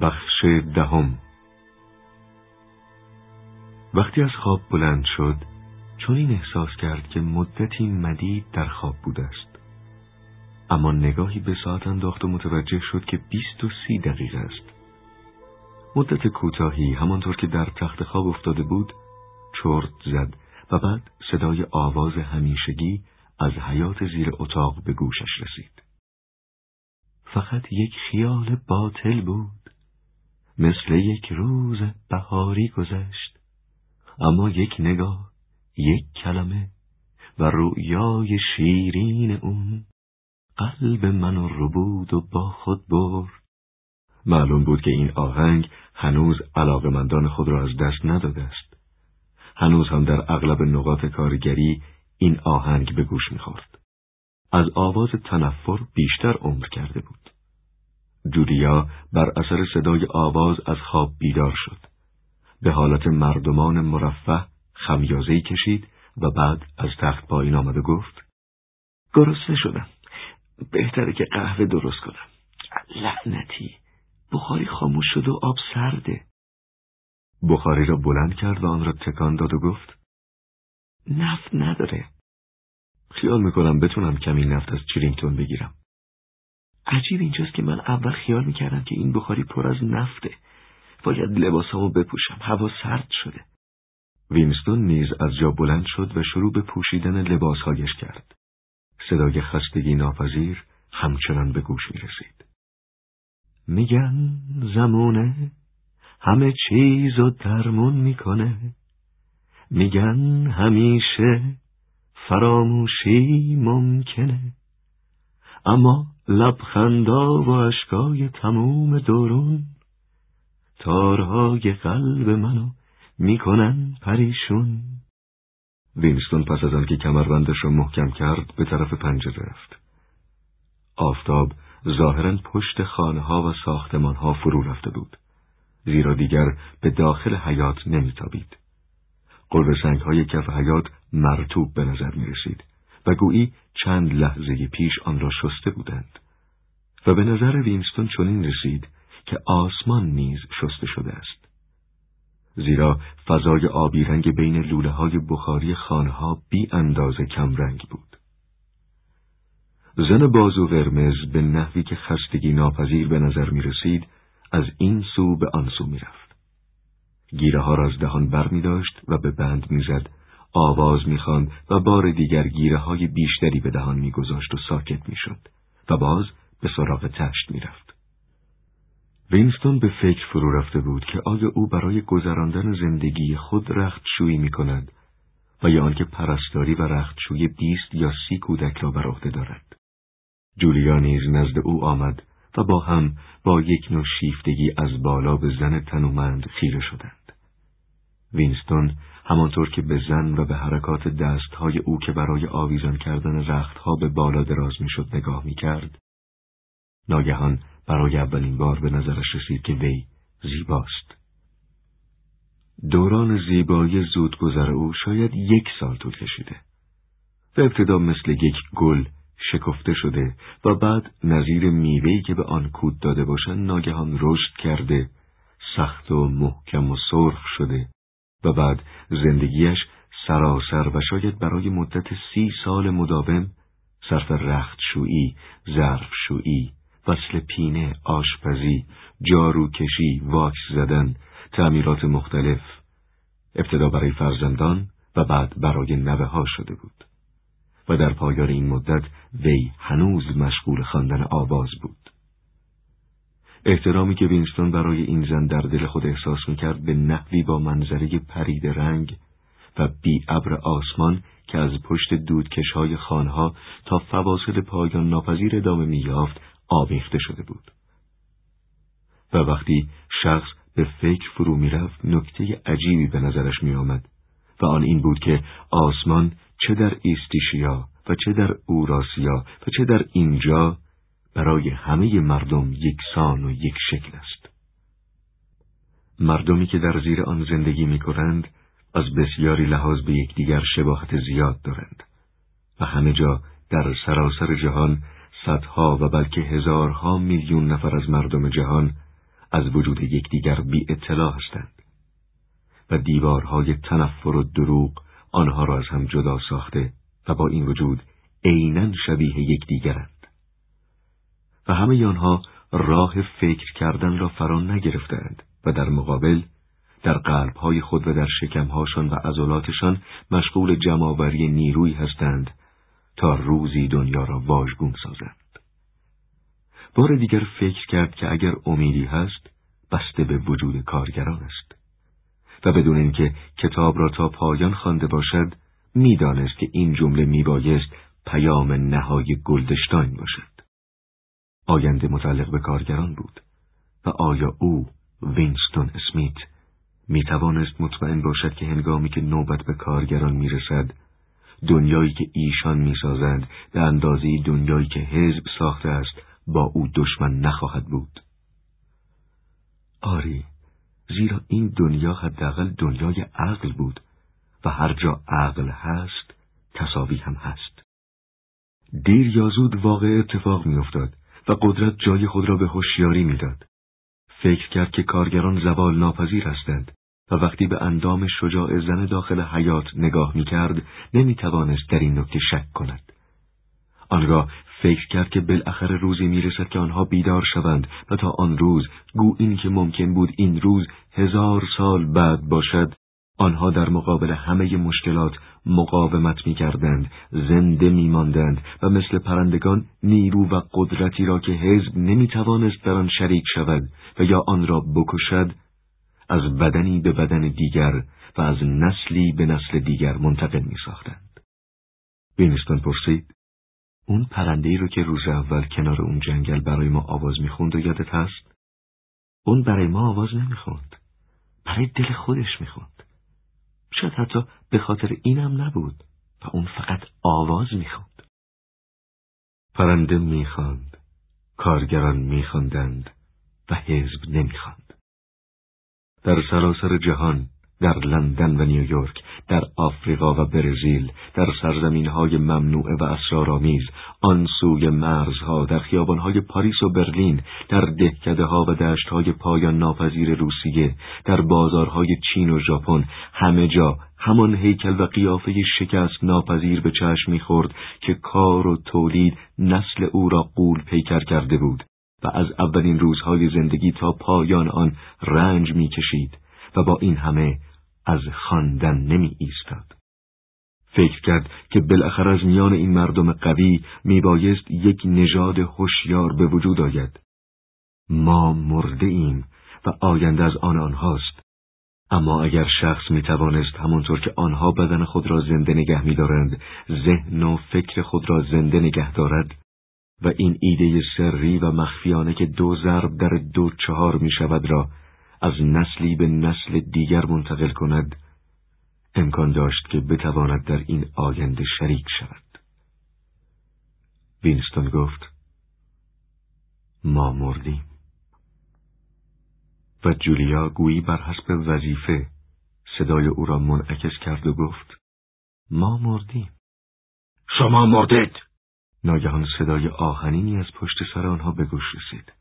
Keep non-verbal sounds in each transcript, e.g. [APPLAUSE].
بخش دهم. وقتی از خواب بلند شد چون این احساس کرد که مدتی مدید در خواب بوده است. اما نگاهی به ساعت انداخت و متوجه شد که بیست و سی دقیقه است. مدت کوتاهی همانطور که در تخت خواب افتاده بود چرت زد و بعد صدای آواز همیشگی از حیات زیر اتاق به گوشش رسید. فقط یک خیال باطل بود. مثل یک روز بهاری گذشت. اما یک نگاه یک کلمه و رویای شیرین اون قلب منو رو بود و با خود برد. معلوم بود که این آهنگ هنوز علاقمندان خود را از دست نداده است هنوز هم در اغلب نقاط کارگری این آهنگ به گوش می‌خورد. از آواز تنفر بیشتر عمر کرده بود. جولیا بر اثر صدای آواز از خواب بیدار شد. به حالت مردمان مرفه خمیازهی کشید و بعد از تخت پایین آمد و گفت گرسنه شدم. بهتره که قهوه درست کنم. لعنتی بخاری خاموش شد و آب سرده. بخاری را بلند کرد و آن را تکان داد و گفت نفت نداره. خیال می‌کنم بتونم کمی نفت از چرینگتون بگیرم. عجیب اینجاست که من اول خیال می‌کردم که این بخاری پر از نفته. باید لباسامو بپوشم. هوا سرد شده. وینستون نیز از جا بلند شد و شروع به پوشیدن لباسهایش کرد. صدای خستگی ناپذیر همچنان به گوش می رسید. میگن زمونه همه چیز و درمون می‌کنه. میگن همیشه فراموشی ممکنه. اما لبخندا و اشکای تموم درون تارهای قلب منو می‌کنن پریشون. وینستون پس از آنکه کمربندش را محکم کرد به طرف پنجره رفت. آفتاب ظاهرا پشت خانه ها و ساختمان ها فرو رفته بود زیرا دیگر به داخل حیات نمیتابید. قلب سنگ های کف حیات مرتوب به نظر می رسید و گویی چند لحظه پیش آن را شسته بودند. و به نظر وینستون چنین رسید که آسمان نیز شسته شده است. زیرا فضای آبی رنگ بین لوله های بخاری خانها بی اندازه کم رنگ بود. زن بازو قرمز به نحوی که خستگی ناپذیر به نظر می رسید از این سو به آن سو می رفت. گیره ها را از دهان بر می داشت و به بند می زد، آواز می خواند و بار دیگر گیره های بیشتری به دهان می گذاشت و ساکت می شد و باز به سراغ تشت می رفت. وینستون به فکر فرو رفته بود که آیا او برای گذراندن زندگی خود رختشویی می کند و یا آنکه پرستاری و رختشوی بیست یا سی کودک را بر عهده دارد. جولیا نیز نزد او آمد و با هم با یک نوع شیفتگی از بالا به زن تنومند خیره شدند. وینستون همانطور که به زن و به حرکات دستهای او که برای آویزان کردن رختها به بالا دراز می‌شد نگاه می‌کرد ناگهان برای اولین بار به نظرش رسید که وی زیباست. دوران زیبایی زودگذر او شاید یک سال طول کشیده. به ابتدا مثل یک گل شکفته شده و بعد نظیر میوهی که به آن کود داده باشند ناگهان رشد کرده سخت و محکم و سرخ شده و بعد زندگیش سراسر و شاید برای مدت سی سال مداوم صرف رختشویی، ظرفشویی، وصل پینه، آشپزی، جاروکشی، واکس زدن، تعمیرات مختلف، ابتدا برای فرزندان و بعد برای نوه ها شده بود. و در پایان این مدت وی هنوز مشغول خواندن آواز بود. احترامی که وینستون برای این زن در دل خود احساس می‌کرد به نحوی با منظره پرید رنگ و بی ابر آسمان که از پشت دودکش های خانها تا فواصل پایان ناپذیر ادامه مییافت آویخته شده بود. و وقتی شخص به فکر فرو می‌رفت نکته عجیبی به نظرش میآمد و آن این بود که آسمان چه در ایستیشیا و چه در اوراسیا و چه در اینجا برای همه مردم یکسان و یک شکل است. مردمی که در زیر آن زندگی می کنند از بسیاری لحاظ به یکدیگر شباهت زیاد دارند و همه جا در سراسر جهان صدها و بلکه هزارها میلیون نفر از مردم جهان از وجود یکدیگر بی اطلاع هستند و دیوارهای تنفر و دروغ آنها را از هم جدا ساخته و با این وجود عینا شبیه یکدیگرند و همه آنها راه فکر کردن را فران نگرفتند و در مقابل در قلبهای خود و در شکمهاشان و عضلاتشان مشغول جمعآوری نیروی هستند تا روزی دنیا را واژگون سازند. بار دیگر فکر کرد که اگر امیدی هست بسته به وجود کارگران است و بدون اینکه کتاب را تا پایان خوانده باشد می‌دانست که این جمله میبایست پیام نهای گلدشتاین باشد آینده متعلق به کارگران بود و آیا او وینستون اسمیت می توانست مطمئن باشد که هنگامی که نوبت به کارگران می رسد دنیایی که ایشان می سازند به اندازه دنیایی که حزب ساخته است با او دشمن نخواهد بود؟ آری زیرا این دنیا حداقل دنیای عقل بود و هر جا عقل هست تصاوی هم هست. دیر یا زود واقع اتفاق میافتاد. و قدرت جای خود را به هوشیاری می‌داد فکر کرد که کارگران زوال ناپذیر هستند و وقتی به اندام شجاع زن داخل حیات نگاه می کرد نمی توانست در این نکته شک کند. آنگاه فکر کرد که بالاخره روزی می رسد که آنها بیدار شوند و تا آن روز گو این که ممکن بود این روز هزار سال بعد باشد آنها در مقابل همه مشکلات مقاومت می کردند، زنده می ماندند و مثل پرندگان نیرو و قدرتی را که حزب نمی توانست در آن شریک شود و یا آن را بکشد از بدنی به بدن دیگر و از نسلی به نسل دیگر منتقل می ساختند. وینستون پرسید اون پرنده رو که روز اول کنار اون جنگل برای ما آواز می‌خوند و یادت هست؟ اون برای ما آواز نمی‌خوند. برای دل خودش می‌خوند. شاید حتی به خاطر اینم نبود و اون فقط آواز می‌خوند. پرنده می‌خواند. کارگران میخواندند و حزب نمی‌خواند. در سراسر جهان در لندن و نیویورک، در آفریقا و برزیل، در سرزمین های ممنوع و اسرارآمیز، آن سوی مرزها، در خیابانهای پاریس و برلین، در دهکده ها و دشت های پایان ناپذیر روسیه، در بازارهای چین و ژاپن، همه جا همان هیکل و قیافه شکست ناپذیر به چشم می‌خورد که کار و تولید نسل او را قول پیکر کرده بود و از اولین روزهای زندگی تا پایان آن رنج می‌کشید و با این همه از خواندن نمی ایستاد. فکر کرد که بالاخره از میان این مردم قوی میبایست یک نژاد هوشیار به وجود آید. ما مرده ایم و آینده از آن آنهاست. اما اگر شخص می توانست همانطور که آنها بدن خود را زنده نگه می دارند، ذهن و فکر خود را زنده نگه دارد و این ایده سری و مخفیانه که دو ضرب در دو چهار می شود را از نسلی به نسل دیگر منتقل کند امکان داشت که بتواند در این آینده شریک شود. وینستون گفت ما مردیم. و جولیا گویی بر حسب وظیفه صدای او را منعکس کرد و گفت ما مردیم. شما مردید. ناگهان صدای آهنینی از پشت سر آنها به گوش رسید.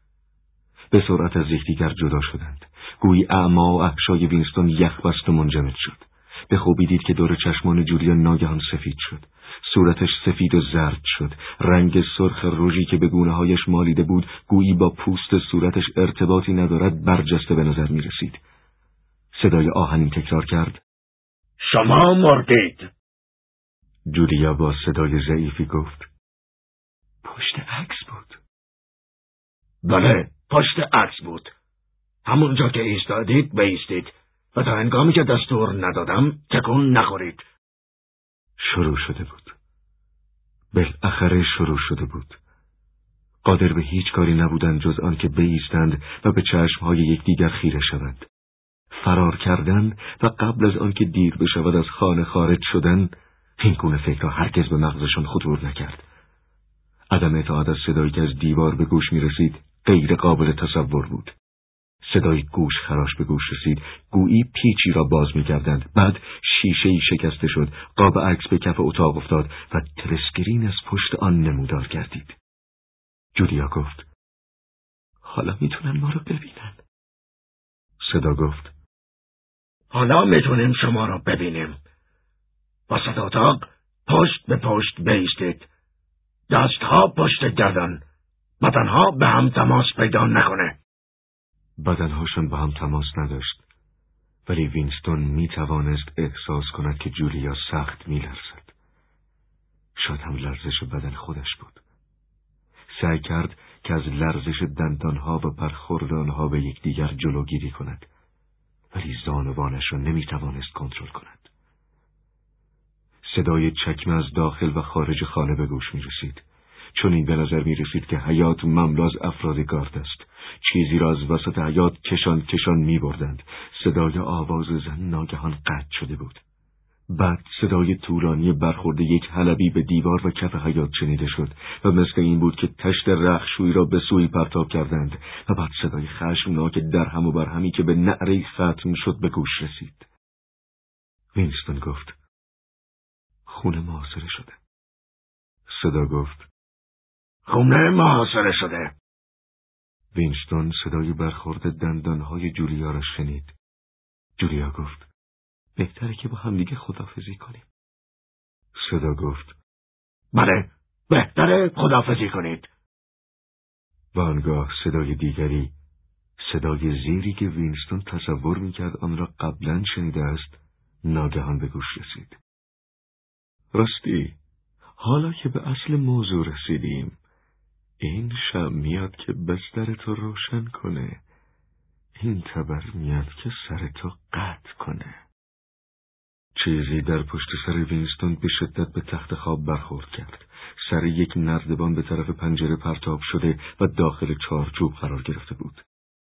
به سرعت از یکدیگر جدا شدند. گویی اعما و احشای وینستون یخ بست و منجمد شد. به خوبی دید که دور چشمان جولیا ناگهان سفید شد. صورتش سفید و زرد شد. رنگ سرخ روژی که به گونه هایش مالیده بود گویی با پوست صورتش ارتباطی ندارد برجسته به نظر می رسید صدای آهنین تکرار کرد. شما مردید. جولیا با صدای ضعیفی گفت. پشت عکس بود. بله. پشت عکس بود. همونجا که ایستادید بیستید و تا هنگامی که دستور ندادم تکون نخورید. شروع شده بود. بالاخره شروع شده بود. قادر به هیچ کاری نبودند جز آنکه بیستند و به چشمهای یکدیگر خیره شوند. فرار کردن و قبل از آنکه دیر بشود از خانه خارج شدن این گونه فکر هرگز به مغزشان خطور نکرد. عدم اطاعت از صدایی که از دیوار به گوش می رسید غیر قابل تصور بود. صدای گوش خراش به گوش رسید. گویی پیچی را باز می‌کردند. بعد شیشه ای شکسته شد. قاب عکس به کف اتاق افتاد و تلسکرین از پشت آن نمودار گردید. جولیا گفت حالا می‌تونن ما رو ببینن. صدا گفت حالا می‌تونیم شما را ببینیم. وسط اتاق پشت به پشت بیستید. دستها پشت گردن. بدنها به هم تماس پیدا نکنه بدنهاشان به هم تماس نداشت ولی وینستون می توانست احساس کند که جولیا سخت می لرزد. شاید هم لرزش بدن خودش بود. سعی کرد که از لرزش دندانها و پرخورد آنها به یکدیگر جلوگیری کند ولی زانوانش را نمی توانست کنترل کند. صدای چکمه از داخل و خارج خانه به گوش می رسید. چون این به نظر می رسید که حیات مملو از افراد گارد است. چیزی را از وسط حیات کشان کشان می بردند. صدای آواز زن ناگهان قطع شده بود. بعد صدای طولانی برخورد یک حلبی به دیوار و کف حیات شنیده شد و مثل این بود که تشت رخشوی را به سوی پرتاب کردند و بعد صدای خشمناک در هم و برهمی که به نعره ختم شد به گوش رسید. وینستون گفت خونه محاصره شده. صدا گفت خونه محاصره شده. وینستون صدای برخورد دندانهای جولیا را شنید. جولیا گفت بهتره که با همدیگه خدافزی کنیم. صدا گفت بله بهتره خدافزی کنید. و آنگاه صدای دیگری صدای زیری که وینستون تصور می‌کرد آن را قبلا شنیده است ناگهان به گوش رسید. راستی حالا که به اصل موضوع رسیدیم این شم میاد که بستر تو روشن کنه. این تبر میاد که سر تو قطع کنه. چیزی در پشت سر وینستون به شدت به تخت خواب برخورد کرد. سر یک نردبان به طرف پنجره پرتاب شده و داخل چارچوب قرار گرفته بود.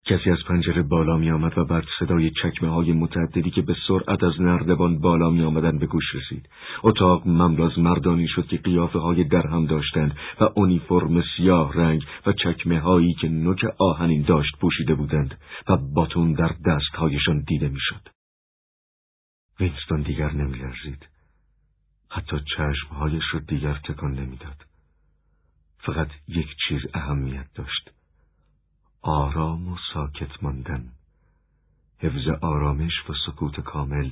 کسی از پنجره بالا می آمد و بعد صدای چکمه های متعددی که به سرعت از نردبان بالا می آمدن به گوش رسید. اتاق مملاز مردانی شد که قیافه های درهم داشتند و اونیفرم سیاه رنگ و چکمه هایی که نوک آهنین داشت پوشیده بودند و باتون در دستهایشان دیده می شد. وینستون دیگر نمی لرزید. حتی چشمهایش را دیگر تکان نمی‌داد. فقط یک چیز اهمیت داشت. آرام و ساکت ماندن حفظ آرامش و سکوت کامل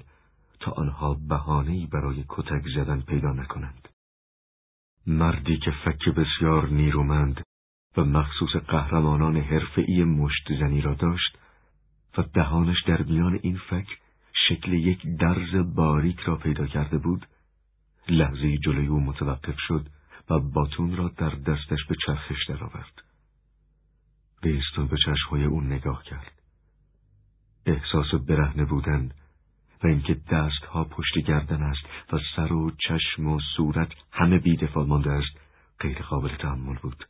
تا آنها بهانه‌ای برای کتک زدن پیدا نکنند مردی که فک بسیار نیرومند و مخصوص قهرمانان حرفه‌ای مشت زنی را داشت و دهانش در میان این فک شکل یک درز باریک را پیدا کرده بود لحظه جلوی او متوقف شد و باتون را در دستش به چرخش درآورد. بیستون به چشمهای اون نگاه کرد. احساس برهنه بودن و اینکه دستها پشت گردن است و سر و چشم و صورت همه بیدفاع مانده است غیر قابل تحمل بود.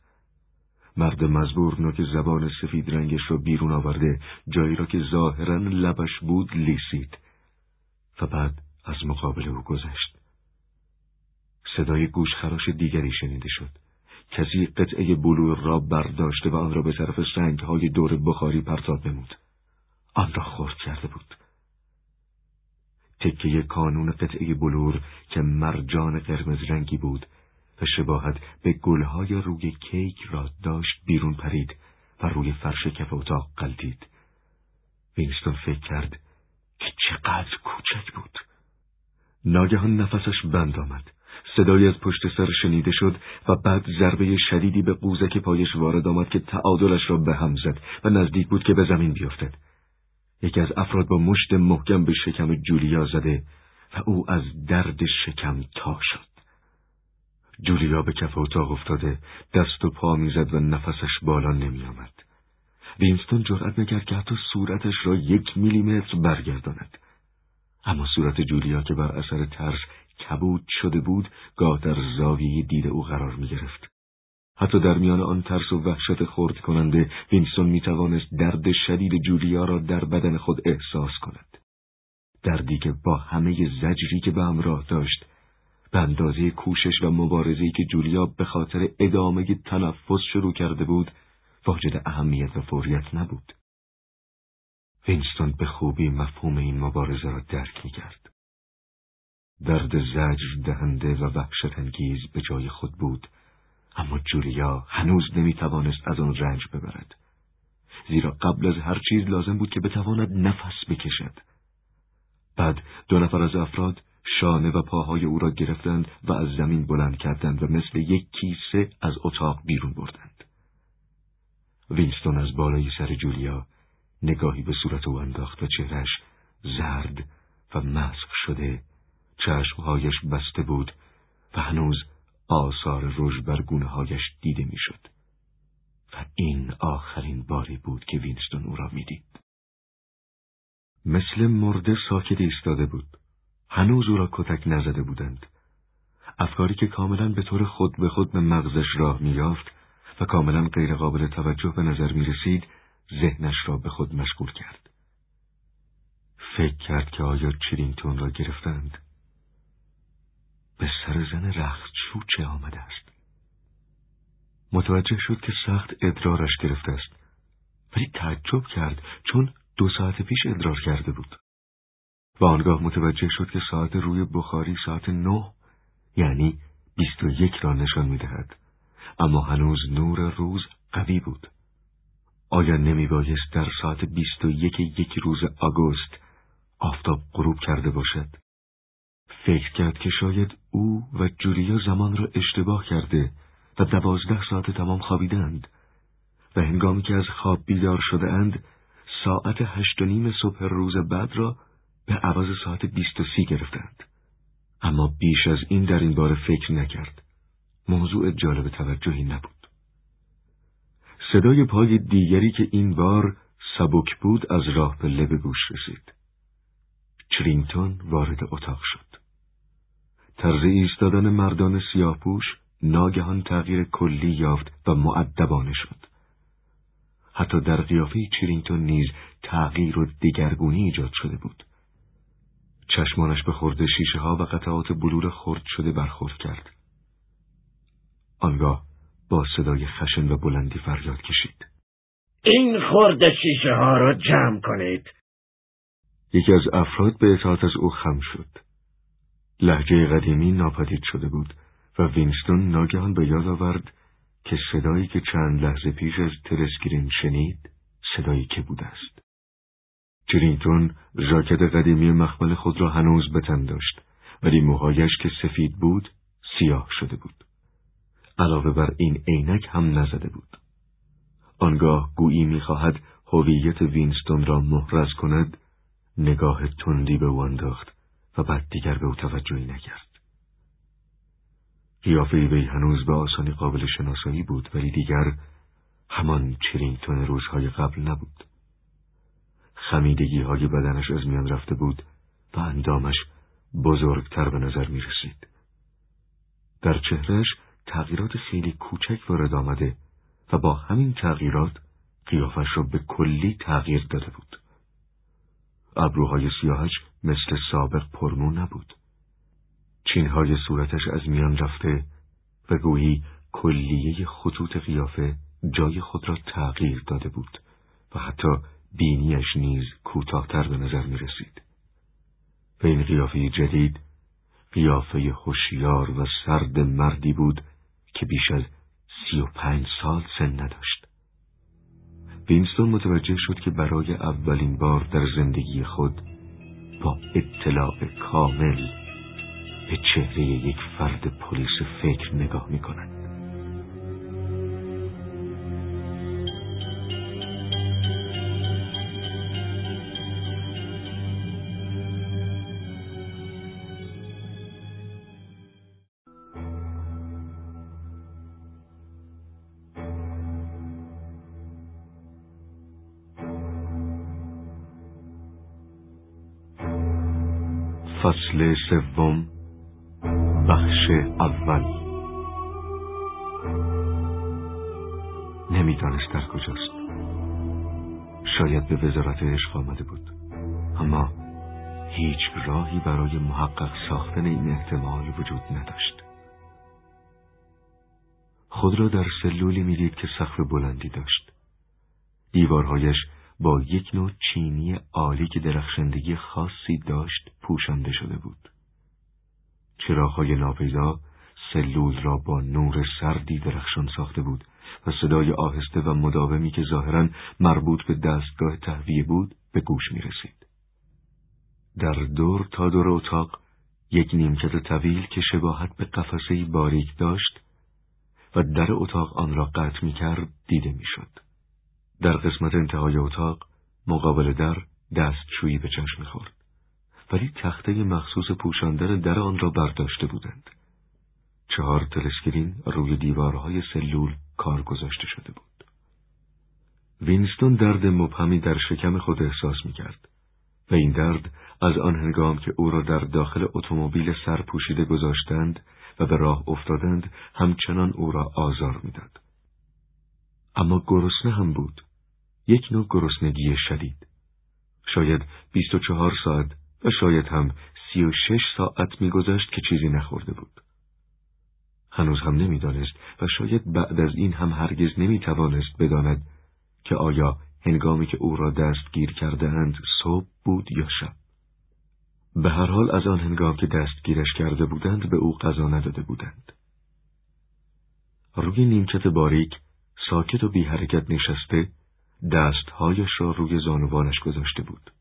مرد مزبور نوک زبان سفید رنگش را بیرون آورده جایی را که ظاهرا لبش بود لیسید و بعد از مقابل او گذشت. صدای گوشخراش دیگری شنیده شد. کسی قطعه بلور را برداشته و آن را به طرف های دور بخاری پرتاب نمود. آن را خورد کرده بود. تکه کانون قطعه بلور که مرجان قرمز رنگی بود و شباهت به گلهای روی کیک را داشت بیرون پرید و روی فرش کف اتاق قلدید. وینستون فکر کرد که چقدر کوچک بود. ناگهان نفسش بند آمد. صدایی از پشت سر شنیده شد و بعد ضربه شدیدی به قوزک پایش وارد آمد که تعادلش را به هم زد و نزدیک بود که به زمین بیفتد. یکی از افراد با مشت محکم به شکم جولیا زده و او از درد شکم تا شد. جولیا به کف اتاق افتاده دست و پا می‌زد و نفسش بالا نمی آمد. وینستون جرأت نکرد که حتی صورتش را یک میلیمتر برگرداند. اما صورت جولیا که بر اثر ترس کبود شده بود گاه در زاویه دید او قرار می گرفت. حتی در میان آن ترس و وحشت خرد کننده وینستون می توانست درد شدید جولیا را در بدن خود احساس کند. دردی که با همه زجری که به همراه داشت به اندازه کوشش و مبارزه‌ای که جولیا به خاطر ادامه تنفس شروع کرده بود واجد اهمیت و فوریت نبود. وینستون به خوبی مفهوم این مبارزه را درک می کرد. درد زجر دهنده و وحشت انگیز به جای خود بود اما جولیا هنوز نمی توانست از آن رنج ببرد زیرا قبل از هر چیز لازم بود که بتواند نفس بکشد. بعد دو نفر از افراد شانه و پاهای او را گرفتند و از زمین بلند کردند و مثل یک کیسه از اتاق بیرون بردند. وینستون از بالای سر جولیا نگاهی به صورت او انداخت و چهرش زرد و مسخ شده چشمهایش بسته بود و هنوز آثار رژ بر گونه هایش دیده می‌شد. و این آخرین باری بود که وینستون او را می‌دید. مثل مرده ساکت ایستاده بود. هنوز او را کتک نزده بودند. افکاری که کاملا به طور خود به خود به مغزش راه میافت و کاملا غیرقابل توجه به نظر می رسید ذهنش را به خود مشغول کرد. فکر کرد که آیا چرینگتون را گرفتند؟ به سر زن رختشو چه آمده است؟ متوجه شد که سخت ادرارش گرفته است. ولی تعجب کرد چون دو ساعت پیش ادرار کرده بود. و آنگاه متوجه شد که ساعت روی بخاری ساعت نه یعنی بیست و یک را نشان می‌دهد اما هنوز نور روز قوی بود. آیا نمی بایست در ساعت بیست و یک یک روز آگوست آفتاب غروب کرده باشد؟ فکر کرد که شاید او و جولیا زمان را اشتباه کرده و دوازده ساعت تمام خوابیدند و هنگامی که از خواب بیدار شده اند ساعت هشت و نیم صبح روز بعد را به عوض ساعت بیست و سی گرفتند. اما بیش از این در این باره فکر نکرد. موضوع جالب توجهی نبود. صدای پای دیگری که این بار سبک بود از راه به لب گوش رسید. چرینگتون وارد اتاق شد. طرز ایستادن مردان سیاه پوش ناگهان تغییر کلی یافت و معدبانه شد. حتی در قیافه چرینگتون نیز تغییر و دگرگونی ایجاد شده بود. چشمانش به خورده شیشه ها و قطعات بلور خرد شده برخورد کرد. آنگاه با صدای خشن و بلندی فریاد کشید. این خورده شیشه ها را جمع کنید. یکی از افراد به اطاعت از او خم شد. لحجه قدیمی ناپدید شده بود و وینستون ناگهان به یاد آورد که صدایی که چند لحظه پیش از ترسگرین شنید صدایی که بوده است. ترینتون ژاکت قدیمی مخمل خود را هنوز بتن داشت ولی موهایش که سفید بود سیاه شده بود. علاوه بر این عینک هم نزده بود. آنگاه گویی می‌خواهد هویت وینستون را محرز کند نگاه تندی به او انداخت و بعد دیگر به او توجهی نکرد. قیافه وی هنوز به آسانی قابل شناسایی بود ولی دیگر همان چرینگتون روزهای قبل نبود. خمیدگی های بدنش از میان رفته بود و اندامش بزرگتر به نظر می رسید. در چهرش تغییرات خیلی کوچک وارد آمده و با همین تغییرات قیافش را به کلی تغییر داده بود. ابروهای سیاهش مثل سابق پرمو نبود. چینهای صورتش از میان رفته و گویی کلیه خطوط قیافه جای خود را تغییر داده بود و حتی بینیش نیز کوتاهتر به نظر می رسید. و این قیافه جدید قیافه هوشیار و سرد مردی بود که بیش از سی و پنج سال سن نداشت. وینستون متوجه شد که برای اولین بار در زندگی خود با اطلاع کامل به چهره یک فرد پلیس فکر نگاه می کند. اول. نمی‌دانست در کجاست. شاید به وزارت عشق آمده بود. اما هیچ راهی برای محقق ساختن این احتمال وجود نداشت. خود را در سلولی می‌دید که سقف بلندی داشت. دیوارهایش با یک نوع چینی عالی که درخشندگی خاصی داشت پوشانده شده بود. چراغهای ناپیدا سلول را با نور سردی درخشان ساخته بود و صدای آهسته و مداومی که ظاهرا مربوط به دستگاه تهویه بود به گوش می رسید. در دور تا دور اتاق یک نیمکت طویل که شباهت به قفسه باریک داشت و در اتاق آن را قطع می کرد دیده می شد. در قسمت انتهای اتاق مقابل در دستشویی به چشم خورد. ولی تخته مخصوص پوشاندن در آن را برداشته بودند. چهار تلسکرین روی دیوارهای سلول کار گذاشته شده بود. وینستون درد مبهمی در شکم خود احساس می کرد و این درد از آن هنگام که او را در داخل اتومبیل سرپوشیده گذاشتند و به راه افتادند همچنان او را آزار می‌داد. اما گرسنه هم بود. یک نوع گرسنگی شدید. شاید بیست و چهار ساعت و شاید هم سی و شش ساعت میگذشت که چیزی نخورده بود. هنوز هم نمی‌دانست و شاید بعد از این هم هرگز نمی‌توانست بداند که آیا هنگامی که او را دستگیر کرده اند صبح بود یا شب. به هر حال از آن هنگام که دستگیرش کرده بودند به او غذا نداده بودند. روی نیمکت باریک ساکت و بی حرکت نشسته دستهایش را روی زانوانش گذاشته بود.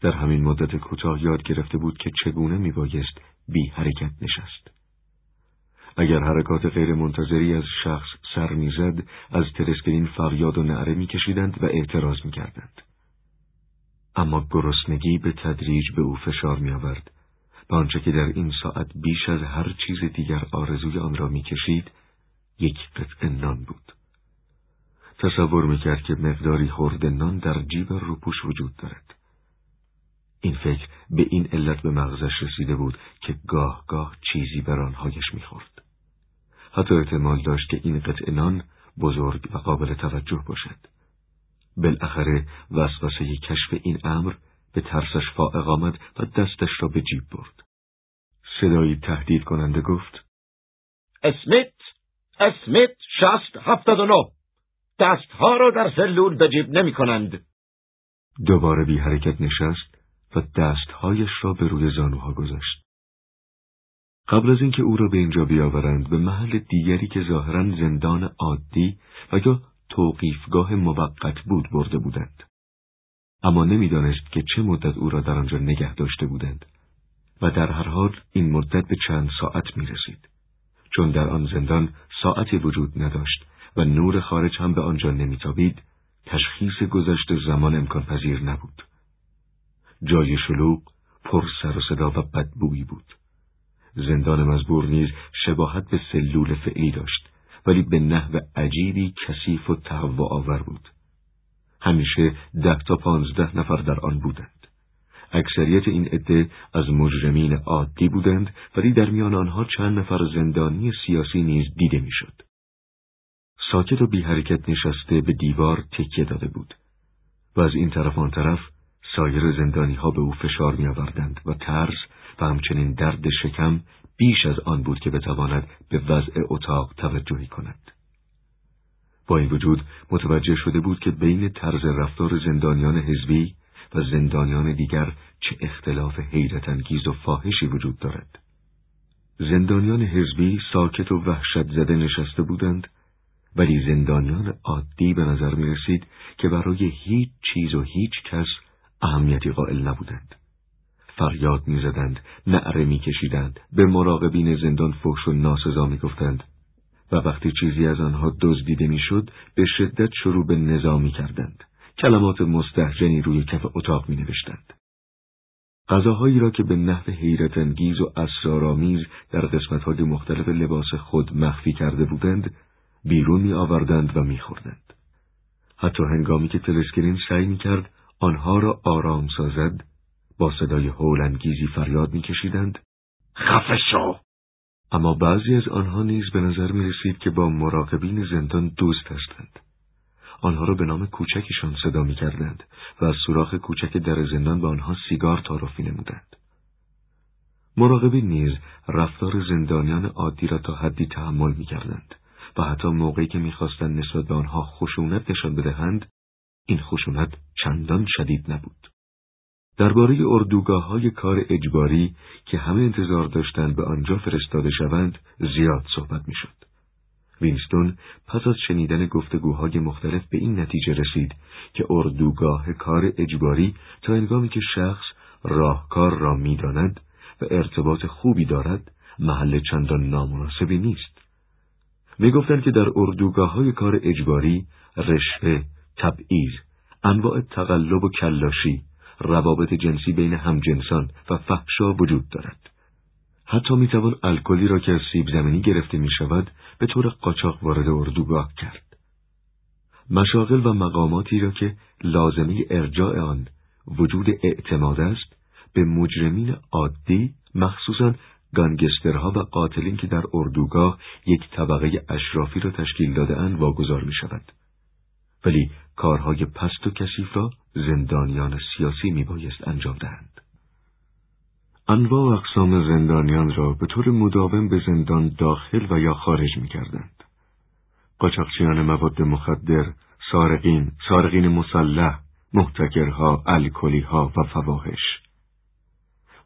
در همین مدت کوتاه یاد گرفته بود که چگونه میبایست بی حرکت نشست. اگر حرکات غیر منتظری از شخص سر می‌زد از ترسکرین فریاد و نعره میکشیدند و اعتراض می‌کردند. اما گرسنگی به تدریج به او فشار می آورد و آنچه که در این ساعت بیش از هر چیز دیگر آرزوی آن را می‌کشید یک قطع نان بود. تصور می‌کرد که مقداری خورده نان در جیب روپوش وجود دارد. این فکر به این علت به مغزش رسیده بود که گاه گاه چیزی بر آنهایش می‌خورد. حتی احتمال داشت که این قطع نان بزرگ و قابل توجه باشد. بالاخره وسوسه کشف این امر به ترسش فائق آمد و دستش را به جیب برد. صدایی تهدید کننده گفت اسمیت اسمیت شست هفتاد و نو دستها را در سلول به جیب نمی کنند. دوباره بی حرکت نشست و دستهایش را به روی زانوها گذاشت. قبل از اینکه او را به اینجا بیاورند به محل دیگری که ظاهرا زندان عادی و یا توقیفگاه موقت بود برده بودند. اما نمی‌دانست که چه مدت او را در آنجا نگه داشته بودند و در هر حال این مدت به چند ساعت می رسید. چون در آن زندان ساعتی وجود نداشت و نور خارج هم به آنجا نمیتابید تشخیص گذشت زمان امکان پذیر نبود. جای شلوغ پر سر و صدا و بدبویی بود. زندان مزبور نیز شباهت به سلول فعلی داشت ولی به نحو عجیبی کثیف و تهوع آور بود. همیشه ده تا پانزده نفر در آن بودند. اکثریت این عده از مجرمین عادی بودند ولی در میان آنها چند نفر زندانی سیاسی نیز دیده می‌شد. ساکت و بی حرکت نشسته به دیوار تکیه داده بود و از این طرف آن طرف سایر زندانی ها به او فشار می آوردند و ترس و همچنین درد شکم بیش از آن بود که بتواند به وضع اتاق توجهی کند. با این وجود متوجه شده بود که بین طرز رفتار زندانیان حزبی و زندانیان دیگر چه اختلاف حیرت انگیز و فاحشی وجود دارد. زندانیان حزبی ساکت و وحشت زده نشسته بودند ولی زندانیان عادی به نظر می رسید که برای هیچ چیز و هیچ کس اهمیتی قائل نبودند. فریاد می‌زدند، نعره میکشیدند، به مراقبین زندان فحش و ناسزا می‌گفتند و وقتی چیزی از آنها دزدیده می‌شد به شدت شروع به نظامی کردند. کلمات مستحجنی روی کف اتاق می نوشتند. غذاهایی را که به نحو حیرت انگیز و اسرارآمیز در قسمتهای مختلف لباس خود مخفی کرده بودند بیرون می آوردند و می خوردند. حتی هنگامی که تلسکرین سعی می کرد آنها را آرام سازد با صدای هولانگیزی فریاد میکشیدند خفه شو اما بعضی از آنها نیز به نظر می رسید که با مراقبین زندان دوست هستند. آنها را به نام کوچکشان صدا می کردند و از سوراخ کوچک در زندان به آنها سیگار تعارف می نمودند. مراقبین نیز رفتار زندانیان عادی را تا حدی تحمل می کردند و حتی موقعی که می‌خواستند نسبت به آنها خشونت نشان بدهند این خشونت چندان شدید نبود. درباره اردوگاه های کار اجباری که همه انتظار داشتند به آنجا فرستاده شوند زیاد صحبت می‌شد. وینستون پس از شنیدن گفتگوهای مختلف به این نتیجه رسید که اردوگاه کار اجباری تا انگامی که شخص راهکار را می‌داند و ارتباط خوبی دارد محل چندان نامناسبی نیست. می گفتند که در اردوگاه های کار اجباری رشوه، تبعیض، انواع تقلب و کلاشی، روابط جنسی بین همجنسان و فحشا وجود دارد. حتی می توان الکلی را که از سیب زمینی گرفته می شود به طور قاچاق وارد اردوگاه کرد. مشاغل و مقاماتی را که لازمه ارجاع آن وجود اعتماد است به مجرمین عادی مخصوصا گانگسترها و قاتلین که در اردوگاه یک طبقه اشرافی را تشکیل داده واگذار می شود. ولی کارهای پست و کثیف را زندانیان سیاسی می بایست انجام دهند. انواع و اقسام زندانیان را به طور مداوم به زندان داخل و یا خارج می کردند. قاچاقچیان مواد مخدر، سارقین، سارقین مسلح، محتکرها، الکلیها و فواهش.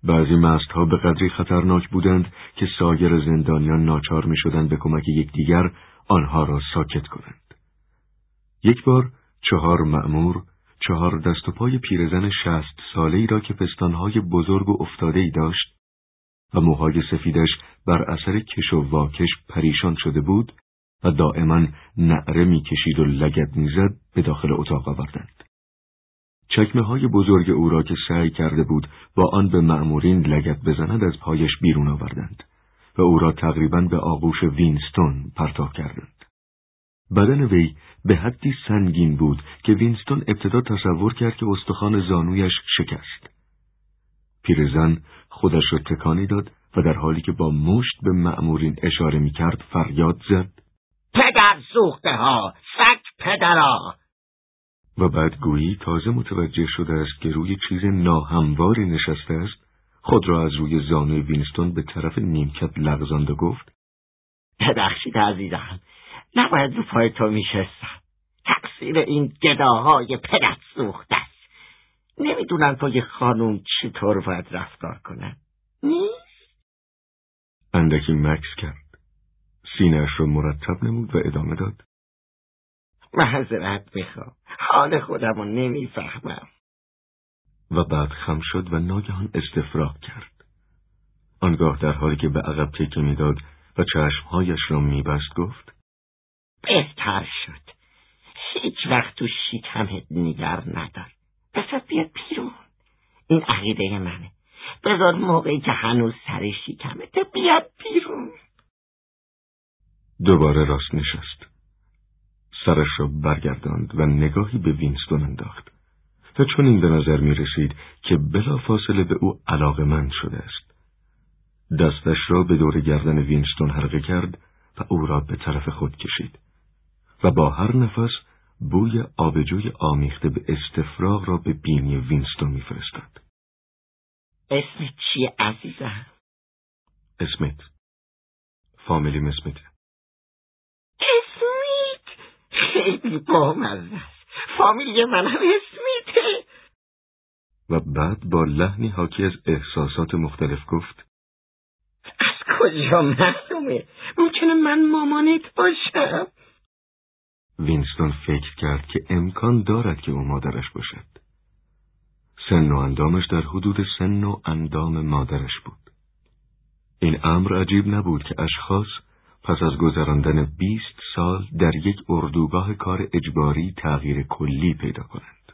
بعضی مستها به قدری خطرناک بودند که سایر زندانیان ناچار می شدند به کمک یکدیگر آنها را ساکت کنند. یک بار چهار مأمور چهار دست و پای پیرزن شست ساله را که پستانهای بزرگ و افتاده ای داشت و موهای سفیدش بر اثر کش و واکش پریشان شده بود و دائما نعره می‌کشید و لگد می‌زد به داخل اتاق آوردند. چکمه های بزرگ او را که سعی کرده بود با آن به معمورین لگت بزند از پایش بیرون آوردند و او را تقریبا به آغوش وینستون پرتاب کردند. بدن وی به حدی سنگین بود که وینستون ابتدا تصور کرد که استخوان زانویش شکست. پیرزن خودش را تکانی داد و در حالی که با مشت به مأمورین اشاره می کرد فریاد زد پدر سوخته ها سک پدرا و بعد گویی تازه متوجه شده است که روی چیز ناهمواری نشسته است خود را از روی زانوی وینستون به طرف نیمکت لغزاند و گفت ببخشید عزیزم نباید رو پای تو میشستم. تقصیر این گداهای پدت سوخته است. نمی‌دونن پای خانوم چطور باید رفتار کنن. نیست. اندکی مکس کرد. سینهاش رو مرتب نمود و ادامه داد. محضرت می‌خوام حال خودم رو نمی‌فهمم. و بعد خم شد و ناگهان استفراغ کرد. آنگاه در حالی که به عقب تکه می‌داد و چشمهایش را میبست گفت بهتر شد. هیچ وقت تو شکمت نیگر ندار. بسات بیاد پیرون این عقیده منه. بذار موقعی که هنوز سر شکمت بیاد پیرون دوباره راست نشست. سرش را برگرداند و نگاهی به وینستون انداخت. و چون این به نظر می رسید که بلا فاصله به او علاقه من شده است. دستش را به دور گردن وینستون حلقه کرد و او را به طرف خود کشید. و با هر نفس بوی آبجوی آمیخته به استفراغ را به بینی وینستون میفرستاد. اسم چیه عزیزم؟ اسمت. فامیلی اسمت. اسمیت؟ خیلی بامزه است. فامیلی من هم اسمیته. و بعد با لحنی حاکی از احساسات مختلف گفت از کجا معلومه؟ ممکنه من مامانت باشم؟ وینستون فکر کرد که امکان دارد که او مادرش باشد. سن و اندامش در حدود سن و اندام مادرش بود. این امر عجیب نبود که اشخاص پس از گذراندن بیست سال در یک اردوگاه کار اجباری تغییر کلی پیدا کنند.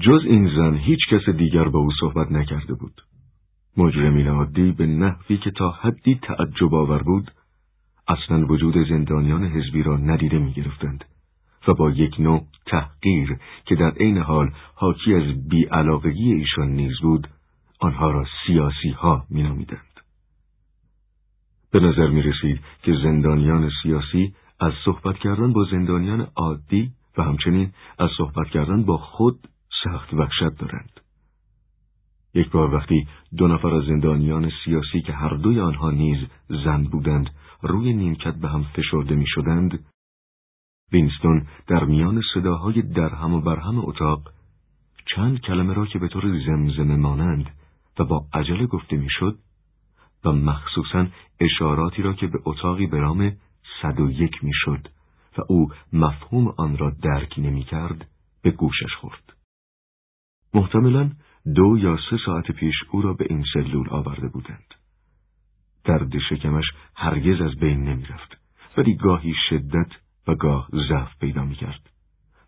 جز این زن هیچ کس دیگر با او صحبت نکرده بود. مجرمین عادی به نحوی که تا حدی تعجب آور بود اصلا وجود زندانیان حزبی را ندیده می گرفتند و با یک نوع تحقیر که در عین حال حاکی از بیعلاقگی ایشان نیز بود آنها را سیاسی ها. به نظر می رسید که زندانیان سیاسی از صحبت کردن با زندانیان عادی و همچنین از صحبت کردن با خود سخت وحشت دارند. یک بار وقتی دو نفر از زندانیان سیاسی که هر دوی آنها نیز زن بودند روی نیمکت به هم فشرده می شدند وینستون در میان صداهای درهم و برهم اتاق چند کلمه را که به طور زمزمه مانند و با عجله گفته می‌شد و مخصوصا اشاراتی را که به اتاقی به نام صد و یک می‌شد و او مفهوم آن را درک نمی کرد به گوشش خورد. محتملا دو یا سه ساعت پیش او را به این سلول آورده بودند. درد شکمش هرگز از بین نمی رفت ولی گاهی شدت و گاه ضعف پیدا می کرد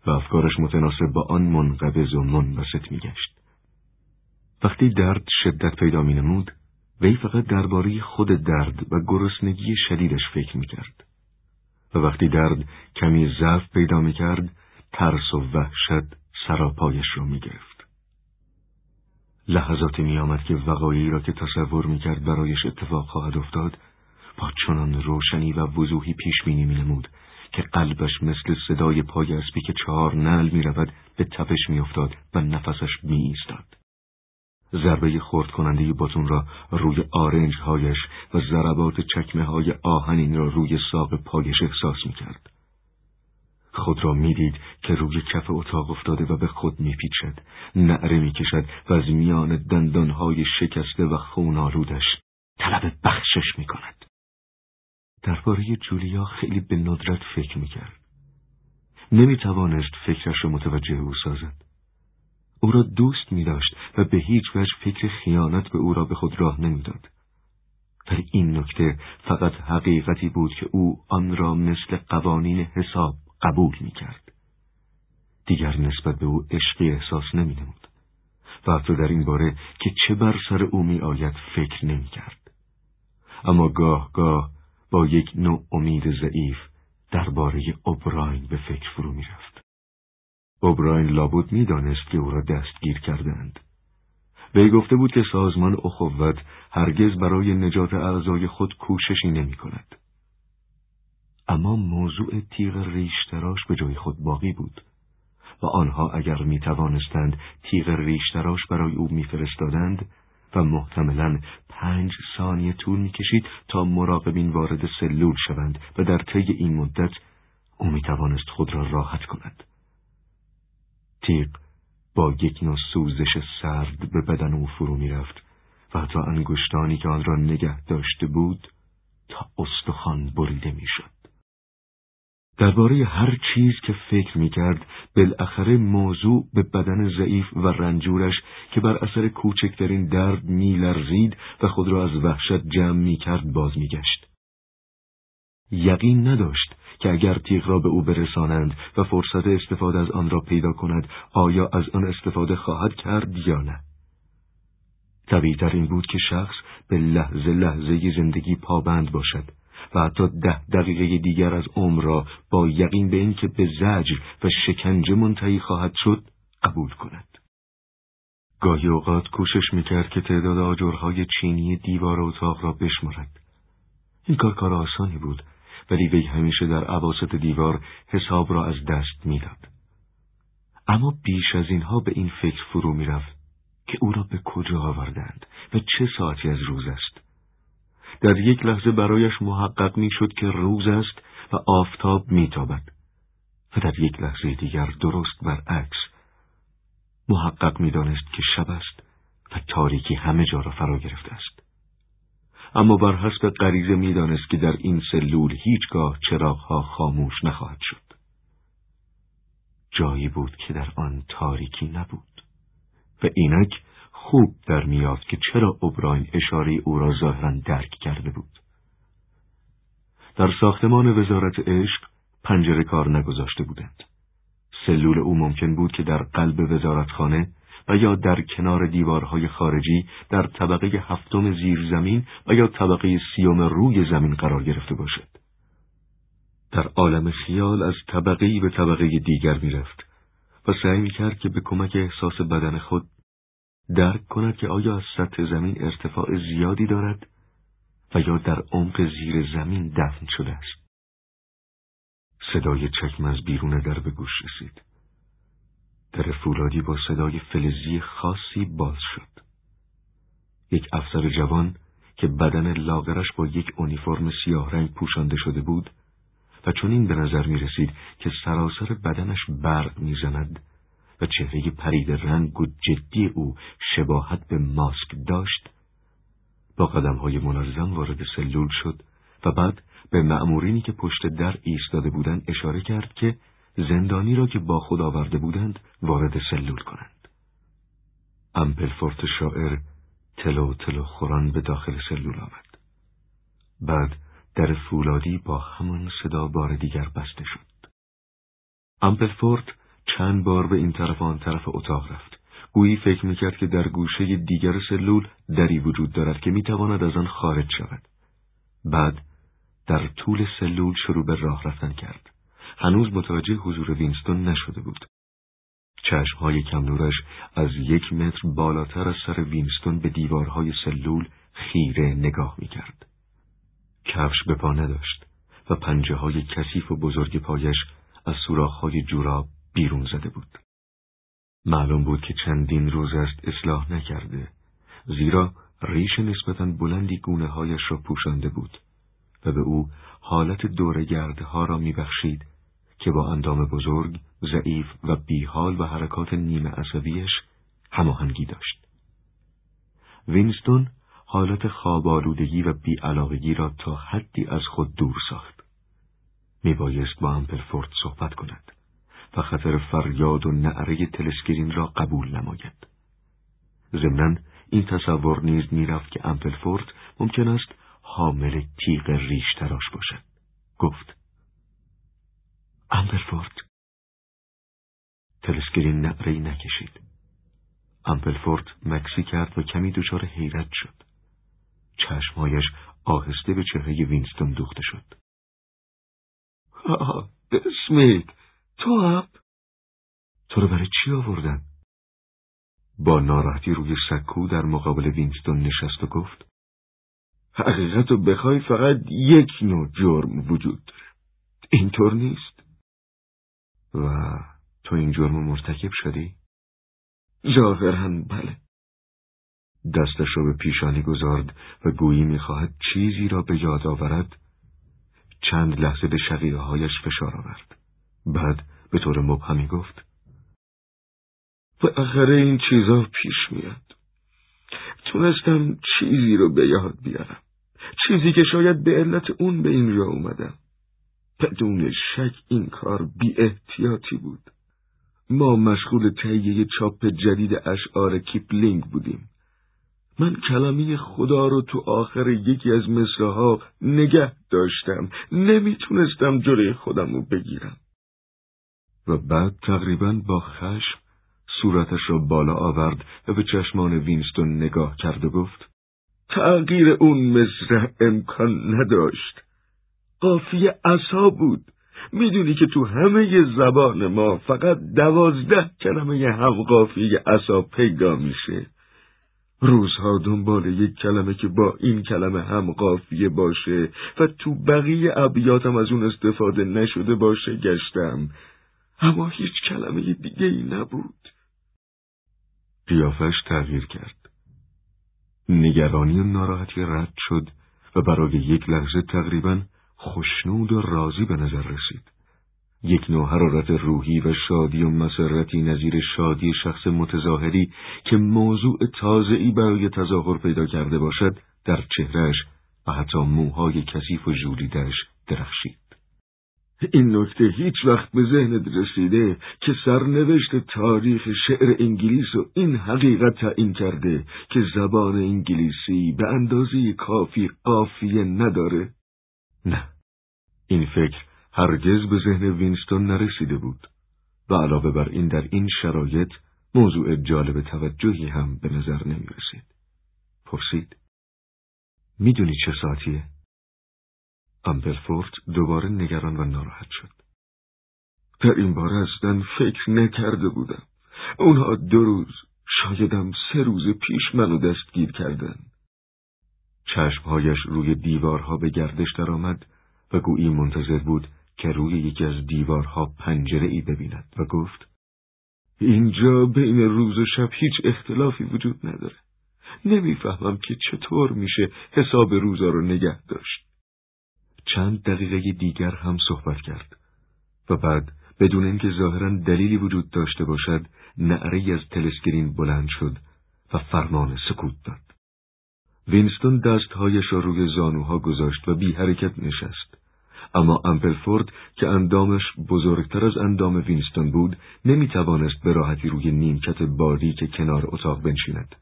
و افکارش متناسب با آن منقبض و منبسط می گشت. وقتی درد شدت پیدا می نمود وی فقط درباره خود درد و گرسنگی شدیدش فکر می کرد. و وقتی درد کمی ضعف پیدا می کرد ترس و وحشت سراپایش را می گرفت. لحظاتی می آمد که وقایعی را که تصور می کرد برایش اتفاق خواهد افتاد با چنان روشنی و وضوحی پیش بینی می نمود که قلبش مثل صدای پای اسبی که چهار نل می رود به تپش می افتاد و نفسش می ایستاد. ضربه خورد کننده باتون را روی آرنج هایش و ضربات چکمه های آهنین را روی ساق پایش احساس می کرد. خود را می‌دید که روی کف اتاق افتاده و به خود میپیچد. نعره می‌کشد و از میان دندانهای شکسته و خونالودش طلب بخشش می‌کند. درباره جولیا خیلی به ندرت فکر می‌کرد. نمی‌توانست فکرش را متوجه او سازد. او را دوست می داشت و به هیچ وجه فکر خیانت به او را به خود راه نمی‌داد. ولی این نکته فقط حقیقتی بود که او آن را مثل قوانین حساب قبول می کرد. دیگر نسبت به او عشقی احساس نمی نمود. و حتی در این باره که چه بر سر او می آید فکر نمی کرد. اما گاه گاه با یک نوع امید ضعیف درباره اوبراین به فکر فرو می رفت. اوبراین لابد می‌دانست که او را دستگیر کردند. وی گفته بود که سازمان اخوت هرگز برای نجات اعضای خود کوششی نمی کند. اما موضوع تیغ ریشتراش به جای خود باقی بود و آنها اگر می توانستند تیغ ریشتراش برای او میفرستادند و محتملا پنج ثانیه طول می‌کشید تا مراقبین وارد سلول شوند و در طی این مدت او می توانست خود را راحت کند. تیغ با یک نوع سوزش سرد به بدن او فرو می‌رفت و حتی انگشتانی که آن را نگه داشته بود تا استخوان بریده می‌شد. درباره هر چیز که فکر می‌کرد بالاخره موضوع به بدن ضعیف و رنجورش که بر اثر کوچکترین درد میلرزید و خود را از وحشت جمع می‌کرد باز میگشت. یقین نداشت که اگر تیغ را به او برسانند و فرصت استفاده از آن را پیدا کند آیا از آن استفاده خواهد کرد یا نه طبیعتر این بود که شخص به لحظه لحظه زندگی پابند باشد و حتی ده دقیقه دیگر از عمر را با یقین به اینکه به زجر و شکنجه منتهی خواهد شد قبول کند. گاهی اوقات کوشش می‌کرد که تعداد آجرهای چینی دیوار اتاق را بشمارد. این کار کار آسانی بود ولی وی همیشه در عواسط دیوار حساب را از دست می‌داد. اما بیش از اینها به این فکر فرو می‌رفت که او را به کجا آوردند و چه ساعتی از روز است. در یک لحظه برایش محقق می‌شد که روز است و آفتاب میتابد و در یک لحظه دیگر درست برعکس محقق می‌دانست که شب است و تاریکی همه جا را فرا گرفته است. اما بر حسب غریزه می‌دانست که در این سلول هیچگاه چراغها خاموش نخواهد شد. جایی بود که در آن تاریکی نبود و اینک خوب در میاد که چرا اوبراین اشاره او را ظاهرا درک کرده بود. در ساختمان وزارت عشق پنجره کار نگذاشته بودند. سلول او ممکن بود که در قلب وزارتخانه و یا در کنار دیوارهای خارجی در طبقه هفتم زیر زمین و یا طبقه سیوم روی زمین قرار گرفته باشد. در عالم خیال از طبقه به طبقه دیگر می‌رفت و سعی کرد که به کمک احساس بدن خود درک کند که آیا از سطح زمین ارتفاع زیادی دارد و یا در عمق زیر زمین دفن شده است. صدای چکم از بیرون در به گوش رسید. در فولادی با صدای فلزی خاصی باز شد. یک افسر جوان که بدن لاغرش با یک اونیفرم سیاه رنگ پوشانده شده بود و چون این به نظر می رسید که سراسر بدنش برق می زند و چهره پرید رنگ و جدی او شباهت به ماسک داشت با قدم های منظم وارد سلول شد و بعد به مأمورینی که پشت در ایستاده بودند اشاره کرد که زندانی را که با خود آورده بودند وارد سلول کنند. امپلفورت شاعر تلو تلو خوران به داخل سلول آمد. بعد در فولادی با همان صدا بار دیگر بسته شد. امپلفورت چند بار به این طرف آن طرف اتاق رفت. گویی فکر می‌کرد که در گوشه دیگر سلول دری وجود دارد که می‌تواند از آن خارج شود. بعد در طول سلول شروع به راه رفتن کرد. هنوز متوجه حضور وینستون نشده بود. چشمهای کم نورش از یک متر بالاتر از سر وینستون به دیوارهای سلول خیره نگاه می‌کرد. کفش به پا نداشت و پنجه های کثیف و بزرگ پایش از سوراخهای جوراب بیرون زده بود. معلوم بود که چندین روز است اصلاح نکرده زیرا ریش نسبتا بلندی گونه هایش را پوشانده بود و به او حالت ها را میبخشید که با اندام بزرگ، ضعیف و بیحال و حرکات نیمه عصبیش هماهنگی داشت. وینستون حالت خوابالودگی و بیعلاقگی را تا حدی از خود دور ساخت. میبایست با امپلفورت صحبت کند و خطر فریاد و نعره telescreen را قبول نماید. ضمناً این تصور نیز می‌رفت که امپلفورت ممکن است حامل تیغ ریش تراش باشد. گفت امپلفورت telescreen نعره‌ای نکشید. امپلفورت مکثی کرد و کمی دچار حیرت شد. چشمهایش آهسته به چهره وینستون دوخته شد. آه اسمیت تو هم؟ تو رو برای چی آوردن؟ با ناراحتی روی سکو در مقابل وینستون نشست و گفت حقیقت رو بخوای فقط یک نوع جرم وجود داره اینطور نیست و تو این جرم مرتکب شدی؟ ظاهرا بله دستش را به پیشانی گذارد و گویی می‌خواهد چیزی را به یاد آورد چند لحظه به شقیقه هایش فشار آورد بعد به طور مبهمی گفت بالاخره این چیزا پیش میاد. تونستم چیزی رو به یاد بیارم. چیزی که شاید به علت اون به اینجا اومدم. بدون شک این کار بی احتیاطی بود. ما مشغول تهیه چاپ جدید اشعار کیپلینگ بودیم. من کلمه خدا رو تو آخر یکی از مصرع‌ها نگه داشتم. نمی‌تونستم جلوی خودم رو بگیرم. و بعد تقریبا با خشم صورتش را بالا آورد و به چشمان وینستون نگاه کرد و گفت تغییر اون مصرع امکان نداشت. قافیه اصا بود. می‌دونی که تو همه زبان ما فقط دوازده کلمه هم قافیه اصا پیدا میشه. روزها دنبال یک کلمه که با این کلمه هم قافیه باشه و تو بقیه ابیاتم از اون استفاده نشده باشه گشتم. اما هیچ کلمه دیگه ای نبود. قیافش تغییر کرد. نگرانی و ناراحتی رد شد و برای یک لحظه تقریبا خوشنود و راضی به نظر رسید. یک نوع حرارت روحی و شادی و مسرتی نظیر شادی شخص متظاهری که موضوع تازه‌ای برای تظاهر پیدا کرده باشد در چهرش و حتی موهای کثیف و ژولیدهاش درخشید. این نکته هیچ وقت به ذهنت رسیده که سرنوشت تاریخ شعر انگلیس و این حقیقت تعیین کرده که زبان انگلیسی به اندازه کافی قافیه نداره؟ نه. این فکر هرگز به ذهن وینستون نرسیده بود و علاوه بر این در این شرایط موضوع جالب توجهی هم به نظر نمی رسید. پرسید می‌دونی چه ساعتیه؟ امپلفورت دوباره نگران و ناراحت شد. در این باره اصلا فکر نکرده بودم. اونها دو روز شایدم سه روز پیش منو دستگیر کردن. چشمهایش روی دیوارها به گردش درآمد و گویی منتظر بود که روی یکی از دیوارها پنجره ای ببیند و گفت اینجا بین روز و شب هیچ اختلافی وجود نداره. نمی‌فهمم که چطور میشه حساب روزا رو نگه داشت. چند دقیقه دیگر هم صحبت کرد و بعد بدون اینکه ظاهرا دلیلی وجود داشته باشد نعره از telescreen بلند شد و فرمان سکوت داد. وینستون دستهایش را روی زانوها گذاشت و بی حرکت نشست. اما امپلفورد که اندامش بزرگتر از اندام وینستون بود نمی توانست به راحتی روی نیمکت بادی که کنار اتاق بنشیند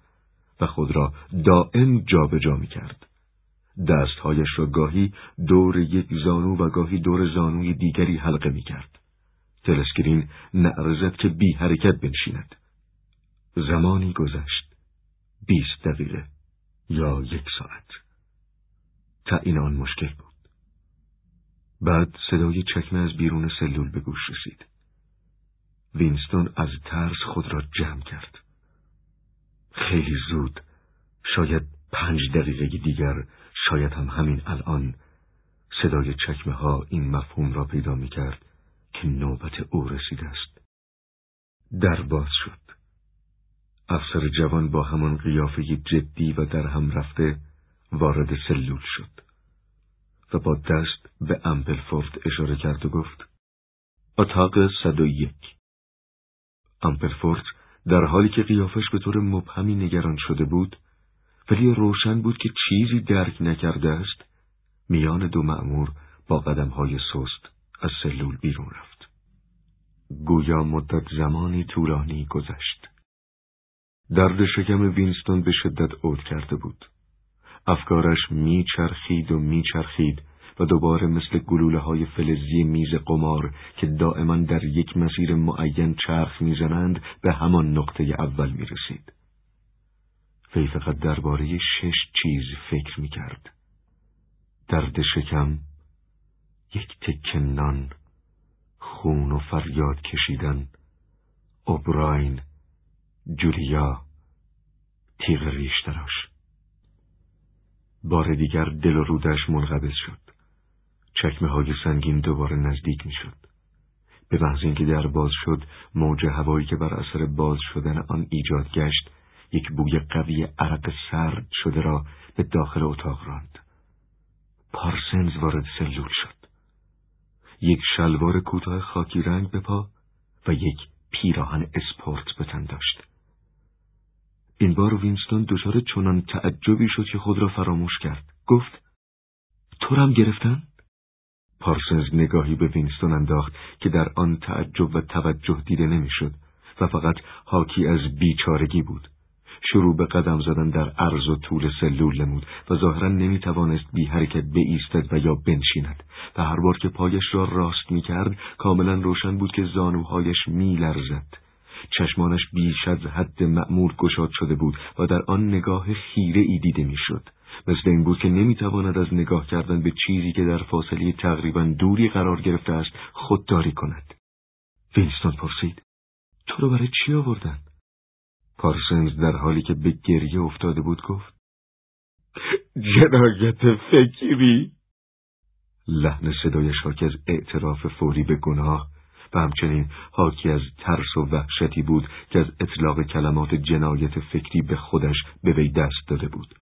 و خود را دائم جابجا جا می کرد. دستهایش را گاهی دور یک زانو و گاهی دور زانوی دیگری حلقه می کرد. تلسکرین نعرزد که بی حرکت بنشیند. زمانی گذشت. بیست دقیقه یا یک ساعت. تعیین آن مشکل بود. بعد صدای چکمه از بیرون سلول به گوش رسید. وینستون از ترس خود را جمع کرد. خیلی زود، شاید پنج دقیقه دیگر، شاید هم همین الان، صدای چکمه ها این مفهوم را پیدا می کرد که نوبت او رسیده است. در باز شد. افسر جوان با همان قیافه جدی و در هم رفته وارد سلول شد. و با دست به امپلفورد اشاره کرد و گفت اتاق صد و یک امپلفورد در حالی که قیافش به طور مبهمی نگران شده بود ولی روشن بود که چیزی درک نکرده است میان دو مأمور با قدمهای سست از سلول بیرون رفت. گویا مدت زمانی طولانی گذشت. درد شکم وینستون به شدت عود کرده بود. افکارش میچرخید و میچرخید و دوباره مثل گلوله های فلزی میز قمار که دائما در یک مسیر معین چرخ می‌زنند به همان نقطه اول می‌رسید. وی فقط درباره شش چیز فکر می‌کرد. درد شکم، یک تک نان، خون و فریاد کشیدن، اوبراین، جولیا، تیغ ریشتراش. بار دیگر دل و رودش منقبض شد. چکمه های سنگین دوباره نزدیک می شد. به محض اینکه در باز شد موج هوایی که بر اثر باز شدن آن ایجاد گشت یک بوی قوی عرق سرد شده را به داخل اتاق راند. پارسنز وارد سلول شد. یک شلوار کوتاه خاکی رنگ به پا و یک پیراهن اسپورت به تن داشت. این بار وینستون دچار چنان تعجبی شد که خود را فراموش کرد. گفت: تو هم گرفتن؟ پارسنز نگاهی به وینستون انداخت که در آن تعجب و توجه دیده نمی‌شد و فقط حاکی از بیچارگی بود. شروع به قدم زدن در عرض و طول سلول نمود و ظاهرا نمی توانست بی حرکت بایستد و یا بنشیند و هر بار که پایش را راست می کرد کاملا روشن بود که زانوهایش می لرزد. چشمانش بیش از حد معمول گشاد شده بود و در آن نگاه خیره ای دیده می‌شد. مثل این بود که نمی‌تواند از نگاه کردن به چیزی که در فاصله تقریبا دوری قرار گرفته است خودداری کند. وینستون پرسید تو رو برای چی آوردن؟ پارسنز در حالی که به گریه افتاده بود گفت جنایت فکری لحن صدایش حاکی از اعتراف فوری به گناه و همچنین حاکی از ترس و وحشتی بود که از اطلاق کلمات جنایت فکری به خودش به وی دست داده بود.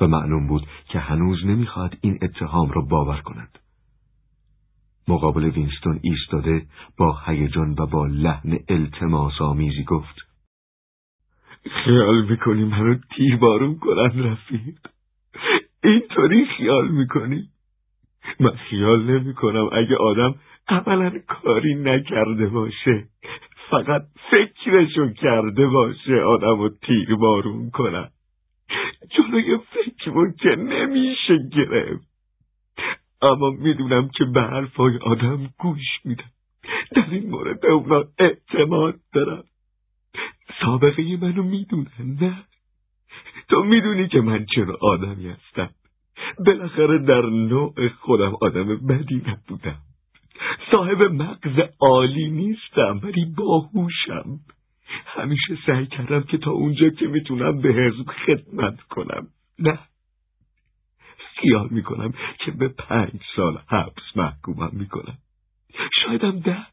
و معلوم بود که هنوز نمی‌خواهد این اتهام را باور کند. مقابل وینستون ایستاده با هیجان و با لحن التماس آمیزی گفت خیال می‌کنی منو تیر بارون رفیق؟ اینطوری خیال می‌کنی؟ من خیال نمی‌کنم اگه آدم اولا کاری نکرده باشه. فقط فکرشو کرده باشه آدم رو تیر بارون کنن. جلوی فکر که نمیشه گرفت. اما می‌دونم که به حرفای آدم گوش میدم. در این مورد اونا اعتماد دارم. سابقه منو می‌دونن نه. تو می‌دونی که من چرا آدمی هستم. بالاخره در نوع خودم آدم بدی نبودم. صاحب مغز عالی نیستم ولی باهوشم. همیشه سعی کردم که تا اونجا که می‌تونم به حزب خدمت کنم. نه. خیال می‌کنم که به پنج سال حبس محکومم می‌کنم. شایدم ده.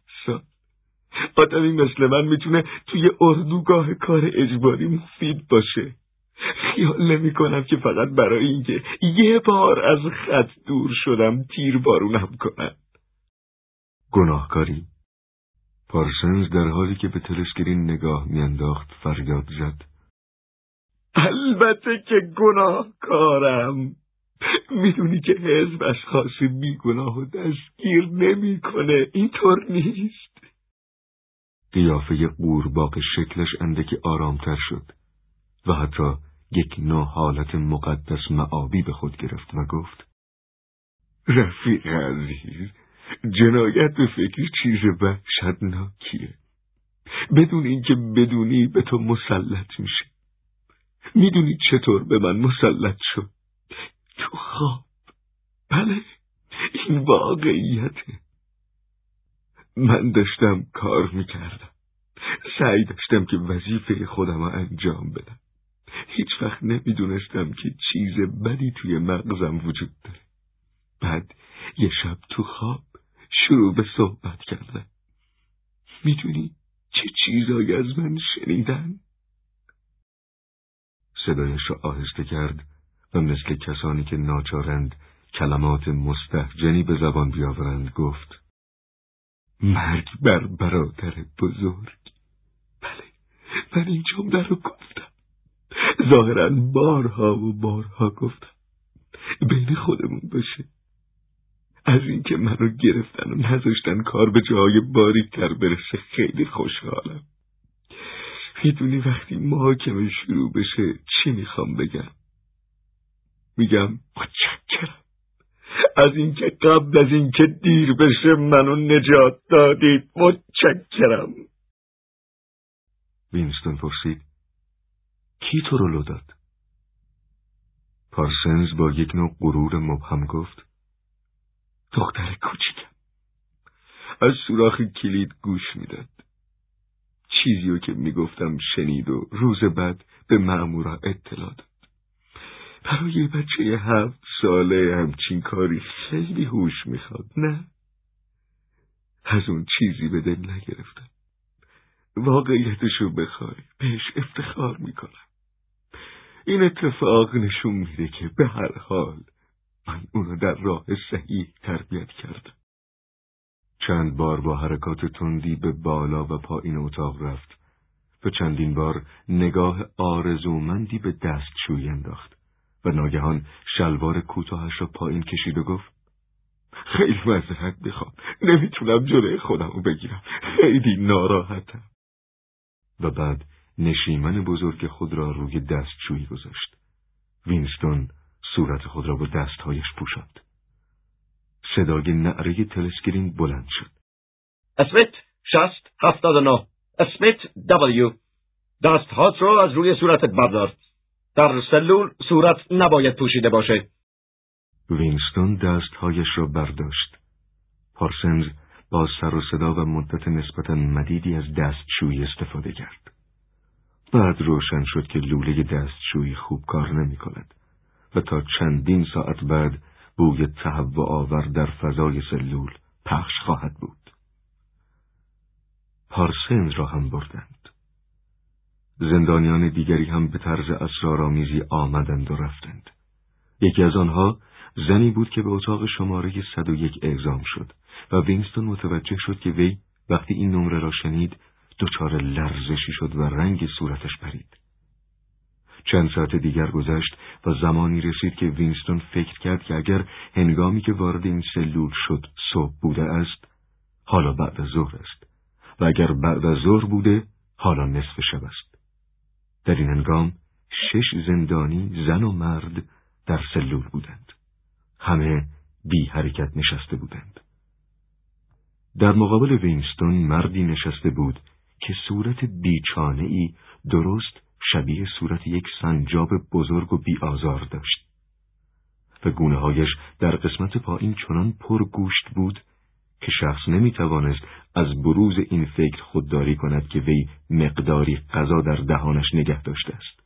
آدمی مثل من می‌تونه توی اردوگاه کار اجباری مفید باشه. خیال نمی کنم که فقط برای اینکه یه بار از خط دور شدم تیر بارونم کنن. گناهکاری. پارسنز در حالی که به تلسکرین نگاه میانداخت فریاد زد. البته که گناهکارم. می‌دونی که حزب اشخاص بیگناه و دستگیر نمی‌کنه. اینطور نیست. قیافه قورباغه شکلش اندکی آرامتر شد و حتی یک نوع حالت مقدس معابی به خود گرفت و گفت رفیق عزیز جنایت به فکر چیز وحشتناکیه. بدون اینکه بدونی به تو مسلط میشه. می‌دونی چطور به من مسلط شد. تو خواب. بله این واقعیته. من داشتم کار می‌کردم. سعی داشتم که وظیفه خودم رو انجام بدم. هیچ وقت نمی‌دونستم که چیز بدی توی مغزم وجود داره. بعد یه شب تو خواب شروع به صحبت کردم. می‌دونی چه چیزایی از من شنیدن؟ صدایش را آهسته کرد و مثل کسانی که ناچارند کلمات مستحجنی به زبان بیاورند گفت مرگ بر برادر بزرگ. بله من این جمله رو گفتم. ظاهرا بارها و بارها گفتم. بین خودمون باشه. از اینکه منو گرفتن و نذاشتن کار به جای باریکتر برسه خیلی خوشحالم. می‌دونی وقتی محاکمه شروع بشه چی می‌خوام بگم؟ میگم متشکرم. از اینکه قبل از اینکه دیر بشه منو نجات دادید متشکرم. وینستون پرسید کی تو رو لو داد؟ پارسنز با یک نوع غرور مبهم گفت دختر کوچیکم. از سوراخ کلید گوش می‌داد. چیزی که می‌گفتم شنید و روز بعد به مأمورا اطلاع داد. برای بچه هفت ساله همچین کاری خیلی هوش می‌خواد نه؟ از اون چیزی به دل نگرفتم. واقعیتشو بخوای بهش افتخار می‌کنم. این اتفاق نشون میده که به هر حال من اونو در راه صحیح تربیت کردم. چند بار با حرکات تندی به بالا و پایین اتاق رفت و چندین بار نگاه آرزومندی به دستشوی انداخت. و ناگهان شلوار کوتاهش را پایین کشید و گفت خیلی مذرت می‌خوام. نمی‌تونم جلوی خودم رو بگیرم. خیلی ناراحتم. و بعد نشیمن بزرگ خود را روی دستشویی گذاشت. وینستون صورت خود را با دستهایش پوشاند. صدای نعره تلسکرین بلند شد. اسمیت شست هفتاد نه. اسمیت دبلیو. دستهات را از روی صورتت بردار. در سلول صورت نباید پوشیده باشه وینستون دستهایش را برداشت پارسنز با سر و صدا و مدت نسبتا مدیدی از دستشویی استفاده کرد بعد روشن شد که لوله دستشویی خوب کار نمی کند و تا چندین ساعت بعد بوی تهوع آور در فضای سلول پخش خواهد بود. پارسنز را هم بردند. زندانیان دیگری هم به طرز اسرارآمیزی آمدند و رفتند. یکی از آنها زنی بود که به اتاق شماره 101 اعزام شد و وینستون متوجه شد که وی وقتی این نمره را شنید دچار لرزشی شد و رنگ صورتش پرید. چند ساعت دیگر گذشت و زمانی رسید که وینستون فکر کرد که اگر هنگامی که وارد این سلول شد صبح بوده است حالا بعد از ظهر است و اگر بعد از ظهر بوده حالا نصف شب است در این هنگام شش زندانی زن و مرد در سلول بودند. همه بی حرکت نشسته بودند. در مقابل وینستون مردی نشسته بود که صورت بیچانه ای درست شبیه صورت یک سنجاب بزرگ و بی آزار داشت. و گونه هایش در قسمت پایین چنان پر گوشت بود که شخص نمی توانست از بروز این فکر خودداری کند که وی مقداری غذا در دهانش نگه داشته است.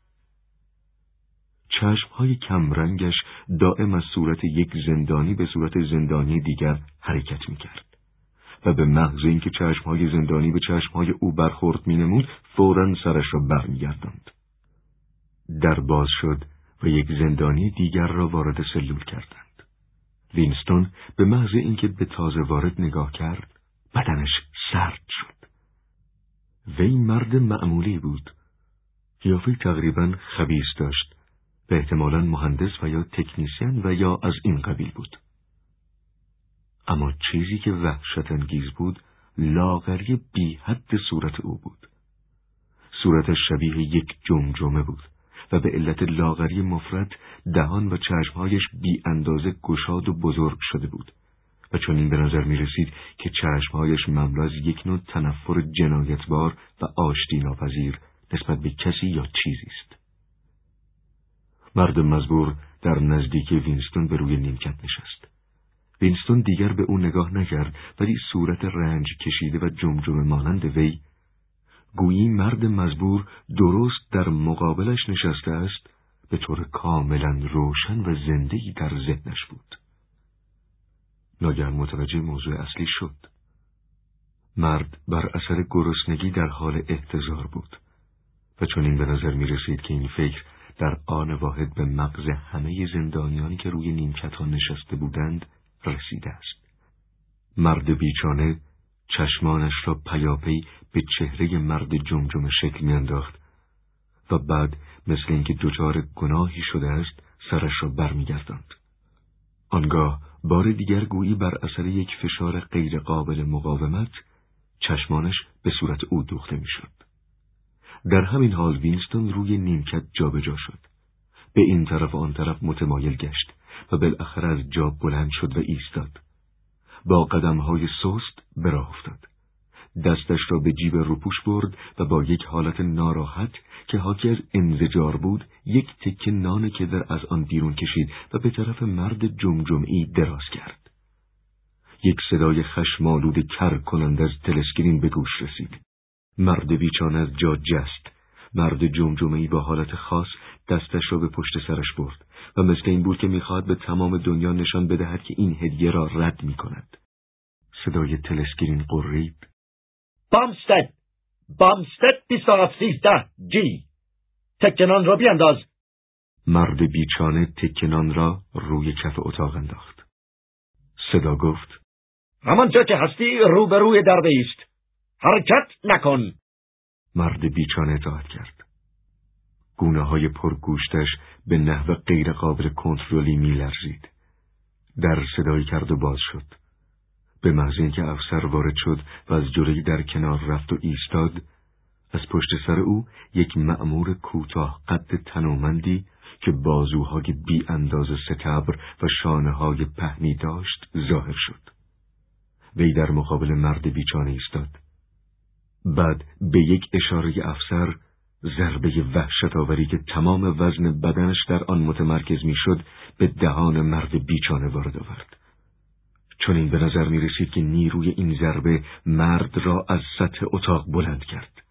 چشمهای کمرنگش دائم از صورت یک زندانی به صورت زندانی دیگر حرکت می کرد. و به محض اینکه چشمهای زندانی به چشمهای او برخورد مینمود فورا سرش را برمیگرداند در باز شد و یک زندانی دیگر را وارد سلول کردند وینستون به محض اینکه به تازه وارد نگاه کرد بدنش سرد شد وی مرد معمولی بود قیافه تقریبا خبیس داشت و احتمالا مهندس و یا تکنیسین و یا از این قبیل بود. اما چیزی که وحشت انگیز بود لاغری بی حد صورت او بود. صورتش شبیه یک جمجمه بود و به علت لاغری مفرط دهان و چشمهایش بی اندازه گشاد و بزرگ شده بود و چنین به نظر می رسید که چشمهایش مملو از یک نوع تنفر جنایتبار و آشتی ناپذیر نسبت به کسی یا چیزی است. مرد مزبور در نزدیک وینستون به روی نیمکت نشست. وینستون دیگر به او نگاه نکرد ولی صورت رنج کشیده و جمجمه مانند وی گویی مرد مزبور درست در مقابلش نشسته است به طور کاملا روشن و زندگی در ذهنش بود. ناگهان متوجه موضوع اصلی شد. مرد بر اثر گرسنگی در حال احتضار بود و چون این به نظر می رسید که این فکر در آن واحد به مغز همه زندانیانی که روی نیمکت نشسته بودند رسیده است. مرد بیچانه چشمانش را پیاپی به چهره مرد جمجم شکل میانداخت و بعد مثل اینکه دچار گناهی شده است سرش را برمیگرداند. آنگاه بار دیگر گویی بر اثر یک فشار غیرقابل مقاومت چشمانش به صورت او دوخته می‌شد. در همین حال وینستون روی نیمکت جابجا شد. به این طرف و آن طرف متمایل گشت و بالاخره از جا بلند شد و ایستاد. با قدمهای سست به راه افتاد. دستش را به جیب روپوش برد و با یک حالت ناراحت که حاکی از انزجار بود یک تکه نان کدر از آن بیرون کشید و به طرف مرد جمجمعی دراز کرد. یک صدای خشمالود کر کنند از تلسکرین به گوش رسید. مرد بیچان از جا جست. مرد جمجمعی با حالت خاص دستش را به پشت سرش برد و مثل این بود که می‌خواهد به تمام دنیا نشان بدهد که این هدیه را رد می کند. صدای تلسکرین قرید. بامستد! بامستد بیست سیزده جی! تکنان را بیانداز! مرد بیچانه تکنان را روی کف اتاق انداخت. صدا گفت. همانجا که هستی روبروی دربه است. حرکت نکن! مرد بیچانه اطاعت کرد. گونه های پرگوشتش به نحو غیر قابل کنترلی می لرزید. در صدایی کرد و باز شد. به محض اینکه افسر وارد شد و از جلوی در کنار رفت و ایستاد از پشت سر او یک مأمور کوتاه قد تنومندی که بازوهای بی انداز ستبر و شانه های پهنی داشت ظاهر شد. وی در مقابل مرد بیچانه ایستاد. بعد به یک اشاره افسر ضربه وحشت آوری که تمام وزن بدنش در آن متمرکز می‌شد به دهان مرد بیچانه وارد آورد. چون این به نظر می رسید که نیروی این ضربه مرد را از سطح اتاق بلند کرد.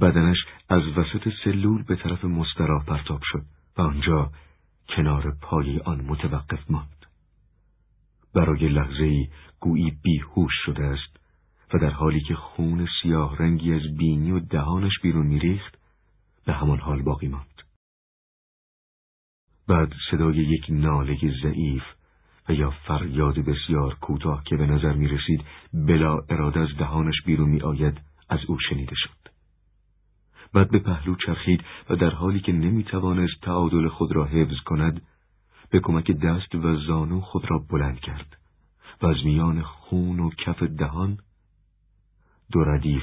بدنش از وسط سلول به طرف مستراح پرتاب شد و آنجا کنار پای آن متوقف ماند. برای لحظه ای گویی بیهوش شده است و در حالی که خون سیاه رنگی از بینی و دهانش بیرون میریخت به همان حال باقی ماند. بعد صدای یک ناله ضعیف و یا فریاد بسیار کوتاه که به نظر می رسید بلا اراده از دهانش بیرون می آید از او شنیده شد. بعد به پهلو چرخید و در حالی که نمی توانست تعادل خود را حفظ کند به کمک دست و زانو خود را بلند کرد و از میان خون و کف دهان دو ردیف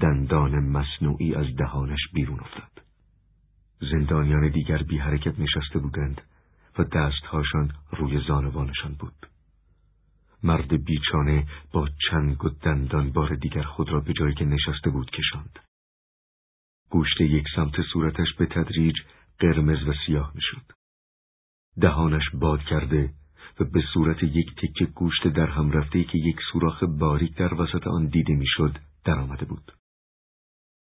دندان مصنوعی از دهانش بیرون افتاد. زندانیان دیگر بی حرکت نشسته بودند و دستهاشان روی زانوانشان بود. مرد بیچانه با چنگ و دندان بار دیگر خود را به جایی که نشسته بود کشاند. گوشت یک سمت صورتش به تدریج قرمز و سیاه می‌شد. دهانش باد کرده و به صورت یک تکه گوشت در هم رفته که یک سوراخ باریک در وسط آن دیده می‌شد در آمده بود.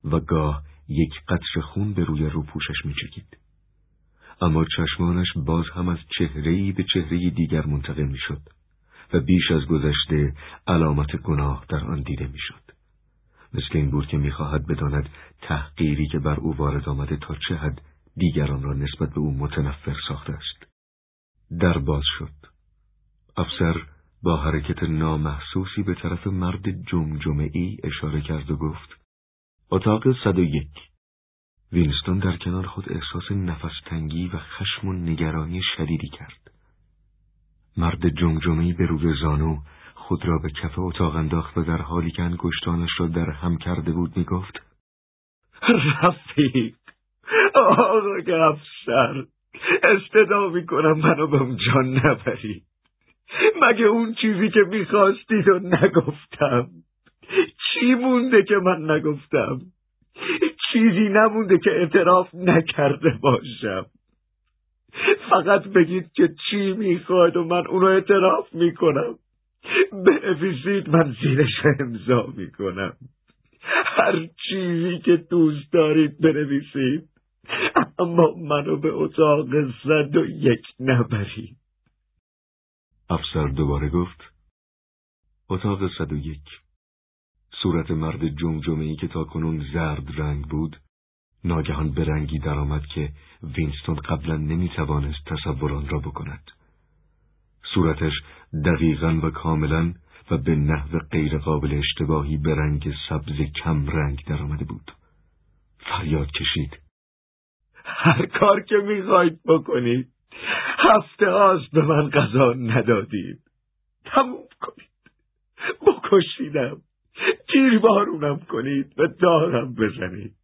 و گاه یک قطر خون به روی روپوشش می چکید. اما چشمانش باز هم از چهرهی به چهره دیگر منتقل می شد و بیش از گذشته علامت گناه در آن دیده می شد. مثل این بود که می‌خواهد بداند تحقیری که بر او وارد آمده تا چه حد دیگران را نسبت به او متنفر ساخته است. در باز شد. افسر با حرکت نامحسوسی به طرف مرد جمجمه ای اشاره کرد و گفت اتاق صد و یک وینستون در کنار خود احساس نفس تنگی و خشم و نگرانی شدیدی کرد. مرد جمجمهی به روی زانو خود را به کف اتاق انداخت و در حالی که انگشتانش را در هم کرده بود می‌گفت رفیق آقای افسر استدا می‌کنم منو به اونجا نبرید مگه اون چیزی که می‌خواستید و نگفتم؟ چی مونده که من نگفتم؟ چیزی نمونده که اعتراف نکرده باشم. فقط بگید که چی می‌خواید و من اونو اعتراف می‌کنم. بنویسید من زیرش امضا می‌کنم. هر چیزی که دوست دارید بنویسید. اما منو به اتاق زد و یک نبرید. افسر دوباره گفت اتاق صد و صورت مرد جمجمه ای که تا کنون زرد رنگ بود ناگهان به رنگی درآمد که وینستون قبلا نمی توانست تصوران را بکند. صورتش دقیقا و کاملا و به نحو غیرقابل اشتباهی به رنگ سبز کم رنگ درآمده بود. فریاد کشید. هر کار که می‌خواید بکنید. هفته هاست به من غذا ندادید. تموم کنید. بکشیدم تیر بارونم کنید و دارم بزنید.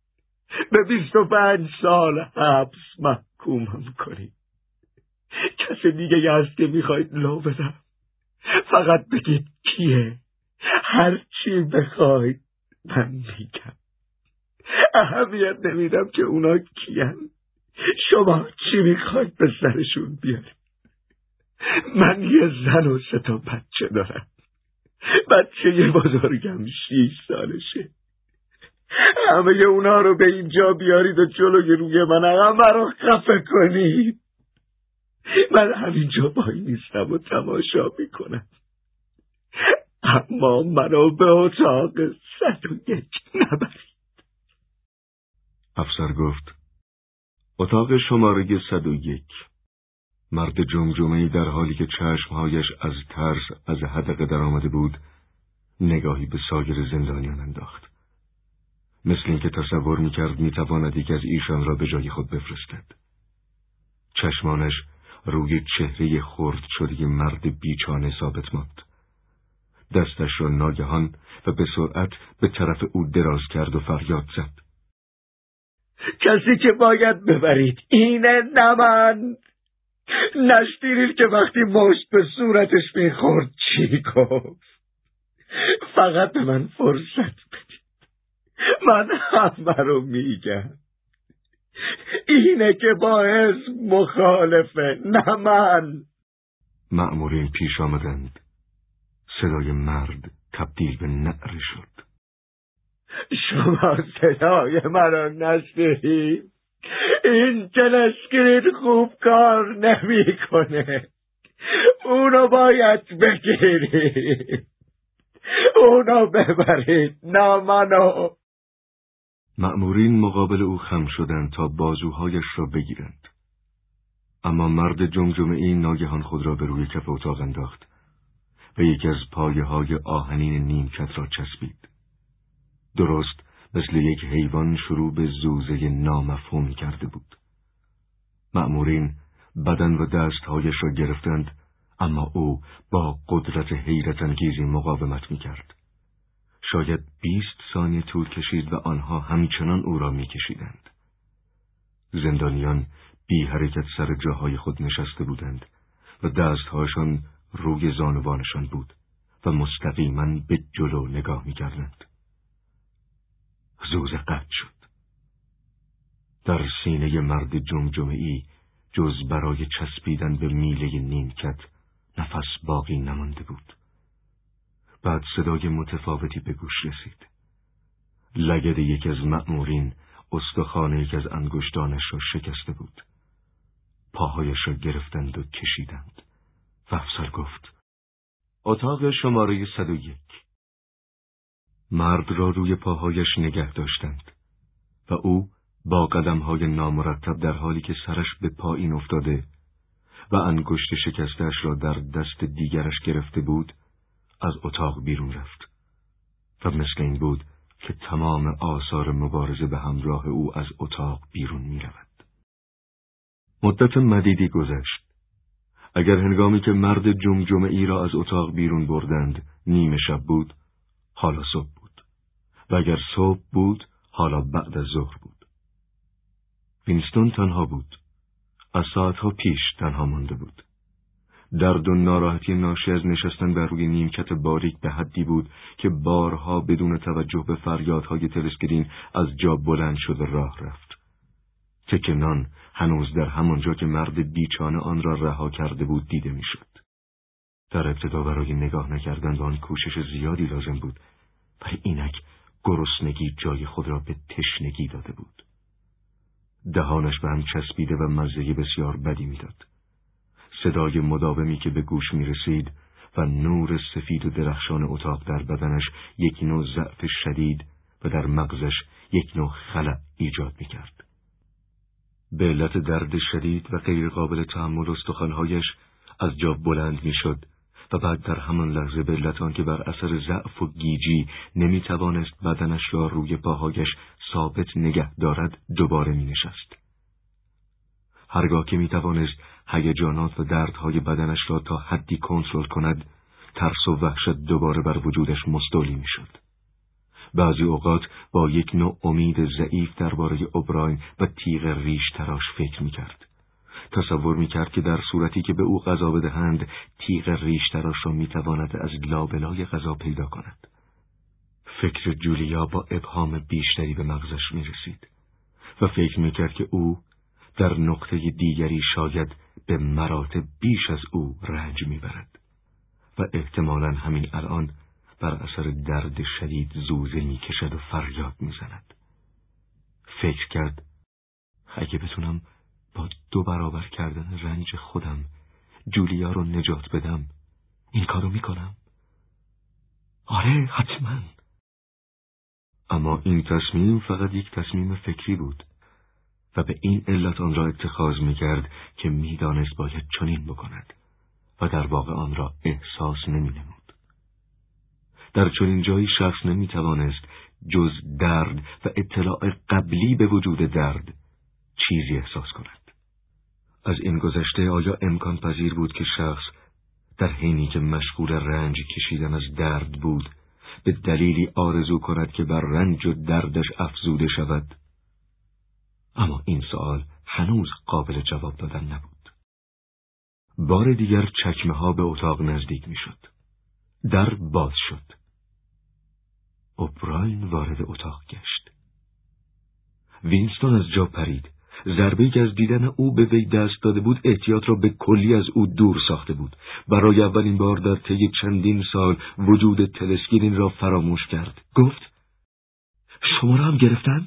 به بیست و پنج سال حبس محکومم کنید. کس دیگه هست که می‌خواید لو بدم. فقط بگید کیه. هر چی بخواید من میگم. اهمیت نمیدم که اونا کیان شما چی می‌خواید به سرشون بیارید. من یه زن و سه تا بچه دارم. بچه یه بزرگم شیش سالشه. همه اونا رو به اینجا بیارید و جلوی روی من همه رو خفه کنید. من همینجا بایی نیستم و تماشا می‌کنم. اما منو به اتاق صد و یک نبرید. افسر گفت اتاق شماره صد و یک. مرد جمجمه در حالی که چشمهایش از ترس از حدقه در آمده بود نگاهی به سایر زندانیان انداخت. مثل اینکه تصور می‌کرد می‌تواند یک از ایشان را به جای خود بفرستد. چشمانش روی چهره خرد شده مرد بیچانه ثابت ماند. دستش را ناگهان و به سرعت به طرف او دراز کرد و فریاد زد. کسی که باید ببرید اینه نمند نشتیرید که وقتی مشت به صورتش می‌خورد چی گفت؟ فقط به من فرصت بدید. من همه رو میگم. اینه که باعث مخالفه نه من مأمورین پیش آمدند. صدای مرد تبدیل به نعره شد. شما صدای مرا نشنید این تلسکرین خوب کار نمی‌کنه. اونو باید بگیرید اونو ببرید نه منو مأمورین مقابل او خم شدند تا بازوهایش را بگیرند. اما مرد جمجمه این ناگهان خود را به روی کف اتاق انداخت و یکی از پایه های آهنین نیمکت را چسبید. درست مثل یک حیوان شروع به زوزه نامفهومی کرده بود. مأمورین بدن و دستهایش را گرفتند اما او با قدرت حیرت انگیزی مقاومت می کرد. شاید بیست ثانیه طول کشید و آنها همچنان او را می کشیدند. زندانیان بی حرکت سر جاهای خود نشسته بودند و دستهاشان روی زانوانشان بود و مستقیما به جلو نگاه می کردند. زوزه قطع شد. در سینه مرد جمجمه ای جز برای چسبیدن به میله نیمکت نفس باقی نمانده بود. بعد صدای متفاوتی به گوش رسید. لگد یکی از مأمورین استخوان یک از انگشتانش را شکسته بود. پاهایش را گرفتند و کشیدند. و افسر گفت اتاق شماره 101 مرد را روی پاهایش نگه داشتند و او با قدمهای نامرتب در حالی که سرش به پایین افتاده و انگشت شکستش را در دست دیگرش گرفته بود از اتاق بیرون رفت و مثل این بود که تمام آثار مبارزه به همراه او از اتاق بیرون می رود. مدت مدیدی گذشت. اگر هنگامی که مرد جمجمه ای را از اتاق بیرون بردند نیمه شب بود، حالا صبح. و اگر صبح بود، حالا بعد از ظهر بود. وینستون تنها بود. از ساعتها پیش تنها مانده بود. درد و ناراحتی ناشی از نشستن بر روی نیمکت باریک به حدی بود که بارها بدون توجه به فریادهای تلسکرین از جا بلند شد و راه رفت. تکنان هنوز در همانجا که مرد بیچانه آن را رها کرده بود دیده می‌شد. در ابتدا برای نگاه نکردن به آن کوشش زیادی لازم بود ولی اینک گرسنگی جای خود را به تشنگی داده بود. دهانش به هم چسبیده و مزه بسیار بدی می‌داد. صدای مداومی که به گوش می رسید و نور سفید و درخشان اتاق در بدنش یک نوع ضعف شدید و در مغزش یک نوع خلع ایجاد می کرد. به علت درد شدید و غیر قابل تحمل استخوانهایش از جا بلند می شد و بعد در همان لحظه به علت که بر اثر ضعف و گیجی نمی توانست بدنش را روی پاهایش ثابت نگه دارد دوباره می نشست. هرگاه که می توانست هیجانات و دردهای بدنش را تا حدی کنترل کند ترس و وحشت دوباره بر وجودش مستولی می‌شد. بعضی اوقات با یک نوع امید ضعیف درباره اوبراین و تیغ ریش تراش فکر می‌کرد. تصور می‌کرد که در صورتی که به او غذا بدهند تیغ ریش را می‌تواند از لابلای غذا پیدا کند. فکر جولیا با ابهام بیشتری به مغزش می‌رسید و فکر می‌کرد که او در نقطه دیگری شاید به مراتب بیش از او رنج می‌برد و احتمالا همین الان بر اثر درد شدید زوزه می‌کشد و فریاد می‌زند فکر کرد اگه بتونم با دو برابر کردن رنج خودم جولیا رو نجات بدم این کارو می‌کنم آره حتما اما این تصمیم فقط یک تصمیم فکری بود و به این علت آن را اتخاذ می کرد که می‌دانست باید چنین بکند و در واقع آن را احساس نمی نمود. در چنین جایی شخص نمی توانست جز درد و اطلاع قبلی به وجود درد چیزی احساس کند. از این گذشته آیا امکان پذیر بود که شخص در حینی که مشغول رنج کشیدن از درد بود به دلیلی آرزو کند که بر رنج و دردش افزوده شود اما این سوال هنوز قابل جواب دادن نبود. بار دیگر چکمه ها به اتاق نزدیک می شد. در باز شد. اوبراین وارد اتاق گشت. وینستون از جا پرید. ضربه که از دیدن او به وی دست داده بود احتیاط را به کلی از او دور ساخته بود. برای اولین بار در طی چندین سال وجود تلسکرین را فراموش کرد. گفت شما را هم گرفتن؟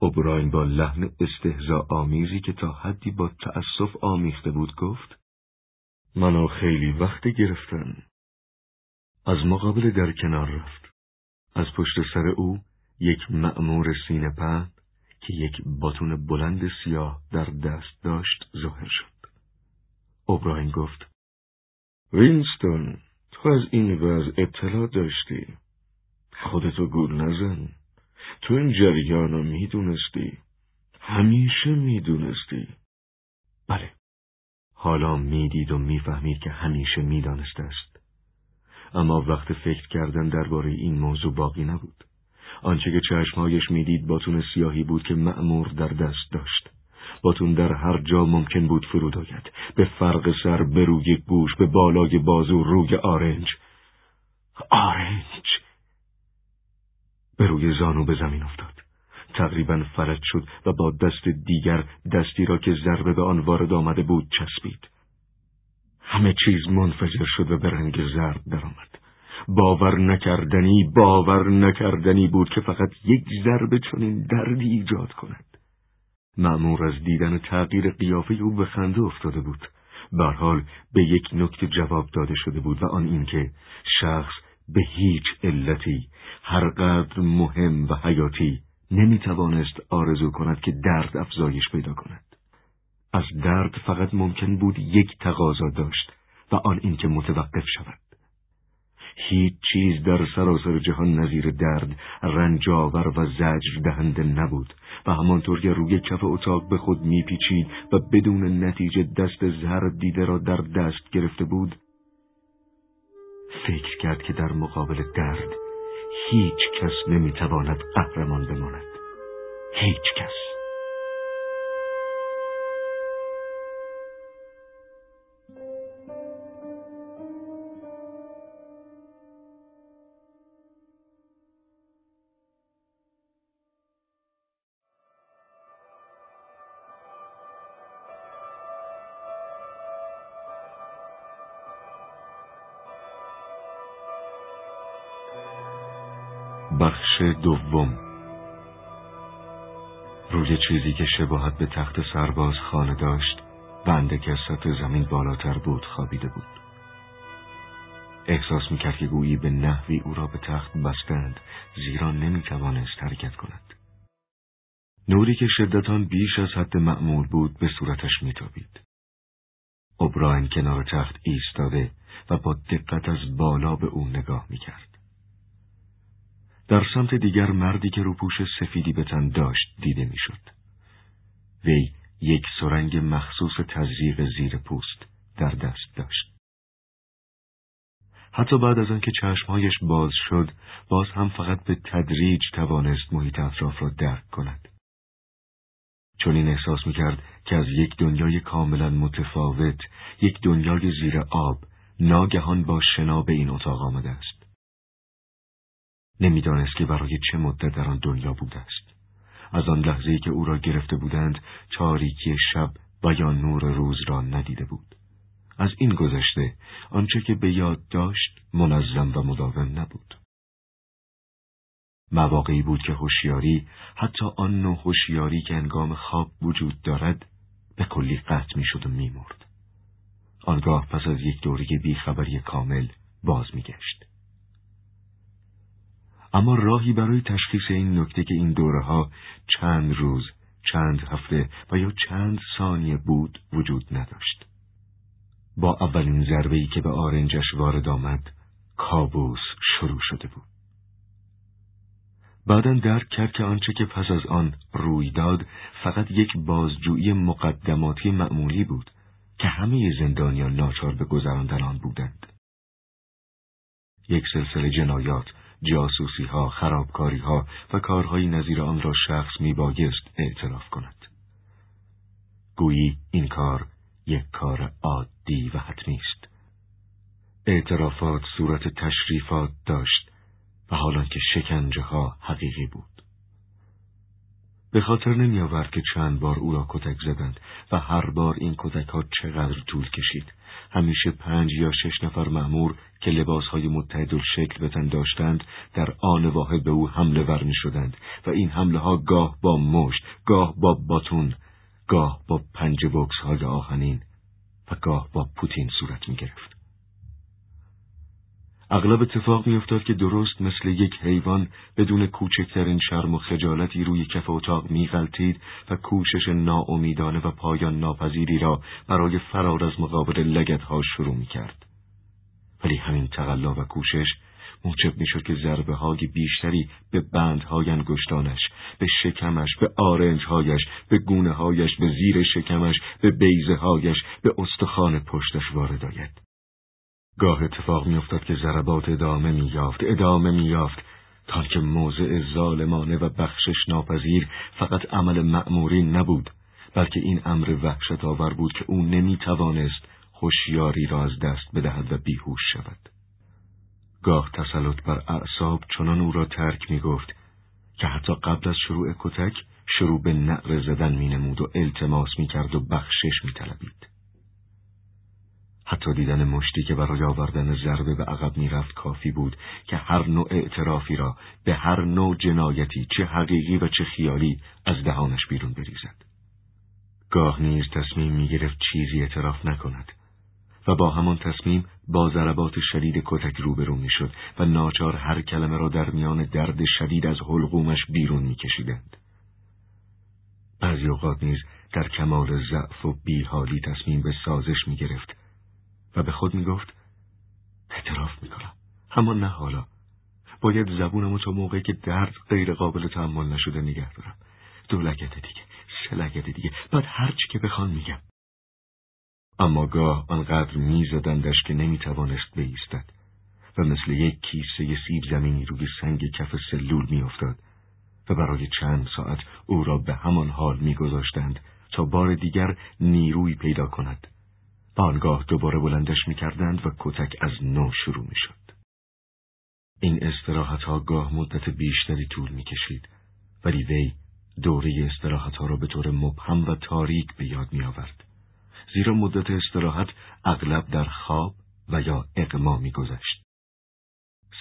اوبراین با لحن استهزا آمیزی که تا حدی با تأسف آمیخته بود گفت منو خیلی وقت گرفتن از مقابل در کنار رفت از پشت سر او یک مأمور سینه که یک باتون بلند سیاه در دست داشت ظاهر شد. اوبراین گفت وینستون تو از این وضع اطلاع داشتی. خودتو گول نزن. تو این جریان رو می‌دونستی. همیشه می‌دونستی. بله. حالا می‌دید و می‌فهمید که همیشه می‌دانسته است. اما وقت فکر کردن درباره این موضوع باقی نبود. آنچه که چشمهایش می‌دید باتون سیاهی بود که مأمور در دست داشت باتون در هر جا ممکن بود فرود آید به فرق سر به روی گوش به بالای بازو روی آرنج آرنج به روی زانو به زمین افتاد. تقریبا فلج شد و با دست دیگر دستی را که ضربه به آن وارد آمده بود چسبید. همه چیز منفجر شد و به رنگ زرد درآمد. باور نکردنی باور نکردنی بود که فقط یک ضربه چنین دردی ایجاد کند. معمور از دیدن تغییر قیافه او به خنده افتاده بود. حال به یک نکته جواب داده شده بود و آن اینکه شخص به هیچ علتی هرقدر مهم و حیاتی نمی توانست آرزو کند که درد افزایش پیدا کند. از درد فقط ممکن بود یک تقاضا داشت و آن اینکه متوقف شود. هیچ چیز در سراسر جهان نظیر درد رنجاور و زجر دهنده نبود و همانطور که روی کف اتاق به خود میپیچید و بدون نتیجه دست زهر دیده را در دست گرفته بود فکر کرد که در مقابل درد هیچ کس نمی‌تواند قهرمان بماند. هیچ کس. چیزی که شباهت به تخت سرباز خانه داشت و اندک از سطح زمین بالاتر بود خوابیده بود. احساس می‌کرد که گویی به نحوی او را به تخت بستند زیرا نمی‌توانست حرکت کند. نوری که شدتان بیش از حد معمول بود به صورتش میتابید. اوبراین کنار تخت ایستاده و با دقت از بالا به او نگاه می‌کرد. در سمت دیگر مردی که روپوش سفیدی به تن داشت دیده می‌شد. وی یک سرنگ مخصوص تزریق زیر پوست در دست داشت. حتی بعد از آنکه چشمهایش باز شد، باز هم فقط به تدریج توانست محیط اطراف را درک کند. چون این احساس می‌کرد که از یک دنیای کاملا متفاوت، یک دنیای زیر آب، ناگهان با شنا به این اتاق آمده است. نمی‌دانست که برای چه مدت در آن دنیا بوده است. از آن لحظه که او را گرفته بودند تاریکی شب و یا نور روز را ندیده بود. از این گذشته آنچه که به یاد داشت منظم و مداوم نبود. مواقعی بود که هوشیاری حتی آن نوع هوشیاری که انگام خواب وجود دارد به کلی قطع می‌شد و میمرد. آنگاه پس از یک دوره بیخبری کامل باز میگشت. اما راهی برای تشخیص این نکته که این دوره ها چند روز، چند هفته و یا چند ثانیه بود وجود نداشت. با اولین ضربه‌ای که به آرنجش وارد آمد، کابوس شروع شده بود. بعدا درک کرد که آنچه که پس از آن روی داد فقط یک بازجویی مقدماتی معمولی بود که همه زندانیان ناچار به گذراندن آن بودند. یک سلسله جنایات جاسوسی ها، خرابکاری ها و کارهای نظیر آن را شخص می بایست اعتراف کند. گویی این کار یک کار عادی و حتمی است. اعترافات صورت تشریفات داشت و حالا که شکنجه ها حقیقی بود. به خاطر نمی آورد که چند بار او را کتک زدند و هر بار این کتک ها چقدر طول کشید. همیشه پنج یا شش نفر مأمور که لباسهای متحد شکل بتن داشتند در آن واحد به او حمله ور شدند و این حمله ها گاه با مشت، گاه با باتون، گاه با پنج بکس های آهنین و گاه با پوتین صورت می گرفت. اغلب اتفاق میافتاد که درست مثل یک حیوان بدون کوچکترین شرم و خجالتی روی کف اتاق میغلطید و کوشش ناامیدانه و پایان ناپذیری را برای فرار از مقابل لگتها شروع می‌کرد. ولی همین تقلا و کوشش موجب می‌شد که ضربه های بیشتری به بندهای انگشتانش، به شکمش، به آرنجهایش، به گونه هایش، به زیر شکمش، به بیزه هایش، به استخوان پشتش وارد آید. گاه اتفاق میافتاد که ضربات ادامه مییافت ادامه مییافت. تا که موضع ظالمانه و بخشش ناپذیر فقط عمل مأموری نبود بلکه این امر وحشت آور بود که او نمی‌توانست هوشیاری را از دست بدهد و بیهوش شود. گاه تسلط بر اعصاب چنان او را ترک می‌گفت که حتی قبل از شروع کتک شروع به نعر زدن مینمود و التماس می‌کرد و بخشش میطلبید. حتی دیدن مشتی که برای آوردن ضربه به عقب می‌رفت کافی بود که هر نوع اعترافی را به هر نوع جنایتی چه حقیقی و چه خیالی از دهانش بیرون بریزد. گاه نیز تصمیم می‌گرفت چیزی اعتراف نکند و با همان تصمیم با ضربات شدید کتک روبرو می‌شد و ناچار هر کلمه را در میان درد شدید از حلقومش بیرون میکشیدند. بعضی اوقات نیز در کمال ضعف و بیحالی تصمیم به سازش می گرفت و به خود می گفت اعتراف می کنم اما نه حالا. باید زبونمو تا موقعی که درد غیر قابل تحمل نشده نگه دارم. دو لگت دیگه سه لگت دیگه. بعد هرچی که بخوان میگم. اما گاه آنقدر میزدندش که نمی‌توانست بایستد و مثل یک کیسه سیب زمینی روی سنگ کف سلول میافتاد و برای چند ساعت او را به همان حال میگذاشتند تا بار دیگر نیروی پیدا کند. آنگاه دوباره بلندش می‌کردند و کتک از نو شروع می‌شد این استراحت ها گاه مدت بیشتری طول می‌کشید ولی وی دوره استراحت ها را به طور مبهم و تاریک به یاد می آورد. زیرا مدت استراحت اغلب در خواب و یا اقما می گذشت.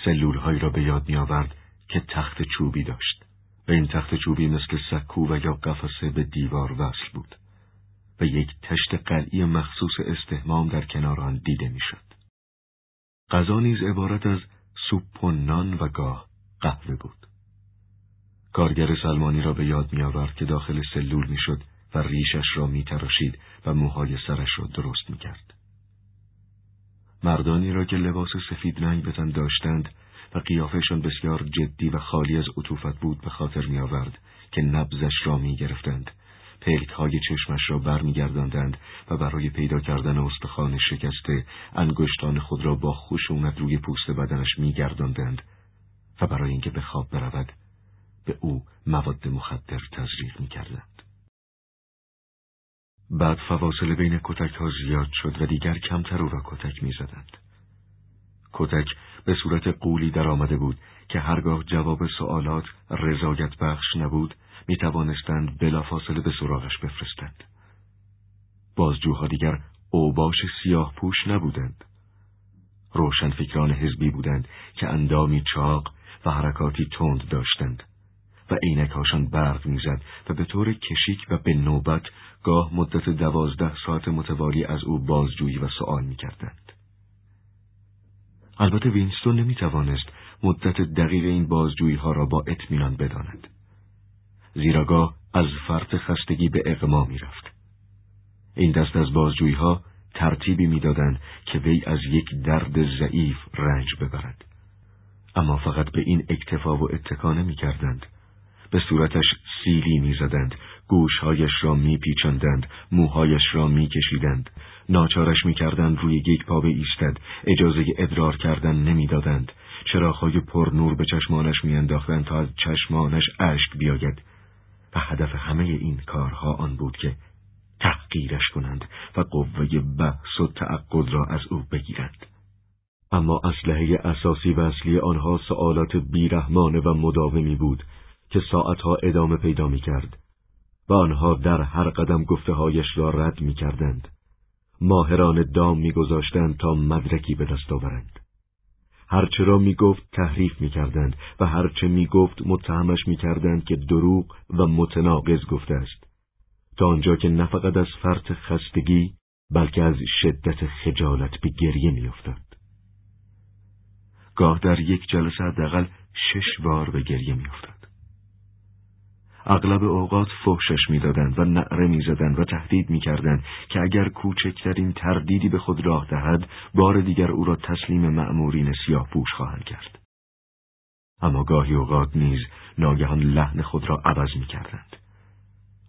سلول هایی را به یاد می آورد که تخت چوبی داشت و این تخت چوبی مثل سکو و یا قفسه به دیوار وصل بود و یک تشت قلعی مخصوص استهمام در کنار آن دیده می‌شد. غذا نیز عبارت از سوپ و نان و گاه قهوه بود. کارگر سلمانی را به یاد می آورد که داخل سلول می شد و ریشش را می تراشید و موهای سرش را درست می کرد. مردانی را که لباس سفید رنگ به داشتند و قیافشان بسیار جدی و خالی از عطوفت بود به خاطر می آورد که نبزش را می گرفتند پلک های چشمش را برمیگرداندند و برای پیدا کردن استخوان شکسته انگشتان خود را با خشونت روی پوست بدنش میگرداندند و برای اینکه به خواب برود به او مواد مخدر تزریق می‌کردند. بعد فواصل بین کتک ها زیاد شد و دیگر کمتر او را کتک می‌زدند. کتک به صورت قولی در آمده بود که هرگاه جواب سوالات رضایت بخش نبود می توانستند بلافاصله به سراغش بفرستند. بازجوها دیگر اوباش سیاه پوش نبودند. روشن فکران حزبی بودند که اندامی چاق و حرکاتی تند داشتند و عینکهاشان برق می‌زد و به طور کشیک و به نوبت گاه مدت دوازده ساعت متوالی از او بازجویی و سوال می‌کردند. البته وینستون نمی توانست مدت دقیق این بازجویی ها را با اطمینان بداند. زیراگاه از فرط خستگی به اقما می رفت. این دست از بازجویی ها ترتیبی می‌دادند که وی از یک درد ضعیف رنج ببرد. اما فقط به این اکتفا و اتکا نمی کردند. به صورتش سیلی می‌زدند، گوشهایش را میپیچاندند، موهایش را میکشیدند، ناچارش می‌کردند روی یک پا ایستد، اجازه ادرار کردن نمی‌دادند، چراغهای پر نور به چشمانش میانداختند تا از چشمانش اشک بیاید هدف همه این کارها آن بود که تحقیرش کنند و قوه بحث و تعقل را از او بگیرند. اما اسلحه اساسی و اصلی آنها سوالات بیرحمانه و مداومی بود که ساعتها ادامه پیدا می کرد و آنها در هر قدم گفته را رد می کردند. ماهران دام می گذاشتند تا مدرکی به دست آورند. هرچه را می گفت تحریف می کردند و هرچه می گفت متهمش می کردند که دروغ و متناقض گفته است. تا آنجا که نه فقط از فرط خستگی بلکه از شدت خجالت به گریه می افتاد. گاه در یک جلسه حداقل شش بار به گریه می افتاد. اغلب اوقات فحشش می‌دادند و نعره می‌زدند و تهدید می‌کردند که اگر کوچکترین تردیدی به خود راه دهد بار دیگر او را تسلیم مأمورین سیاه پوش خواهند کرد. اما گاهی اوقات نیز ناگهان لحن خود را عوض می‌کردند.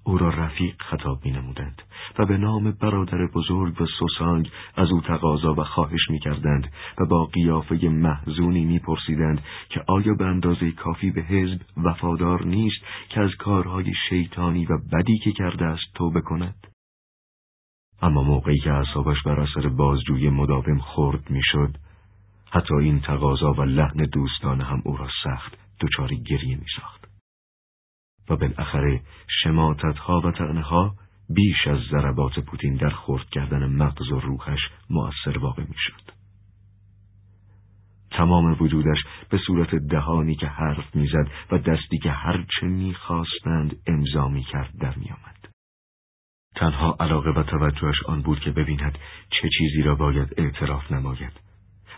او را رفیق خطاب می نمودند و به نام برادر بزرگ و سوسانگ از او تقاضا و خواهش می کردند و با قیافه محزونی می پرسیدند که آیا به اندازه کافی به حزب وفادار نیست که از کارهای شیطانی و بدی که کرده است توبه کند؟ اما موقعی که اعصابش بر اثر بازجوی مداوم خورد می‌شد، حتی این تقاضا و لحن دوستان هم او را سخت دچار گریه می ساخت. و بالاخره شماتتها و تعنها بیش از ضربات پوتین در خورد کردن مغز و روحش مؤثر واقع می‌شد. تمام وجودش به صورت دهانی که حرف می‌زد و دستی که هرچه می‌خواستند امضا می‌کرد در میآمد. تنها علاقه و توجهش آن بود که ببیند چه چیزی را باید اعتراف نماید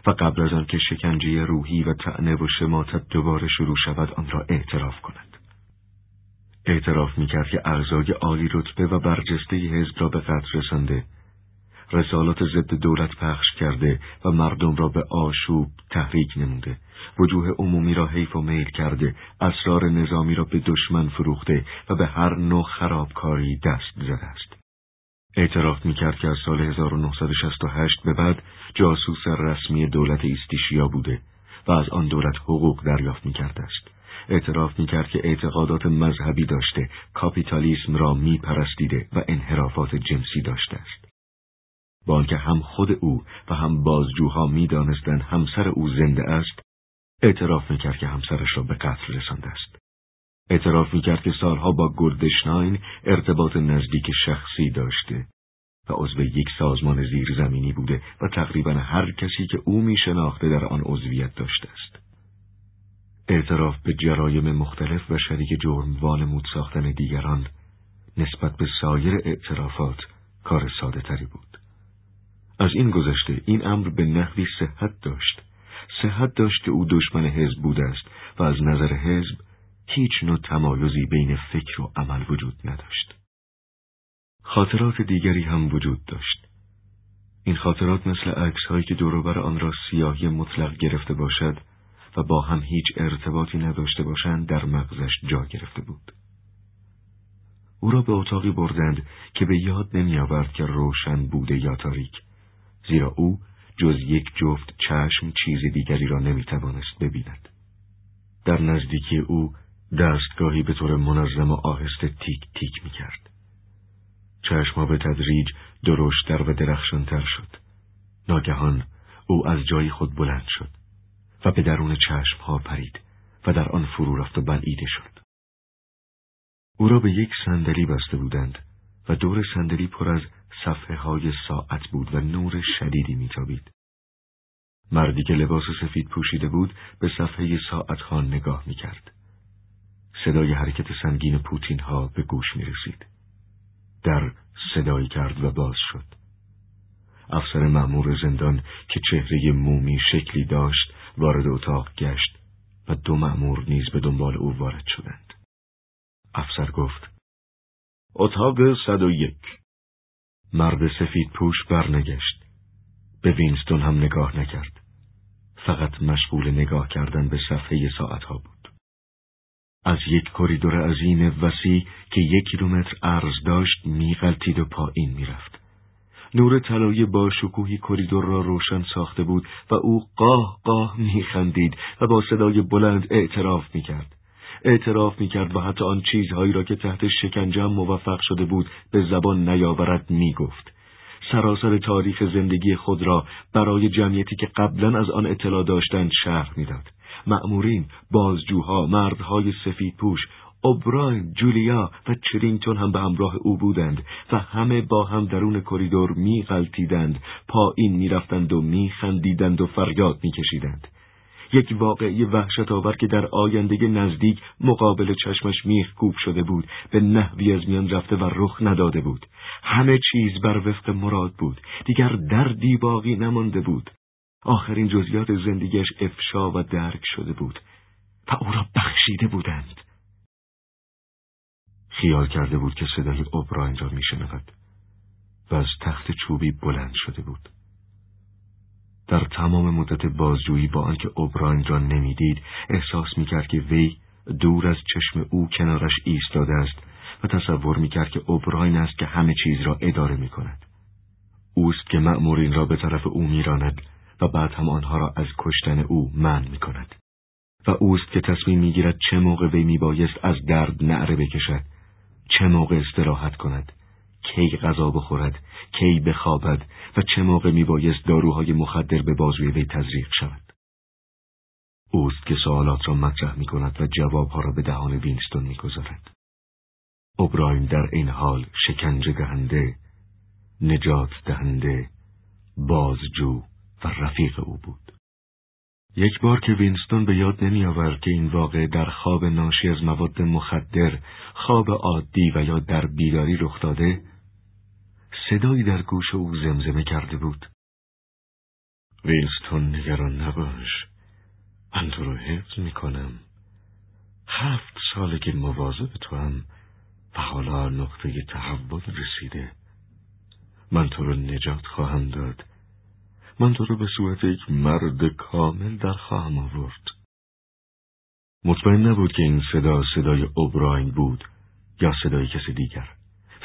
و قبل از آنکه شکنجه روحی و تعنه و شماتت دوباره شروع شود آن را اعتراف کند. اعتراف می‌کرد که اعضای عالی رتبه و برجسته حزب را به قتل رسانده. رسالات ضد دولت پخش کرده و مردم را به آشوب تحریک نموده وجوه عمومی را حیف و میل کرده اسرار نظامی را به دشمن فروخته و به هر نوع خرابکاری دست زده است اعتراف می‌کرد که از سال 1968 به بعد جاسوس رسمی دولت ایستیشیا بوده و از آن دولت حقوق دریافت می‌کرده است اعتراف می‌کرد که اعتقادات مذهبی داشته کاپیتالیسم را میپرستیده و انحرافات جنسی داشته است با آنکه هم خود او و هم بازجوها می‌دانستند همسر او زنده است اعتراف می‌کرد که همسرش را به قتل رسانده است اعتراف می‌کرد که سالها با گلدشناین ارتباط نزدیک شخصی داشته و عضو یک سازمان زیرزمینی بوده و تقریبا هر کسی که او می شناخته در آن عضویت داشته است. اعتراف به جرایم مختلف و شریک جرم وانمود ساختن دیگران نسبت به سایر اعترافات کار ساده تری بود. از این گذشته این امر به نحوی صحت داشت. صحت داشت که او دشمن حزب بوده است و از نظر حزب هیچ نوع تمایزی بین فکر و عمل وجود نداشت. خاطرات دیگری هم وجود داشت. این خاطرات مثل عکس هایی که دوروبر آن را سیاهی مطلق گرفته باشد و با هم هیچ ارتباطی نداشته باشند در مغزش جا گرفته بود. او را به اتاقی بردند که به یاد نمی آورد که روشن بوده یا تاریک زیرا او جز یک جفت چشم چیز دیگری را نمی توانست ببیند. در نزدیکی او دستگاهی به طور منظم و آهسته تیک تیک می کرد. چشما به تدریج درشتر و درخشانتر شد. ناگهان او از جای خود بلند شد و به درون چشم ها پرید و در آن فرو رفت و بلعیده شد. او را به یک صندلی بسته بودند و دور صندلی پر از صفحه های ساعت بود و نور شدیدی میتابید. مردی که لباس سفید پوشیده بود به صفحه ساعت ها نگاه می‌کرد. صدای حرکت سنگین پوتین ها به گوش می رسید. در صدایی کرد و باز شد. افسر معمور زندان که چهره مومی شکلی داشت وارد اتاق گشت و دو معمور نیز به دنبال او وارد شدند. افسر گفت اتاق صد و یک مرد سفید پوش برنگشت. به وینستون هم نگاه نکرد. فقط مشغول نگاه کردن به صفحه ساعت ها بود. از یک کریدور عظیم وسیع که یک کیلومتر عرض داشت میغلطید و پایین می‌رفت. نور طلایی با شکوهی کریدور را روشن ساخته بود و او قاه قاه میخندید و با صدای بلند اعتراف می‌کرد. اعتراف می‌کرد و حتی آن چیزهایی را که تحت شکنجه موفق شده بود به زبان نیاورد می‌گفت. سراسر تاریخ زندگی خود را برای جمعیتی که قبلا از آن اطلاع داشتند شهر می‌داد. مأمورین، بازجوها، مردهای سفید پوش، اوبراین، جولیا و چرینگتون هم به همراه او بودند و همه با هم درون کریدور میغلطیدند، پایین می‌رفتند و میخندیدند و فریاد میکشیدند. یک واقعی وحشت آور که در آینده نزدیک مقابل چشمش میخ کوب شده بود به نحوی از میان رفته و رخ نداده بود. همه چیز بر وفق مراد بود دیگر دردی باقی نمانده بود. آخرین جزیات زندگیش افشا و درک شده بود و او را بخشیده بودند. خیال کرده بود که صدای اوبراین را میشنود و از تخت چوبی بلند شده بود در تمام مدت بازجویی با آنکه اوبراین را نمی‌دید احساس می‌کرد که وی دور از چشم او کنارش ایستاده است و تصور می‌کرد که اوبراین است که همه چیز را اداره می‌کند اوست که مأمورین را به طرف او میراند و بعد هم آنها را از کشتن او من می کند. و اوست که تصمیم می‌گیرد چه موقع وی میبایست از درد نعره بکشد چه موقع استراحت کند؟ کی غذا بخورد؟ کی بخوابد؟ و چه موقع میبایست داروهای مخدر به بازوی وی تزریق شود؟ اوست که سوالات را مطرح می کند و جوابها را به دهان وینستون می‌گذارد. اوبراین در این حال شکنجه دهنده نجات دهنده بازجو و رفیق او بود. یک بار که وینستون به یاد نمی آورد که این واقع در خواب ناشی از مواد مخدر، خواب عادی و یا در بیداری رخ داده، صدایی در گوش او زمزمه کرده بود. وینستون نگران نباش، من تو رو حفظ می کنم. هفت ساله که مواظب تو هم و حالا نقطه تحول رسیده. من تو را نجات خواهم داد من تو را به صورت یک مرد کامل در خواهم آورد. مطمئن نبود که این صدا صدای اوبراین بود یا صدای کسی دیگر.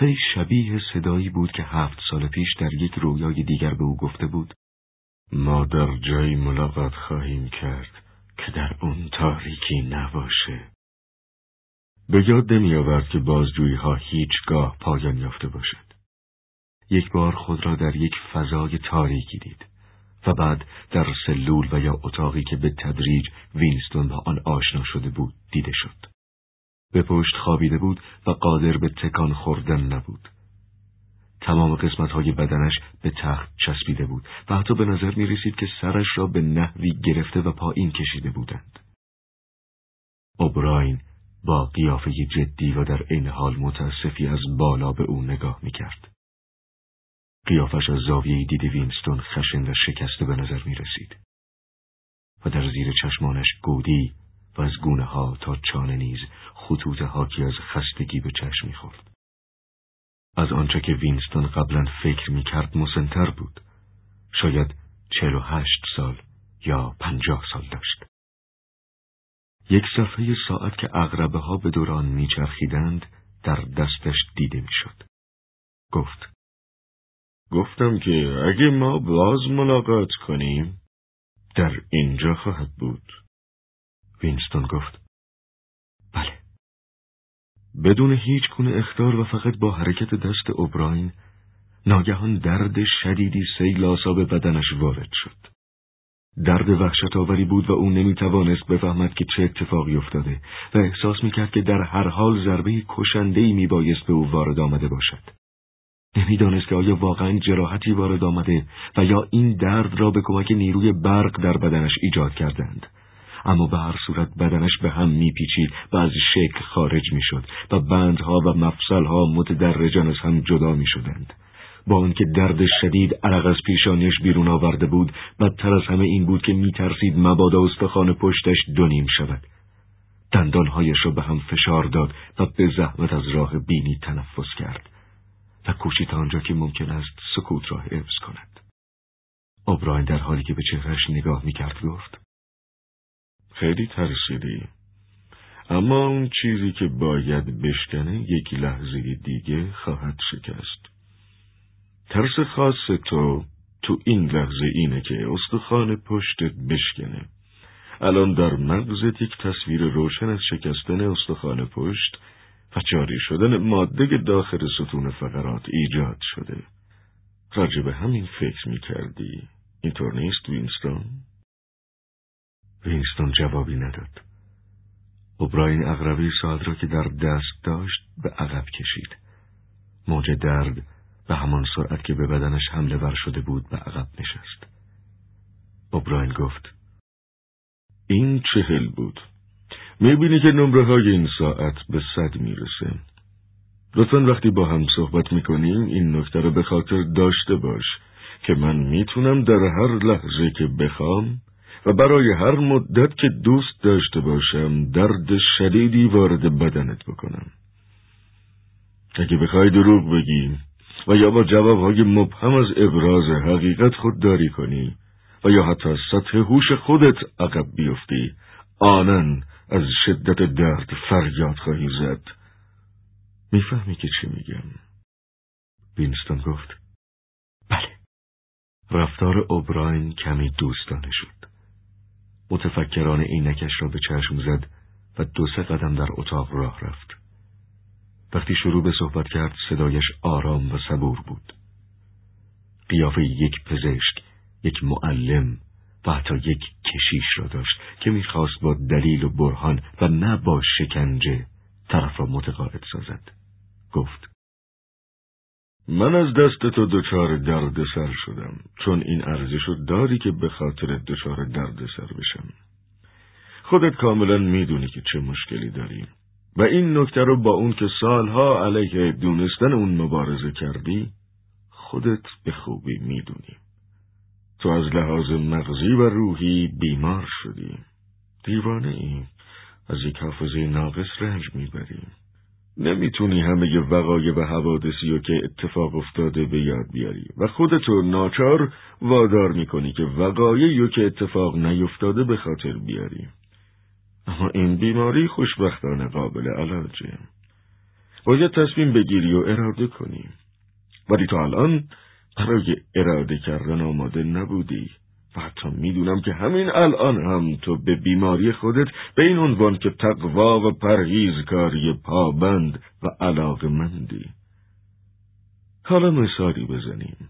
ولی شبیه صدایی بود که هفت سال پیش در یک رویای دیگر به او گفته بود. ما در جایی ملاقات خواهیم کرد که در اون تاریکی نباشه. به یاد نمی آورد که بازجویی ها هیچگاه پایان یافته باشد. یک بار خود را در یک فضای تاریکی دید. و بعد در سلول و یا اتاقی که به تدریج وینستون با آن آشنا شده بود دیده شد به پشت خوابیده بود و قادر به تکان خوردن نبود. تمام قسمت های بدنش به تخت چسبیده بود و حتی به نظر می رسید که سرش را به نحوی گرفته و پایین کشیده بودند. اوبراین با قیافه جدی و در این حال متاسفی از بالا به او نگاه می کرد. قیافش از زاویه دید وینستون خشن و شکسته به نظر می رسید. و در زیر چشمانش گودی و از گونه ها تا چانه نیز خطوط حاکی از خستگی به چشم می‌خورد. از آنچه که وینستون قبلا فکر می‌کرد مسنتر بود. شاید چهل و هشت سال یا پنجاه سال داشت. یک صفحه ساعت که اغربه ها به دوران میچرخیدند در دستش دیده می‌شد. گفت گفتم که اگه ما باز ملاقات کنیم در اینجا خواهد بود. وینستون گفت بله بدون هیچ گونه اختار و فقط با حرکت دست اوبراین ناگهان درد شدیدی سیل آساب بدنش وارد شد درد وحشت آوری بود و او نمی توانست بفهمد که چه اتفاقی افتاده و احساس می کرد که در هر حال ضربه کشنده ای می بایست به او وارد آمده باشد. نمی‌دانست که آیا واقعا جراحتی وارد آمده و یا این درد را به کمک نیروی برق در بدنش ایجاد کردند. اما به هر صورت بدنش به هم میپیچید و از شکل خارج می‌شد و بندها و مفصلها متدرجان از هم جدا می‌شدند. با آنکه درد شدید عرق از پیشانیش بیرون آورده بود بدتر از همه این بود که میترسید مبادا استخوان پشتش دونیم شود. دندانهایش را به هم فشار داد و به زحمت از راه بینی تنفس کرد. و کوشید آنجا که ممکن است سکوت را حفظ کند. اوبراین در حالی که به چهرش نگاه می‌کرد گفت خیلی ترسیدی. اما اون چیزی که باید بشکنه یک لحظه دیگه خواهد شکست. ترس خاص تو تو این لحظه اینه که استخوان پشتت بشکنه. الان در مغزت یک تصویر روشن از شکستن استخوان پشت و جاری شدن ماده داخل ستون فقرات ایجاد شده راجع به همین فکر می کردی اینطور نیست وینستون؟ وینستون جوابی نداد. اوبراین اغربی ساعت را که در دست داشت به عقب کشید. موج درد به همان سرعت که به بدنش حمله ور شده بود به عقب نشست. اوبراین گفت این چهل بود. می‌بینی که نمره های این ساعت به صد می‌رسه. لطفا وقتی با هم صحبت می‌کنیم این نکته رو به خاطر داشته باش که من می‌تونم در هر لحظه که بخوام و برای هر مدت که دوست داشته باشم درد شدیدی وارد بدنت بکنم اگه بخوای دروغ بگی و یا با جوابهای مبهم از ابراز حقیقت خودداری کنی و یا حتی سطح هوش خودت عقب بیفتی آنن از شدت درد فریاد خواهی زد می‌فهمی که چی میگم وینستون گفت بله رفتار اوبراین کمی دوستانه شد متفکران عینکش را به چشم زد و دو سه قدم در اتاق راه رفت. وقتی شروع به صحبت کرد صدایش آرام و صبور بود. قیافه یک پزشک، یک معلم و حتی یک کشیش را داشت که می‌خواست با دلیل و برهان و نه با شکنجه طرف را متقاعد سازد. گفت من از دست تو دچار درد سر شدم چون این ارزش داری که به خاطر دچار درد سر بشم خودت کاملا می‌دونی که چه مشکلی داری و این نکته رو با اون که سالها علیه دونستن اون مبارزه کردی خودت به خوبی می‌دونی تو از لحاظ مغزی و روحی بیمار شدی. دیوانه ای. از یک حافظه ناقص رنج می‌بری نمی‌تونی همه وقایع و حوادثی رو که اتفاق افتاده به یاد بیاری. و خودتو ناچار وادار می‌کنی که وقایعی که اتفاق نیفتاده به خاطر بیاری. اما این بیماری خوشبختانه قابل علاجه. باید تصمیم بگیری و اراده کنی. ولی تو الان برای اراده کردن آماده نبودی و حتی می‌دونم که همین الان هم تو به بیماری خودت به این عنوان که تقوا و پرهیزکاری پابند و علاق مندی. حالا مثالی بزنیم.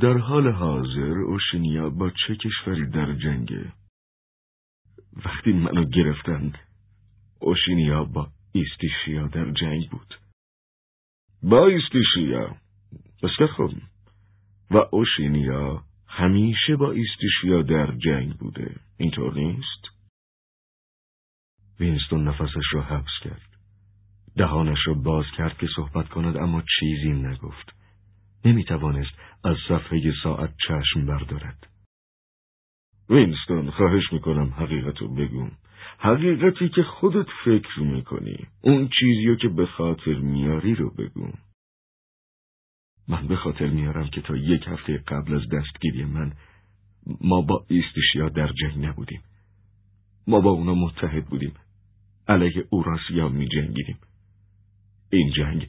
در حال حاضر اوشنیا با چه کشوری در جنگه؟ وقتی منو گرفتن اوشینیا با ایستیشیا در جنگ بود. با ایستیشیا بسیار خوب و اوشینیا همیشه با ایستیشیا در جنگ بوده. اینطور نیست؟ وینستون نفسش را حبس کرد. دهانش را باز کرد که صحبت کند اما چیزی نگفت. نمی توانست از صفحه ساعت چشم بردارد. وینستون خواهش می‌کنم حقیقتو بگم حقیقتی که خودت فکر می‌کنی. اون چیزیو که به خاطر میاری رو بگو. من به خاطر میارم که تا یک هفته قبل از دستگیری من ما با ایستشیا در جنگ نبودیم. ما با اونا متحد بودیم. علیه اوراسیا می جنگیدیم. این جنگ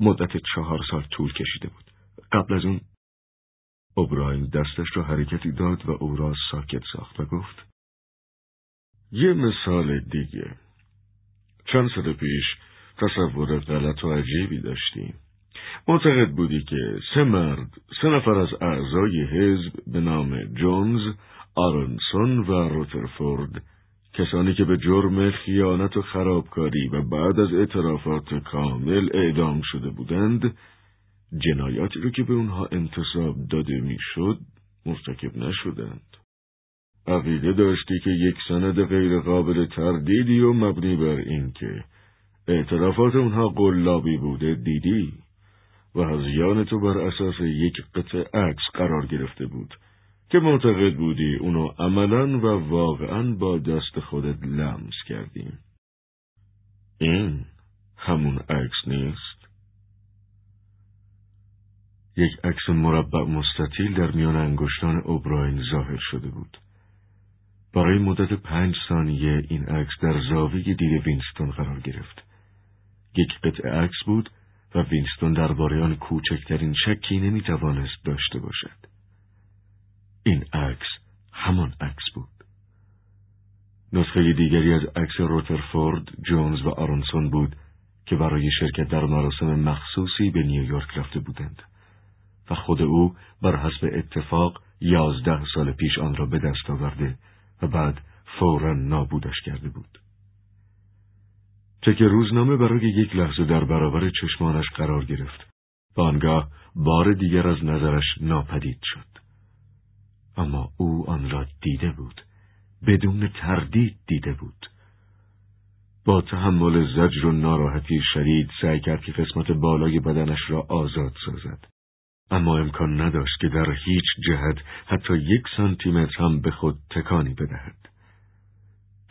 مدت چهار سال طول کشیده بود. قبل از اون اوبراین دستش را حرکتی داد و او را ساکت ساخت و گفت یه مثال دیگه چند سال پیش تصور غلط و عجیبی داشتیم معتقد بودی که سه مرد سه نفر از اعضای حزب به نام جونز، آرنسون و روترفورد کسانی که به جرم خیانت و خرابکاری و بعد از اعترافات کامل اعدام شده بودند جنایاتی رو که به اونها انتصاب داده می‌شد مرتکب نشدند. عقیده داشتی که یک سند غیر قابل تردیدی و مبنی بر این که اعترافات اونها قلابی بوده دیدی؟ و هزیان تو بر اساس یک قطع عکس قرار گرفته بود که معتقد بودی اونو عملا و واقعا با دست خودت لمس کردیم این همون عکس نیست؟ یک عکس مربع مستطیل در میان انگشتان اوبراین ظاهر شده بود. برای مدت پنج ثانیه این عکس در زاویه دید وینستون قرار گرفت. یک قطع عکس بود و وینستون درباره آن کوچکترین شکی نمی‌توانست داشته باشد. این عکس همان عکس بود. نسخه دیگری از عکس روترفورد، جونز و آرونسون بود که برای شرکت در مراسم مخصوصی به نیویورک رفته بودند و خود او بر حسب اتفاق یازده سال پیش آن را به دست آورده و بعد فورا نابودش کرده بود. که روزنامه برای یک لحظه در برابر چشمانش قرار گرفت و آنگاه بار دیگر از نظرش ناپدید شد. اما او آن را دیده بود. بدون تردید دیده بود. با تحمل زجر و ناراحتی شدید سعی کرد که قسمت بالای بدنش را آزاد سازد. اما امکان نداشت که در هیچ جهت حتی یک سانتیمتر هم به خود تکانی بدهد.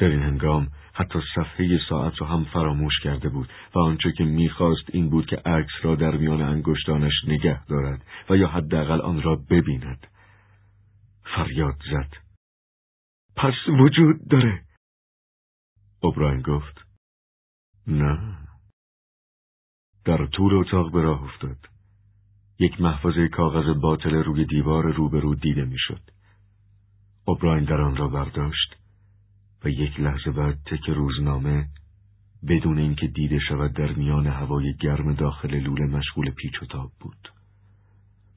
در این هنگام حتی صفحه ساعت را هم فراموش کرده بود و آنچه که می‌خواست این بود که عکس را در میان انگشتانش نگه دارد و یا حداقل آن را ببیند. فریاد زد. پس وجود داره. اوبراین گفت. نه. در طول اتاق به راه افتاد. یک محفظه کاغذ باطل روی دیوار روبرو دیده می‌شد. اوبراین در آن را برداشت. و یک لحظه بعد تک روزنامه بدون اینکه دیده شود در میان هوای گرم داخل لوله مشغول پیچ و تاب بود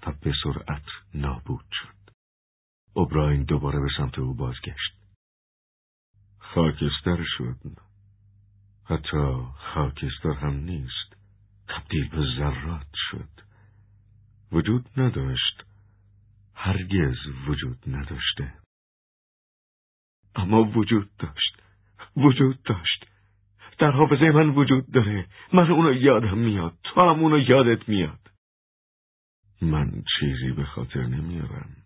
و به سرعت نابود شد. اوبراین دوباره به سمت او بازگشت. خاکستر شد. حتی خاکستر هم نیست. تبدیل به ذرات شد. وجود نداشت. هرگز وجود نداشته. اما وجود داشت وجود داشت. در حافظه من وجود داره. من اونو یادم میاد. تو هم اونو یادت میاد. من چیزی به خاطر نمیارم.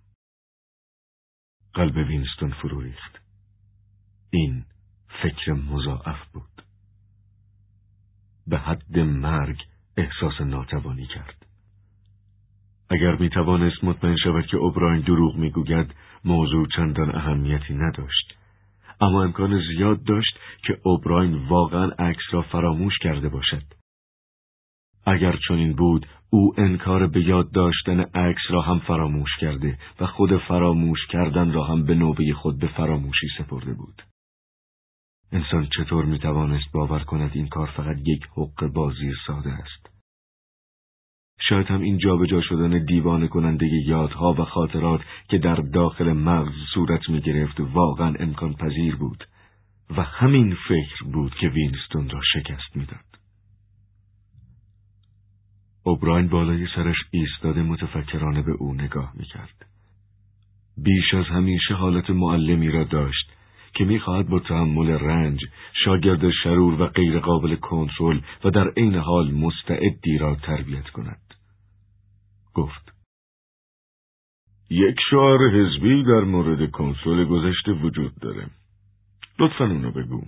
قلب وینستون فرو ریخت این فکر مضاعف بود. به حد مرگ احساس ناتوانی کرد. اگر می توانست مطمئن شود که اوبراین دروغ می‌گوید موضوع چندان اهمیتی نداشت. اما امکان زیاد داشت که اوبراین واقعا عکس را فراموش کرده باشد. اگر چنین بود او انکار به یاد داشتن عکس را هم فراموش کرده و خود فراموش کردن را هم به نوبه خود به فراموشی سپرده بود. انسان چطور می توانست باور کند این کار فقط یک حق بازی ساده است؟ شاید هم این جابجا شدن دیوانه کننده یادها و خاطرات که در داخل مغز صورت می گرفت واقعا امکان پذیر بود و همین فکر بود که وینستون را شکست می‌داد. اوبراین بالای سرش ایستاده متفکرانه به او نگاه می‌کرد. بیش از همیشه حالت معلمی را داشت که می‌خواهد با تحمل رنج شاگرد شرور و غیر قابل کنترل و در عین حال مستعدی را تربیت کند. گفت یک شعار حزبی در مورد کنسول گذشته وجود داره. لطفا اونو بگو.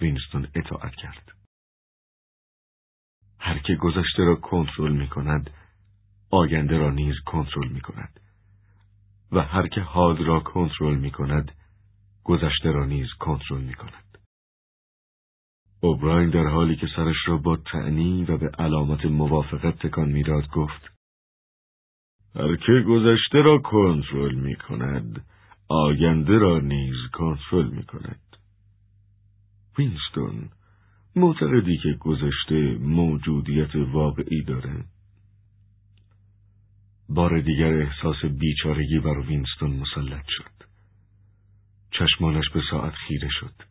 وینستون اطاعت کرد. هر که گذشته را کنترل می کند، آینده را نیز کنترل می کند. و هر که حال را کنترل می کند، گذشته را نیز کنترل می کند. اوبراین در حالی که سرش را با تعنی و به علامت موافقت تکان می‌داد گفت هر که گذشته را کنترل می کند آینده را نیز کنترل می کند وینستون معتقدی که گذشته موجودیت واقعی داره. بار دیگر احساس بیچارگی بر وینستون مسلط شد. چشمانش به ساعت خیره شد.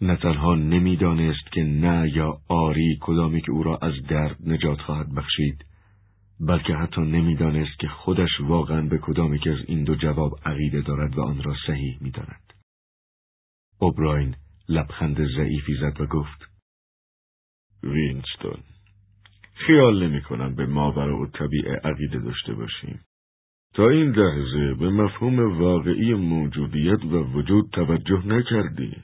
نه تنها نمی‌دانست که نه یا آری کدامی که او را از درد نجات خواهد بخشید بلکه حتی نمی‌دانست که خودش واقعا به کدامی که از این دو جواب عقیده دارد و آن را صحیح می‌داند. اوبراین لبخند ضعیفی زد و گفت وینستون خیال نمی کنم به ماور و طبیعه عقیده داشته باشیم. تا این لحظه به مفهوم واقعی موجودیت و وجود توجه نکردی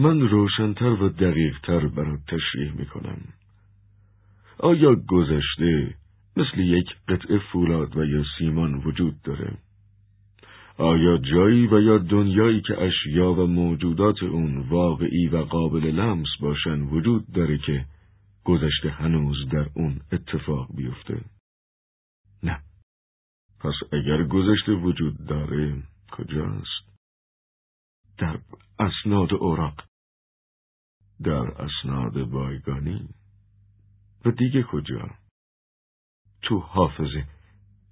من روشنتر و دقیقتر برات تشریح می کنم. آیا گذشته مثل یک قطعه فولاد و یا سیمان وجود داره؟ آیا جایی و یا دنیایی که اشیا و موجودات اون واقعی و قابل لمس باشن وجود داره که گذشته هنوز در اون اتفاق بیفته؟ نه. پس اگر گذشته وجود داره کجاست؟ در اسناد اوراق در اسناد بایگانی. و دیگه کجا؟ تو حافظه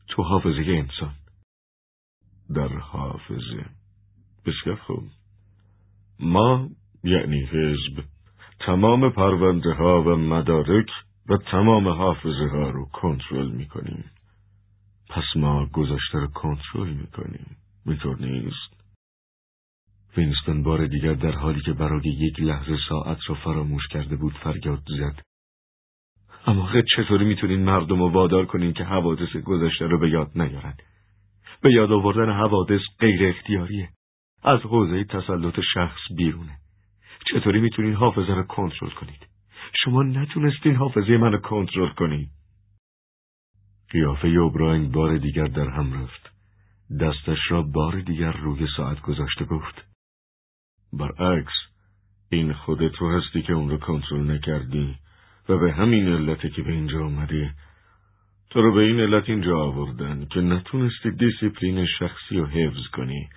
تو حافظه انسان. در حافظه. بسیار خوب. ما یعنی حزب. تمام پرونده ها و مدارک و تمام حافظه ها رو کنترل می کنیم پس ما گذشته رو کنترل می کنیم میطور نیست. وینستون بار دیگر در حالی که برای یک لحظه ساعت را فراموش کرده بود فریاد زد. اما خیلی چطوری می‌تونین مردم رو وادار کنین که حوادث گذشته رو به یاد نیارن؟ به یاد آوردن حوادث غیر اختیاریه. از حوزه تسلط شخص بیرونه. چطوری می‌تونین حافظه رو کنترل کنید؟ شما نتونستین حافظه منو کنترل کنید. قیافه اوبراین بار دیگر در هم رفت. دستش را بار دیگر روی ساعت گذاشته گفت. برعکس این خودت تو هستی که اون رو کنترل نکردی و به همین علته که به اینجا اومدی تو رو به این علت اینجا آوردن که نتونستی دیسیپلین شخصی رو حفظ کنی.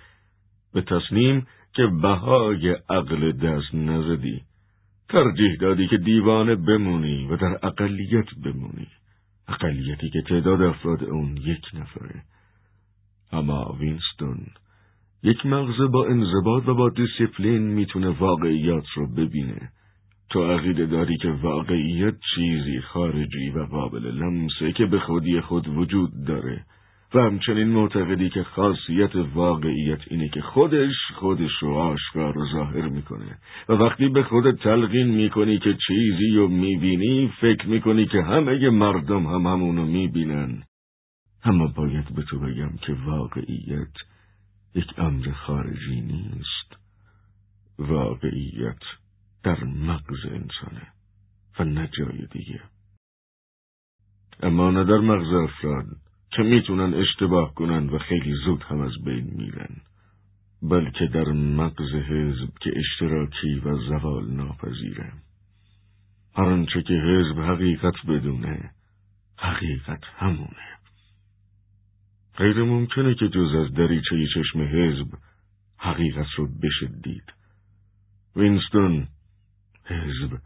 به تسلیم که بهای عقله دست نزدی. ترجیح دادی که دیوانه بمونی و در اقلیت بمونی. اقلیتی که تعداد افراد اون یک نفره. اما وینستون یک مغز با انضباط و با دیسیپلین می‌تونه واقعیات رو ببینه. تو عقیده داری که واقعیت چیزی خارجی و قابل لمسه که به خودی خود وجود داره. و همچنین معتقدی که خاصیت واقعیت اینه که خودش خودش رو آشکار و ظاهر می‌کنه. و وقتی به خودت تلقین می‌کنی که چیزی رو می‌بینی فکر می‌کنی که همه مردم هم همونو می‌بینن. اما باید به تو بگم که واقعیت یک امر خارجی نیست. واقعیت در مغز انسانه و نه جای دیگه. اما نه در مغز افراد که می‌تونن اشتباه کنن و خیلی زود هم از بین میرن بلکه در مغز حزب که اشتراکی و زوال ناپذیره. هر آنچه که حزب حقیقت بدونه حقیقت همونه. غیر ممکنه که جز از دریچه چشم حزب حقیقت رو بشه دید وینستون حزب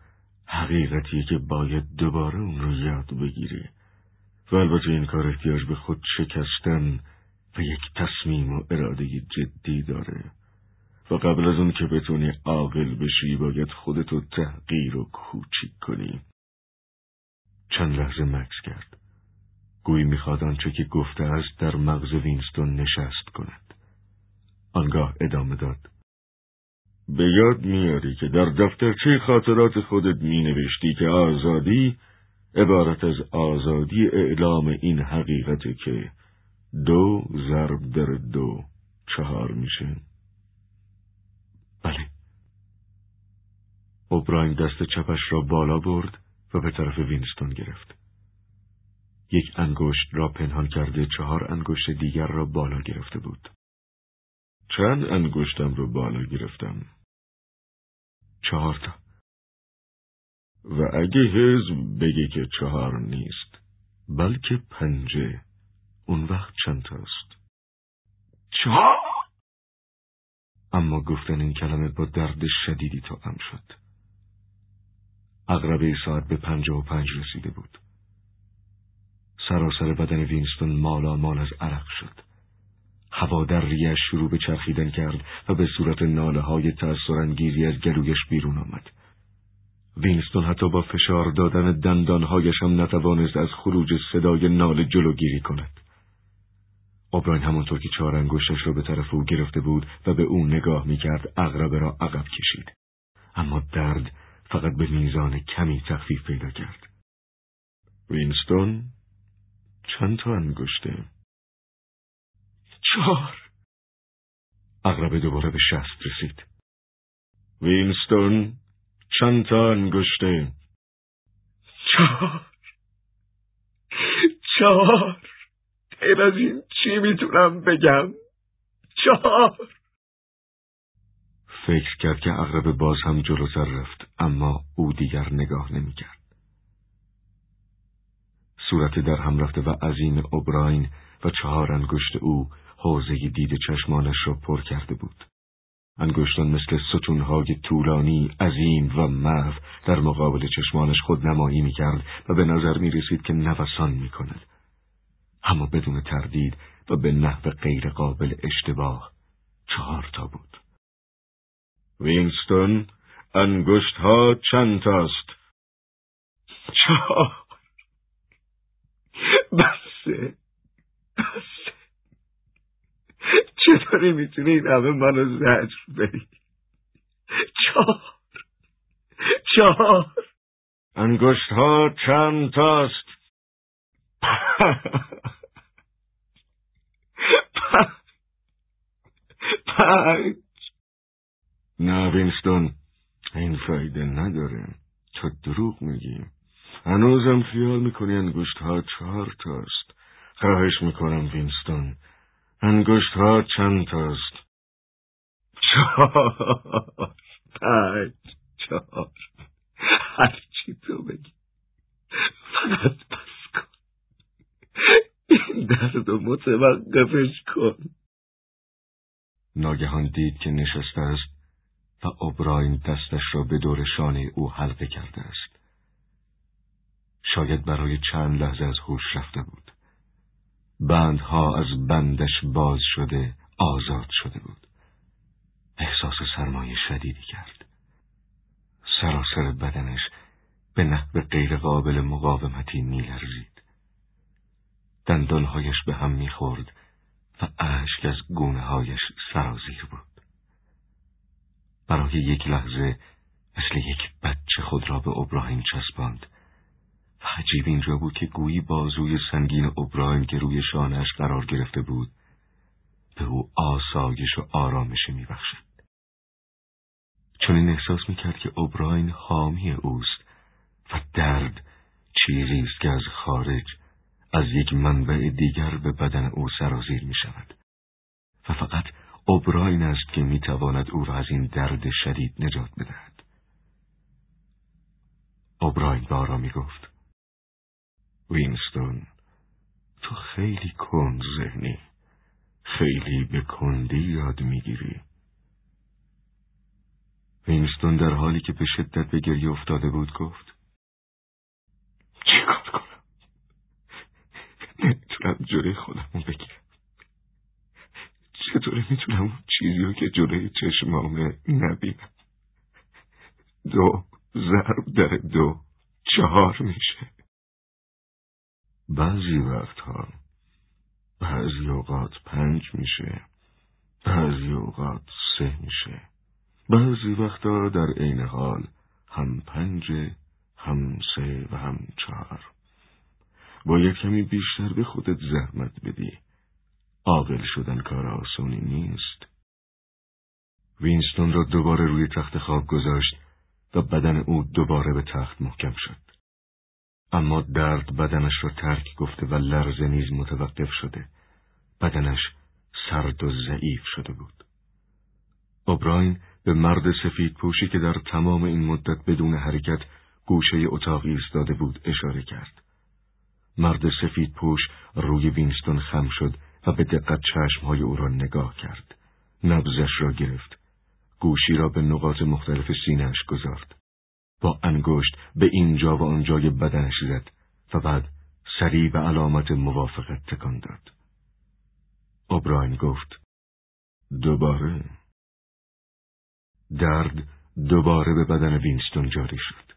حقیقتیه که باید دوباره اون رو یاد بگیری و البته این کار احتیاج به خود شکستن و یک تصمیم و اراده جدی داره. و قبل از اون که بتونی عاقل بشی باید خودتو تحقیر و کوچیک کنی. چند لحظه مکس کرد. گویی می‌خواد آنچه که گفته است در مغز وینستون نشست کند. آنگاه ادامه داد. به یاد میاری که در دفترچه خاطرات خودت می نوشتی که آزادی عبارت از آزادی اعلام این حقیقته که دو ضرب در دو چهار میشه. بله. اوبراین دست چپش را بالا برد و به طرف وینستون گرفت. یک انگشت را پنهان کرده چهار انگشت دیگر را بالا گرفته بود. چند انگشتم رو بالا گرفتم؟ چهار تا. و اگه حزب بگه که چهار نیست بلکه پنجه اون وقت چند تاست؟ چهار! اما گفتن این کلمه با درد شدیدی توأم شد. اغربه ساعت به پنجه و پنج رسیده بود. سراسر بدن وینستون مالا مال از عرق شد هوا در ریش شروع به چرخیدن کرد و به صورت ناله های تأثیرانگیزی از گلویش بیرون آمد. وینستون حتی با فشار دادن دندانهایش هم نتوانست از خروج صدای ناله جلوگیری کند. اوبراین همونطور که چهار انگشتش را به طرف او گرفته بود و به او نگاه می‌کرد اغربه را عقب کشید. اما درد فقط به میزان کمی تخفیف پیدا کرد. وینستون چند تا انگشته؟ چهار. اغربه دوباره به شست رسید. وینستون چند تا انگشته؟ چهار. چهار. غیر از این چی می‌تونم بگم؟ چهار. فکر کرد که اغربه باز هم جلوتر رفت اما او دیگر نگاه نمی‌کرد. صورت در هم رفته و عظیم اوبراین و چهار انگشت او حوزه دید چشمانش را پر کرده بود. انگشتان مثل ستونهای طولانی، عظیم و محو در مقابل چشمانش خود نمایی می کرد و به نظر می رسید که نوسان می کند. اما بدون تردید و به نحو غیر قابل اشتباه چهار تا بود. وینستون انگشت ها چند تاست؟ چهار [LAUGHS] چطوری می‌تونی این همه منو زجر بری؟ چهار. چهار. انگشت ها چند تاست؟ پنج. نه وینستون این فایده نداره. تو دروغ میگی. هنوزم خیال می‌کنی انگشت ها چهار تاست. خواهش می‌کنم وینستون. انگشت ها چند تاست؟ چهار. پنج چهار هرچی تو بگی. فقط بس کن. این درد و متوقفش کن. ناگهان دید که نشسته است و اوبراین دستش را به دور شانه او حلقه کرده است. شاید برای چند لحظه از هوش رفته بود. بندها از بندش باز شده آزاد شده بود. احساس سرمایه شدیدی کرد. سراسر بدنش به نحو غیر قابل مقاومتی میلرزید. دندانهایش به هم می‌خورد و اشک از گونه هایش سرازیر بود. برای یک لحظه مثل یک بچه خود را به ابراهیم چسباند. عجیب اینجا بود که گویی بازوی سنگین اوبراین که روی شانهش قرار گرفته بود به او آسایش و آرامش میبخشد. چون این احساس می‌کرد که اوبراین حامی اوست و درد چیزی است که از خارج از یک منبع دیگر به بدن او سرازیر می شود و فقط اوبراین است که می تواند او را از این درد شدید نجات بدهد. اوبراین بارا می گفت وینستون. تو خیلی کند ذهنی. خیلی به کندی یاد می‌گیری. وینستون در حالی که به شدت به گریه افتاده بود گفت چیکار کنم؟ نمی‌تونم جلوی خودم بگیرم. چطوری می‌تونم اون چیزی رو که جلوی چشمامه نبینم؟ دو ضرب در دو چهار میشه. بعضی وقتها بعضی اوقات پنج میشه بعضی اوقات سه میشه. بعضی وقتا در عین حال هم پنج هم سه و هم چهار. باید کمی بیشتر به خودت زحمت بدی. عاقل شدن کار آسانی نیست. وینستون را دوباره روی تخت خواب گذاشت و بدن او دوباره به تخت محکم شد. اما درد بدنش را ترک گفته و لرزه نیز متوقف شده. بدنش سرد و ضعیف شده بود. اوبراین به مرد سفید پوشی که در تمام این مدت بدون حرکت گوشه اتاقی ایستاده بود اشاره کرد. مرد سفید پوش روی وینستون خم شد و به دقت چشمهای او را نگاه کرد. نبزش را گرفت. گوشی را به نقاط مختلف سینهش گذارد انگشت به اینجا و آنجای بدنش زد و بعد سریع به علامت موافقت تکان داد. اوبراین گفت دوباره. درد دوباره به بدن وینستون جاری شد.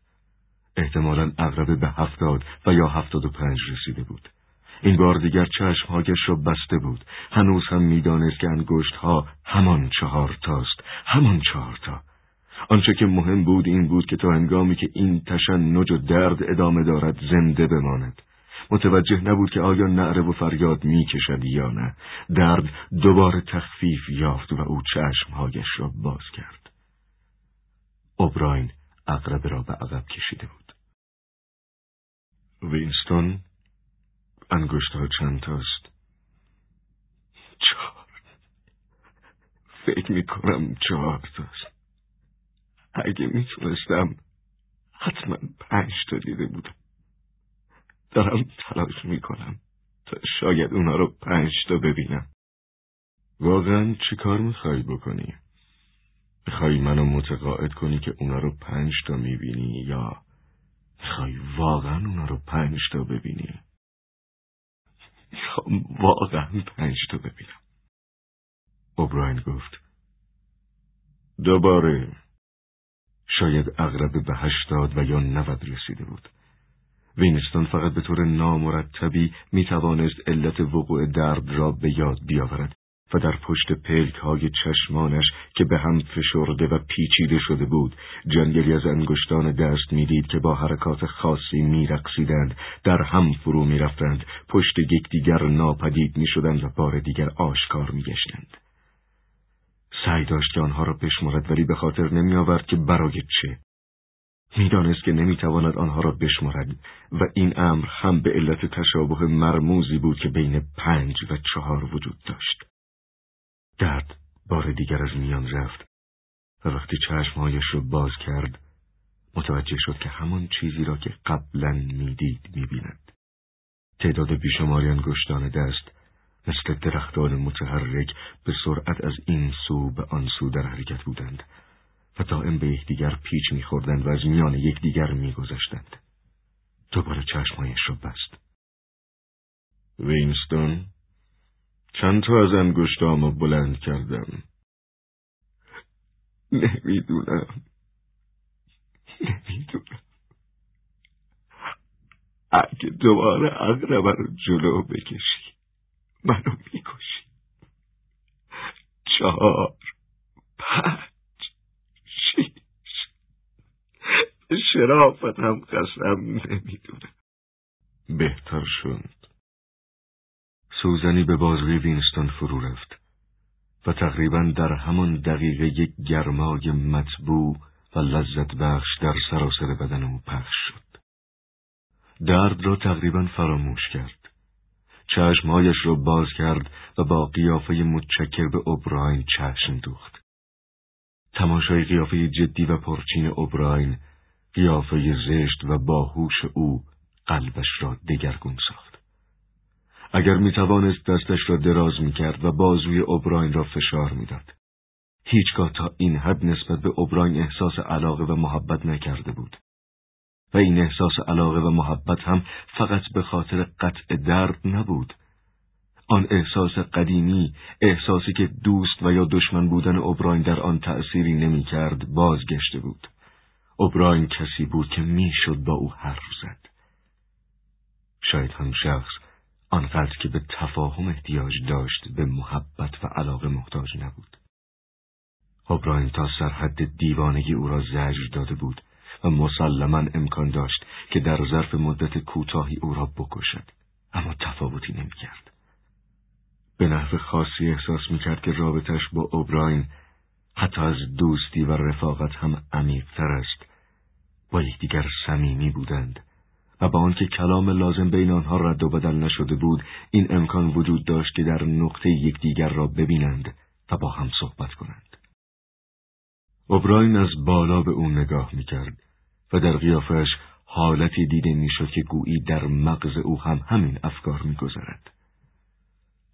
احتمالا اغربه به هفتاد و یا هفتاد و پنج رسیده بود. این بار دیگر چشمهایش را بسته بود. هنوز هم می‌دانست که انگشتها همان چهار تاست. همان چهار تا. آنچه که مهم بود این بود که تا هنگامی که این تشنج و درد ادامه دارد زنده بماند. متوجه نبود که آیا نعره و فریاد می‌کشد یا نه. درد دوباره تخفیف یافت و او چشمهایش را باز کرد. اوبراین اقربه را به عقب کشیده بود. وینستون انگشتها چند تاست؟ چهار. فکر می‌کنم چهار تاست. اگه می‌تونستم حتما پنج تا دیده بودم دارم تلاش می‌کنم تا شاید اونا رو پنج تا ببینم واقعا چی کار می‌خوای بکنی؟ می‌خوای منو متقاعد کنی که اونا رو پنج تا می‌بینی یا می‌خوای واقعا اونا رو پنج تا ببینی؟ می‌خوام واقعا پنج تا ببینم اوبراین گفت دوباره شاید اغرب به هشتاد و یا نود رسیده بود. وینستون فقط به طور نامرتبی می توانست علت وقوع درد را به یاد بیاورد و در پشت پلک های چشمانش که به هم فشرده و پیچیده شده بود جنگلی از انگشتان دست می‌دید که با حرکات خاصی میرقصیدند در هم فرو می‌رفتند پشت یکدیگر ناپدید می‌شدند و بار دیگر آشکار میگشتند. سعی داشت که آنها را بشمارد ولی به خاطر نمیآورد که برای چه. می‌دانست که نمی‌تواند آنها را بشمارد و این امر هم به علت تشابه مرموزی بود که بین پنج و چهار وجود داشت. درد بار دیگر از میان رفت و وقتی چشمهایش را باز کرد متوجه شد که همان چیزی را که قبلا می‌دید می‌بیند. تعداد بیشماری انگشتان دست مثل درختان متحرک به سرعت از این سو به آن سو در حرکت بودند و دائم به یکدیگر پیچ میخوردند و از میان یکدیگر میگذشتند. دوباره چشمهایش را بست. وینستون چند تا از انگشتامو بلند کردم. نمی‌دونم. نمی‌دونم. اگه دوباره اقربه رو جلو بکشی. منو می‌کشی چهار پنج شیش شرافتم قسم نمی‌دونم بهتر شد سوزنی به بازوی وینستون فرو رفت و تقریبا در همان دقیقه یک گرمای مطبوع و لذت بخش در سراسر بدن او پخش شد. درد را تقریبا فراموش کرد. چشمهایش را باز کرد و با قیافه متچکر به اوبراین چشم دوخت. تماشای قیافه جدی و پرچین اوبراین قیافه زشت و باهوش او قلبش را دگرگون ساخت. اگر می توانست دستش را دراز می کرد و بازوی اوبراین را فشار می‌داد. هیچگاه تا این حد نسبت به اوبراین احساس علاقه و محبت نکرده بود. و این احساس علاقه و محبت هم فقط به خاطر قطع درد نبود. آن احساس قدیمی، احساسی که دوست و یا دشمن بودن اوبراین در آن تأثیری نمی کرد، بازگشته بود. اوبراین کسی بود که می‌شد با او حرف زد. شاید هم شخص آنقدر که به تفاهم احتیاج داشت به محبت و علاقه محتاج نبود. اوبراین تا سرحد دیوانگی او را زجر داده بود و مسلما امکان داشت که در ظرف مدت کوتاهی او را بکشد. اما تفاوتی نمی‌کرد. به نحو خاصی احساس می‌کرد که رابطش با اوبراین حتی از دوستی و رفاقت هم عمیقتر است. با یکدیگر صمیمی بودند و با آنکه کلام لازم بین آنها رد و بدل نشده بود این امکان وجود داشت که در نقطه یکدیگر را ببینند و با هم صحبت کنند. اوبراین از بالا به او نگاه می‌کرد. و در قیافش حالتی دیده می‌شد که گویی در مغز او هم همین افکار میگذرد.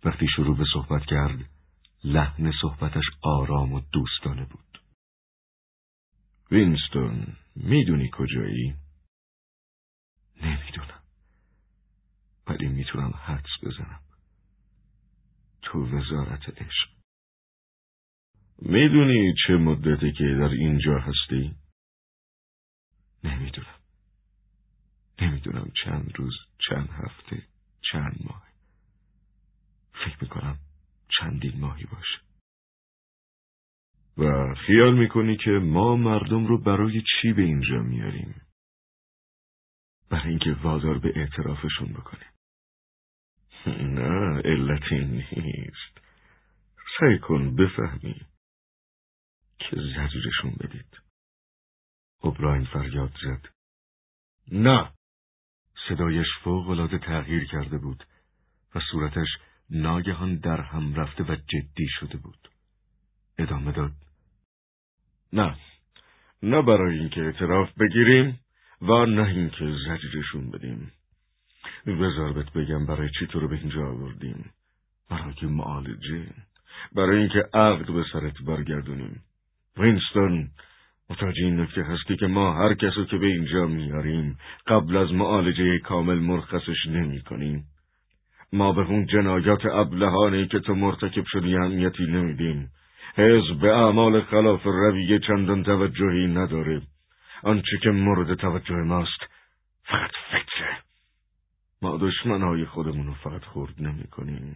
وقتی شروع به صحبت کرد لحن صحبتش آرام و دوستانه بود. وینستون می‌دونی کجایی؟ نمی‌دونم. ولی می‌تونم حدس بزنم. تو وزارت عشق. می‌دونی چه مدتی که در اینجا هستی؟ نمی‌دونم. نمی‌دونم چند روز چند هفته چند ماه. فکر می‌کنم چندین ماهی باشه. و خیال می‌کنی که ما مردم رو برای چی به اینجا میاریم؟ برای اینکه وادار به اعترافشون بکنیم. نه علتی نیست. سعی کن بفهمی که زجرشون بدید. اوبراین فریاد زد. نه. صدایش فوق العاده تغییر کرده بود و صورتش ناگهان در هم رفته و جدی شده بود. ادامه داد. نه. نه برای اینکه اعتراف بگیریم و نه اینکه زجرشون بدیم. بذار بهت بگم برای چی تو رو به اینجا آوردیم. برای معالجه. برای اینکه عقد به سرت برگردونیم. وینستون متوجه این نکته هستی که ما هر کسو که به اینجا میاریم قبل از معالجه کامل مرخصش نمی کنیم. ما به اون جنایات ابلهانه که تو مرتکب شدی اهمیتی نمیدیم. حزب به اعمال خلاف رویه چندان توجهی نداره. آنچه که مورد توجه ماست فقط فکره. ما دشمنهای خودمون رو فقط خورد نمی کنیم.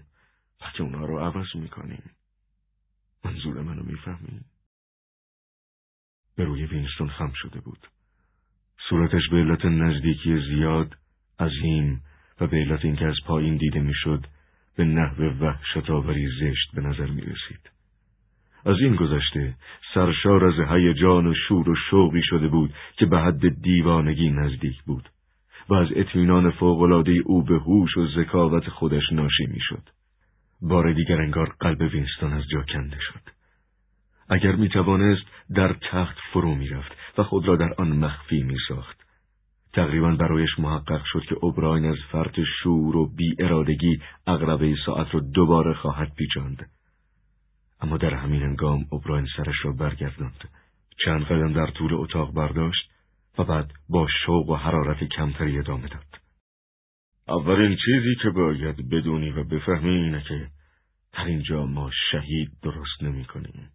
بلکه اونا رو عوض می کنیم. منظور منو می‌فهمی؟ به روی وینستون خم شده بود. صورتش به علت نزدیکی زیاد، عظیم و به علت اینکه از پایین دیده می‌شد به نحو وحشتآوری زشت به نظر می رسید. از این گذشته سرشار از هیجان و شور و شوقی شده بود که به حد دیوانگی نزدیک بود و از اطمینان فوقالعاده او به هوش و ذکاوت خودش ناشی می‌شد. بار دیگر انگار قلب وینستون از جا کنده شد. اگر می توانست در تخت فرو می رفت و خود را در آن مخفی می ساخت. تقریبا برایش محقق شد که اوبراین از فرط شور و بی ارادگی اغربه ساعت را دوباره خواهد پیچاند. اما در همین انگام اوبراین سرش را برگرداند. چند قدم در طول اتاق برداشت و بعد با شوق و حرارت کمتری ادامه داد. اولین چیزی که باید بدونی و بفهمی اینه که در اینجا ما شهید درست نمی کنیم.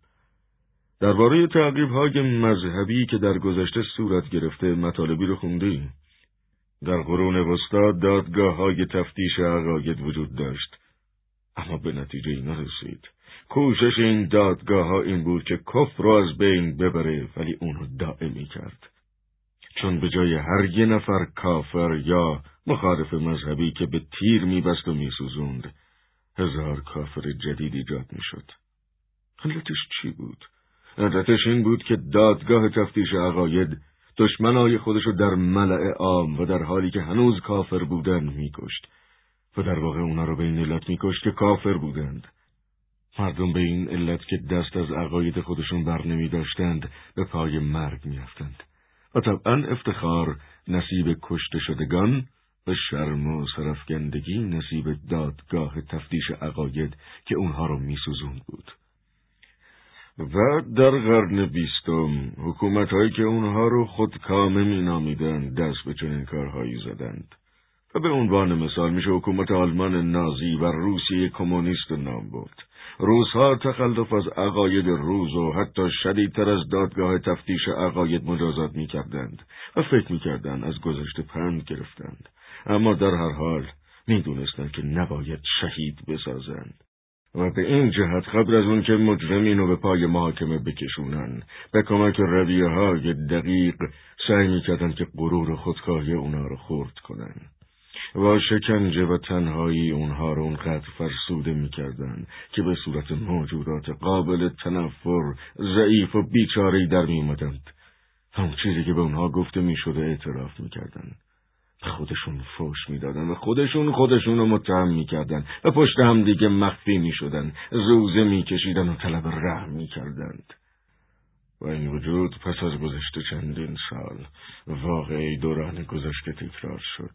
درباره تعقیب های مذهبی که در گذشته صورت گرفته مطالبی رو خوندیم. در قرون وسطا دادگاه های تفتیش عقاید وجود داشت اما به نتیجه نرسید کوشش این دادگاه ها این بود که کفر رو از بین ببره ولی اون رو دائمی کرد چون به جای هر یه نفر کافر یا مخالف مذهبی که به تیر میبست و میسوزوند هزار کافر جدید ایجاد می‌شد علتش چی بود؟ علتش این بود که دادگاه تفتیش عقاید دشمنای خودشو در ملع عام و در حالی که هنوز کافر بودن میکشت و در واقع اونا رو به این علت میکشت که کافر بودند. مردم به این علت که دست از عقاید خودشون بر نمی داشتند به پای مرگ میافتند و طبعا افتخار نصیب کشته شدگان و شرم و سرفگندگی نصیب دادگاه تفتیش عقاید که اونها رو میسوزوند بود. و در قرن بیستم حکومت هایی که اونها رو خود کامه می نامیدن دست به چنین کارهایی زدند. و به عنوان مثال میشه حکومت آلمان نازی و روسیه کمونیست نام برد. روزها تخلف از عقاید روز و حتی شدیدتر از دادگاه تفتیش عقاید مجازات می‌کردند و فکر می‌کردند از گذشته پند گرفتند. اما در هر حال می‌دونستند که نباید شهید بسازند. و به این جهت قبل از اون که مجرمین رو به پای محاکمه بکشونن به کمک رویه های دقیق سعی می‌کردن که غرور خودخواهی اونا رو خورد کنن. و شکنجه و تنهایی اونها رو اونقدر فرسوده می‌کردن که به صورت موجودات قابل تنفر ضعیف و بیچاری در میومدند همون چیزی که به اونها گفته می‌شده اعتراف می‌کردن. خودشون فوش می‌دادن و خودشون خودشون رو متهم می‌کردن و پشت هم دیگه مخفی می‌شدن زوزه میکشیدن و طلب رحم می‌کردند. و این وجود پس از گذشته چندین سال واقعی دوران گذشته تکرار شد.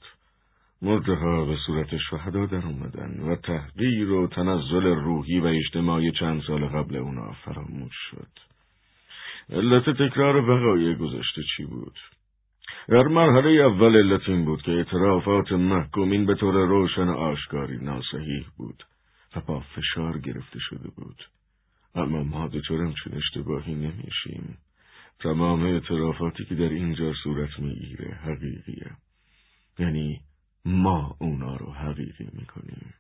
مرده ها به صورت شهدا در اومدن و تحقیر و تنزل روحی و اجتماعی چند سال قبل اونا فراموش شد. علت تکرار وقایع گذشته چی بود؟ در مرحله اول علت این بود که اعترافات محکومین به طور روشن آشکاری ناسحیح بود و با فشار گرفته شده بود. اما ما دچار همچین اشتباهی نمیشیم. تمام اعترافاتی که در اینجا صورت می‌گیره حقیقیه. یعنی ما اونا رو حقیقی می‌کنیم.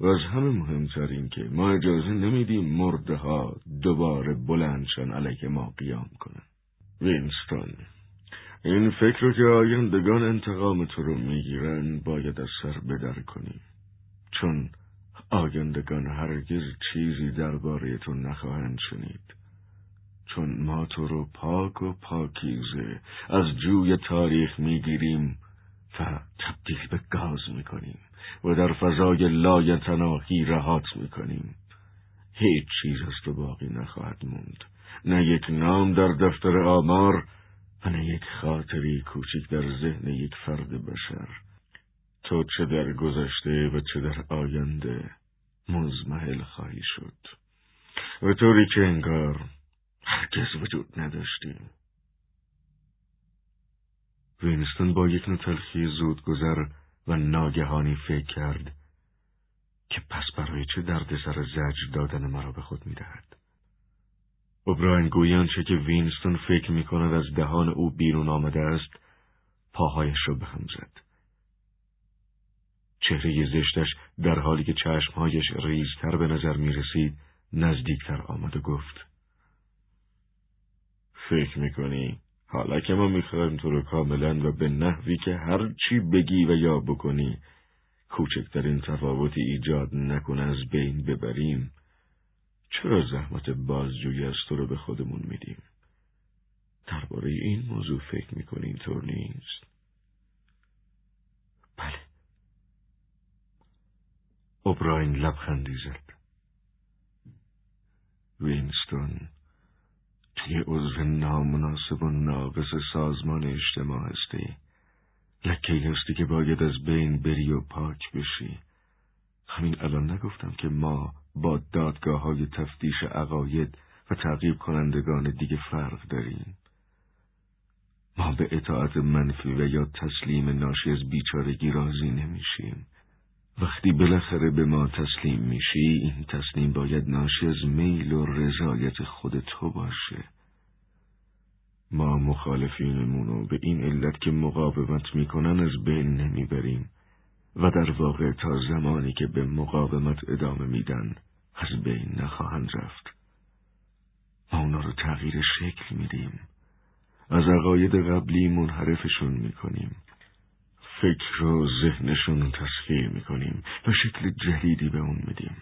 و از همه مهمتر این که ما اجازه نمیدیم مرده ها دوباره بلندشن علیه ما قیام کنن. وینستون این فکر رو که آیندگان انتقام تو رو می‌گیرن باید از سر بدر کنیم چون آیندگان هرگز چیزی درباره تو نخواهند شنید. چون ما تو رو پاک و پاکیزه از جوی تاریخ می‌گیریم و تبدیل به گاز می‌کنیم و در فضای لایتناهی رهات می‌کنیم. هیچ چیز از تو باقی نخواهد موند. نه یک نام در دفتر آمار و یک خاطری کوچک در ذهن یک فرد بشر. تو چه در گذشته و چه در آینده مزمحل خواهی شد. و طوری که انگار هرگز وجود نداشتیم وینستون با یک نوع تلخی زود گذر و ناگهانی فکر کرد که پس برای چه درد سر زجر دادن مرا به خود می‌دهد؟ اوبراین گویان چه که وینستون فکر می کند از دهان او بیرون آمده است پاهایش را به هم زد. چهره زشتش در حالی که چشمهایش ریزتر به نظر می رسید نزدیکتر آمد و گفت فکر می‌کنی حالا که ما می‌خوایم تو رو کاملا و به نحوی که هر چی بگی و یا بکنی کوچکترین تفاوتی ایجاد نکنه از بین ببریم چرا زحمت بازجویی از تو رو به خودمون میدیم؟ درباره این موضوع فکر می‌کنی اینطور نیست؟ بله. اوبراین لبخندی زد. وینستون توی عضو نامناسب و ناقص سازمان اجتماع هستی. لکه هستی که باید از بین بری و پاک بشی. همین الان نگفتم که ما با دادگاه های تفتیش عقاید و تعقیب کنندگان دیگه فرق داریم. ما به اطاعت منفی و یا تسلیم ناشی از بیچارگی راضی نمیشیم. وقتی بالاخره به ما تسلیم میشی این تسلیم باید ناشی از میل و رضایت خود تو باشه. ما مخالفینمونو به این علت که مقاومت می‌کنن از بین نمی‌بریم و در واقع تا زمانی که به مقاومت ادامه میدن از بین نخواهند رفت. ما اونا رو تغییر شکل میدیم. از عقاید قبلی منحرفشون می‌کنیم. فکر و ذهنشون تسخیر می‌کنیم و شکل جدیدی به اون میدیم.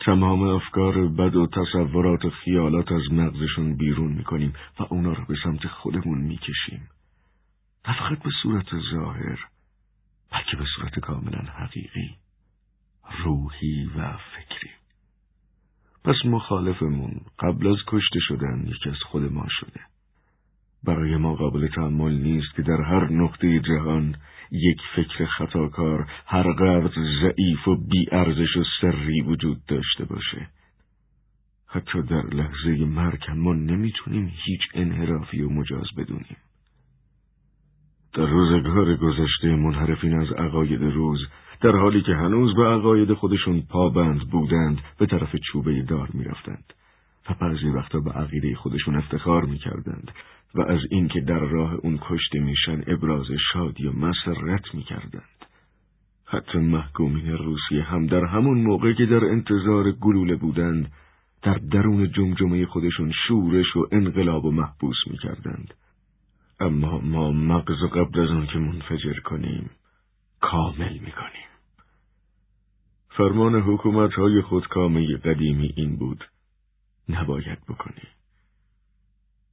تمام افکار بد و تصورات و خیالات از مغزشون بیرون می‌کنیم و اونا رو به سمت خودمون می‌کشیم. نه فقط به صورت ظاهر بلکه به صورت کاملا حقیقی روحی و فکری. پس مخالفمون قبل از کشته شدن یکی از خود ما شده. برای ما قابل تحمل نیست که در هر نقطه جهان یک فکر خطاکار هر قدر ضعیف و بیارزش و سری وجود داشته باشه. حتی در لحظه مرگ ما نمی‌تونیم هیچ انحرافی و مجاز بدونیم. در روزگار گذشته منحرفین از عقاید روز در حالی که هنوز به عقاید خودشون پابند بودند به طرف چوبه دار می‌رفتند. و بعضی وقتا به عقیده خودشون افتخار می‌کردند و از اینکه در راه اون کشته میشن ابراز شادی و مسرت می‌کردند. حتی محکومین روسیه هم در همون موقع که در انتظار گلوله بودند در درون جمجمه خودشون شورش و انقلاب و محبوس می‌کردند. اما ما مغز قبل از اون که منفجر کنیم. کامل می‌کنیم. فرمان حکومت های خودکامه قدیمی این بود. نباید بکنی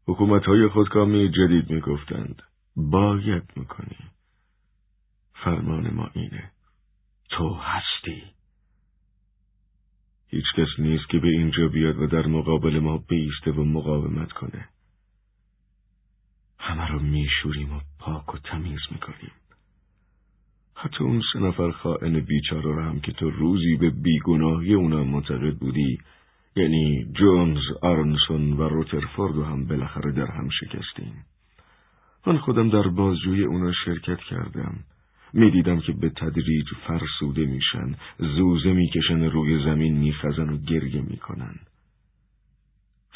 حکومت های خودکامه جدید می‌گفتند. باید می‌کنی فرمان ما اینه. تو هستی. هیچ کس نیست که به اینجا بیاد و در مقابل ما بیسته و مقاومت کنه. همه رو میشوریم و پاک و تمیز می‌کنیم. حتی اون سه نفر خائن بیچاره رو هم که تو روزی به بیگناهی اونا معتقد بودی یعنی جونز، آرنسون و روترفورد هم بالاخره در هم شکستیم. من خودم در بازجوی اونا شرکت کردم. می‌دیدم که به تدریج فرسوده میشن زوزه می‌کشن روی زمین میخزن و گریه می‌کنن.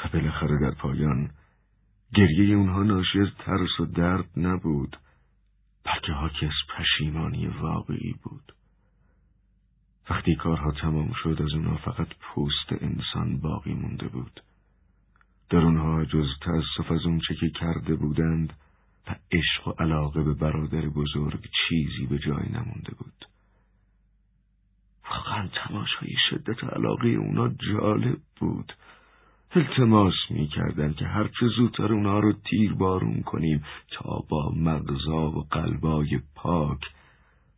و بالاخره در پایان گریه اونها ناشی از ترس و درد نبود بلکه حاکی از پشیمانی واقعی بود. وقتی کارها تمام شد از اونها فقط پوست انسان باقی مونده بود. در اونها جز تأسف از اون چه که کرده بودند و عشق و علاقه به برادر بزرگ چیزی به جای نمونده بود. واقعا تماشای شدت علاقه اونا جالب بود. التماس می‌کردن که هرچه زودتر اونا رو تیر بارون کنیم تا با مغزا و قلبای پاک.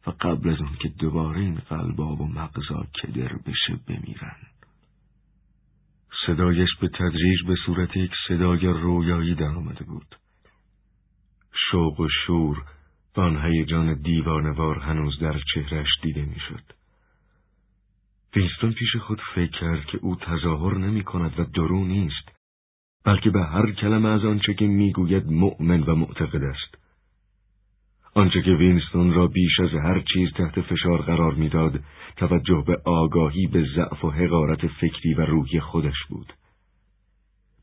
و قبل از اون که دوباره این قلبا و مغزا کدر بشه بمیرن. صدایش به تدریج به صورت یک صدای رویایی در آمده بود. شوق و شور و آن هیجان دیوانوار هنوز در چهرش دیده می‌شد. وینستون پیش خود فکر کرد که او تظاهر نمی کند و درو نیست بلکه به هر کلمه از آنچه که می‌گوید مؤمن و معتقد است. آنچه که وینستون را بیش از هر چیز تحت فشار قرار می‌داد توجه به آگاهی به ضعف و حقارت فکری و روحی خودش بود.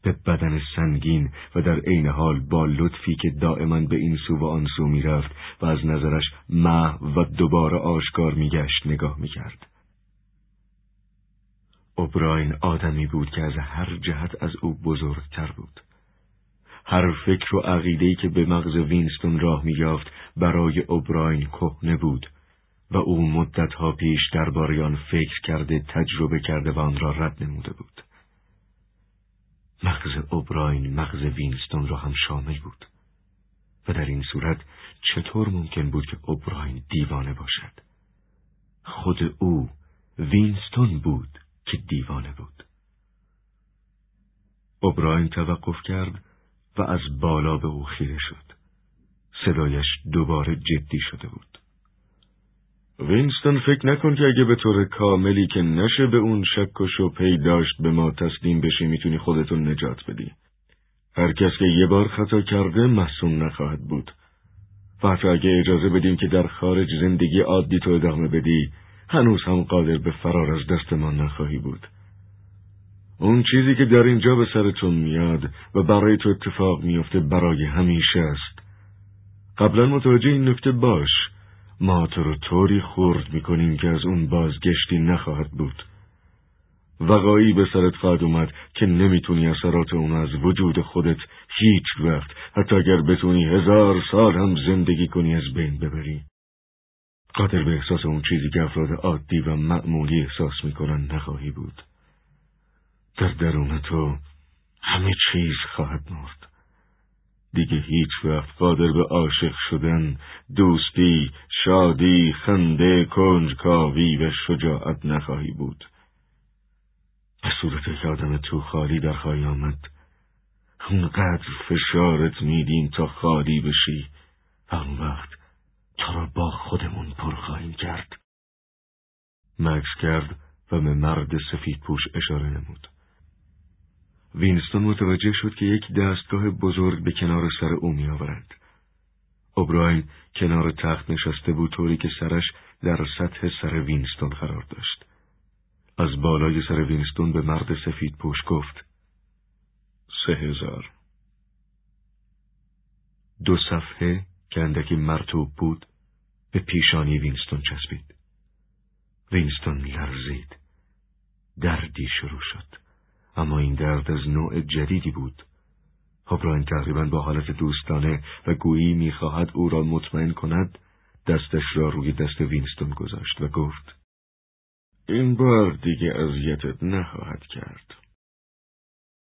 به بدن سنگین و در عین حال با لطفی که دائما به این سو و آن سو می‌رفت و از نظرش مح و دوباره آشکار میگشت نگاه می‌کرد. اوبراین آدمی بود که از هر جهت از او بزرگتر بود. هر فکر و عقیده‌ای که به مغز وینستون راه می‌یافت برای اوبراین کهنه بود و او مدتها پیش درباره آن فکر کرده تجربه کرده و آن را رد نموده بود. مغز اوبراین مغز وینستون را هم شامل بود و در این صورت چطور ممکن بود که اوبراین دیوانه باشد؟ خود او وینستون بود. که دیوانه بود. اوبراین توقف کرد و از بالا به او خیره شد. صدایش دوباره جدی شده بود. وینستون فکر نکن که اگه به طور کاملی که نشه به اون شک و شبهه‌ای داشت به ما تسلیم بشی می‌تونی خودتو نجات بدی. هر کس که یه بار خطا کرده محسوم نخواهد بود. و اگه اجازه بدیم که در خارج زندگی عادی تو ادامه بدی هنوز هم قادر به فرار از دست ما نخواهی بود. اون چیزی که در اینجا به سرتون میاد و برای تو اتفاق میفته برای همیشه است. قبلا متوجه این نکته باش. ما تو رو طوری خورد می‌کنیم که از اون بازگشتی نخواهد بود. وقایی به سرت خواهد اومد که نمی‌تونی اثرات اون از وجود خودت هیچ وقت حتی اگر بتونی هزار سال هم زندگی کنی از بین ببری. قادر به احساس اون چیزی که افراد عادی و معمولی احساس می‌کنن نخواهی بود. در درون تو همه چیز خواهد مرد. دیگه هیچ وقت قادر به عاشق شدن دوستی شادی خنده کنجکاوی و شجاعت نخواهی بود. به صورت آدم تو خالی در خواهی آمد اونقدر فشارت میدیم تا خالی بشی. اون وقت تو را با خودمون پر خواهیم کرد مکس کرد و به مرد سفید پوش اشاره نمود وینستون متوجه شد که یک دستگاه بزرگ به کنار سر او می آورند. اوبراین کنار تخت نشسته بود طوری که سرش در سطح سر وینستون قرار داشت. از بالای سر وینستون به مرد سفید پوش گفت سه هزار دو صفحه که اندکی مرطوب بود به پیشانی وینستون چسبید. وینستون لرزید. دردی شروع شد. اما این درد از نوع جدیدی بود. اوبراین تقریبا با حالت دوستانه و گویی می‌خواهد او را مطمئن کند دستش را روی دست وینستون گذاشت و گفت این بار دیگه اذیتت نخواهد کرد.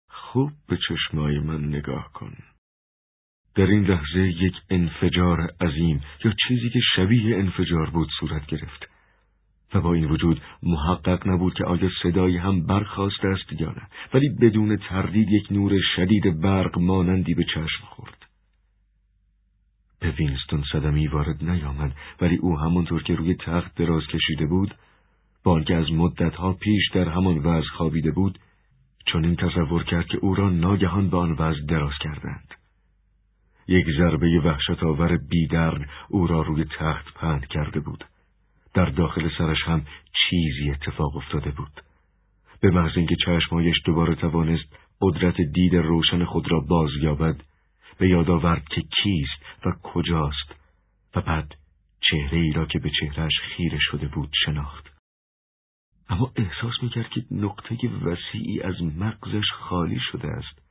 خوب به چشمای من نگاه کن. در این لحظه یک انفجار عظیم یا چیزی که شبیه انفجار بود صورت گرفت. و با این وجود محقق نبود که آیا صدایی هم برخواست است یا نه ولی بدون تردید یک نور شدید برق مانندی به چشم خورد به وینستون صدمی وارد نیامد ولی او همانطور که روی تخت دراز کشیده بود با آنکه از مدتها پیش در همان وضع خوابیده بود چون این تصور کرد که او را ناگهان به آن وضع دراز کردند یک ضربه وحشت آور بیدرد او را روی تخت پهن کرده بود در داخل سرش هم چیزی اتفاق افتاده بود. به محض اینکه چشمهایش دوباره توانست قدرت دید روشن خود را بازیابد به یاد آورد که کیست و کجاست و بعد چهره ای را که به چهرهش خیره شده بود شناخت. اما احساس می‌کرد که نقطه وسیعی از مغزش خالی شده است.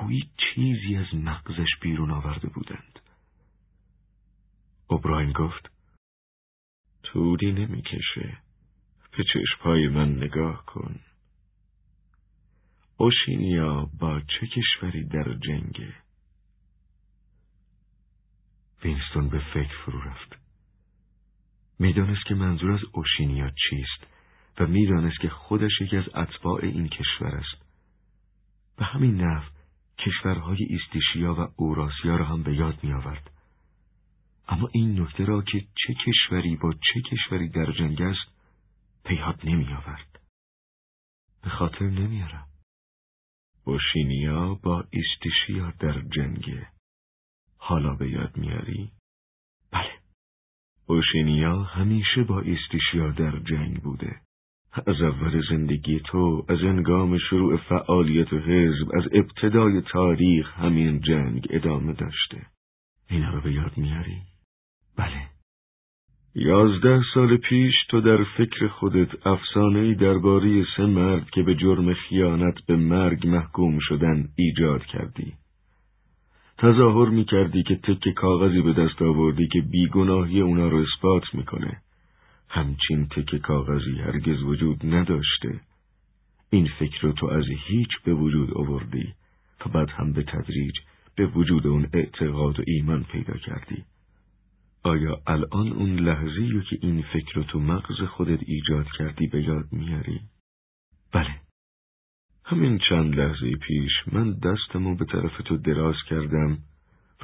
گویی چیزی از مغزش بیرون آورده بودند. اوبراین گفت طولی نمی‌کشه. به چشمهای من نگاه کن. اوشینیا با چه کشوری در جنگه؟ وینستون به فکر فرو رفت. می‌دانست که منظور از اوشینیا چیست و می‌دانست که خودش یکی از اتباع این کشور است. و همین نحو کشورهای ایستیشیا و اوراسیا را هم به یاد می آورد. اما این نکته را که چه کشوری با چه کشوری در جنگ است پیاد نمی آورد. به خاطر نمیارم. بوشینیا با ایستیشیا در جنگه. حالا به یاد میاری؟ بله. اوشینیا همیشه با ایستیشیا در جنگ بوده. از اول زندگی تو، از انگام شروع فعالیت حزب، از ابتدای تاریخ همین جنگ ادامه داشته. اینا رو به یاد میاری؟ بله یازده سال پیش تو در فکر خودت افسانهای درباره سه مرد که به جرم خیانت به مرگ محکوم شدن ایجاد کردی. تظاهر می کردی که تک کاغذی به دست آوردی که بیگناهی اونا رو اثبات می‌کنه. همچین تک کاغذی هرگز وجود نداشته. این فکر رو تو از هیچ به وجود آوردی و بعد هم به تدریج به وجود اون اعتقاد و ایمان پیدا کردی. آیا الان اون لحظه که این فکر رو تو مغز خودت ایجاد کردی به یاد میاری؟ بله. همین چند لحظه پیش من دستمو به طرف تو دراز کردم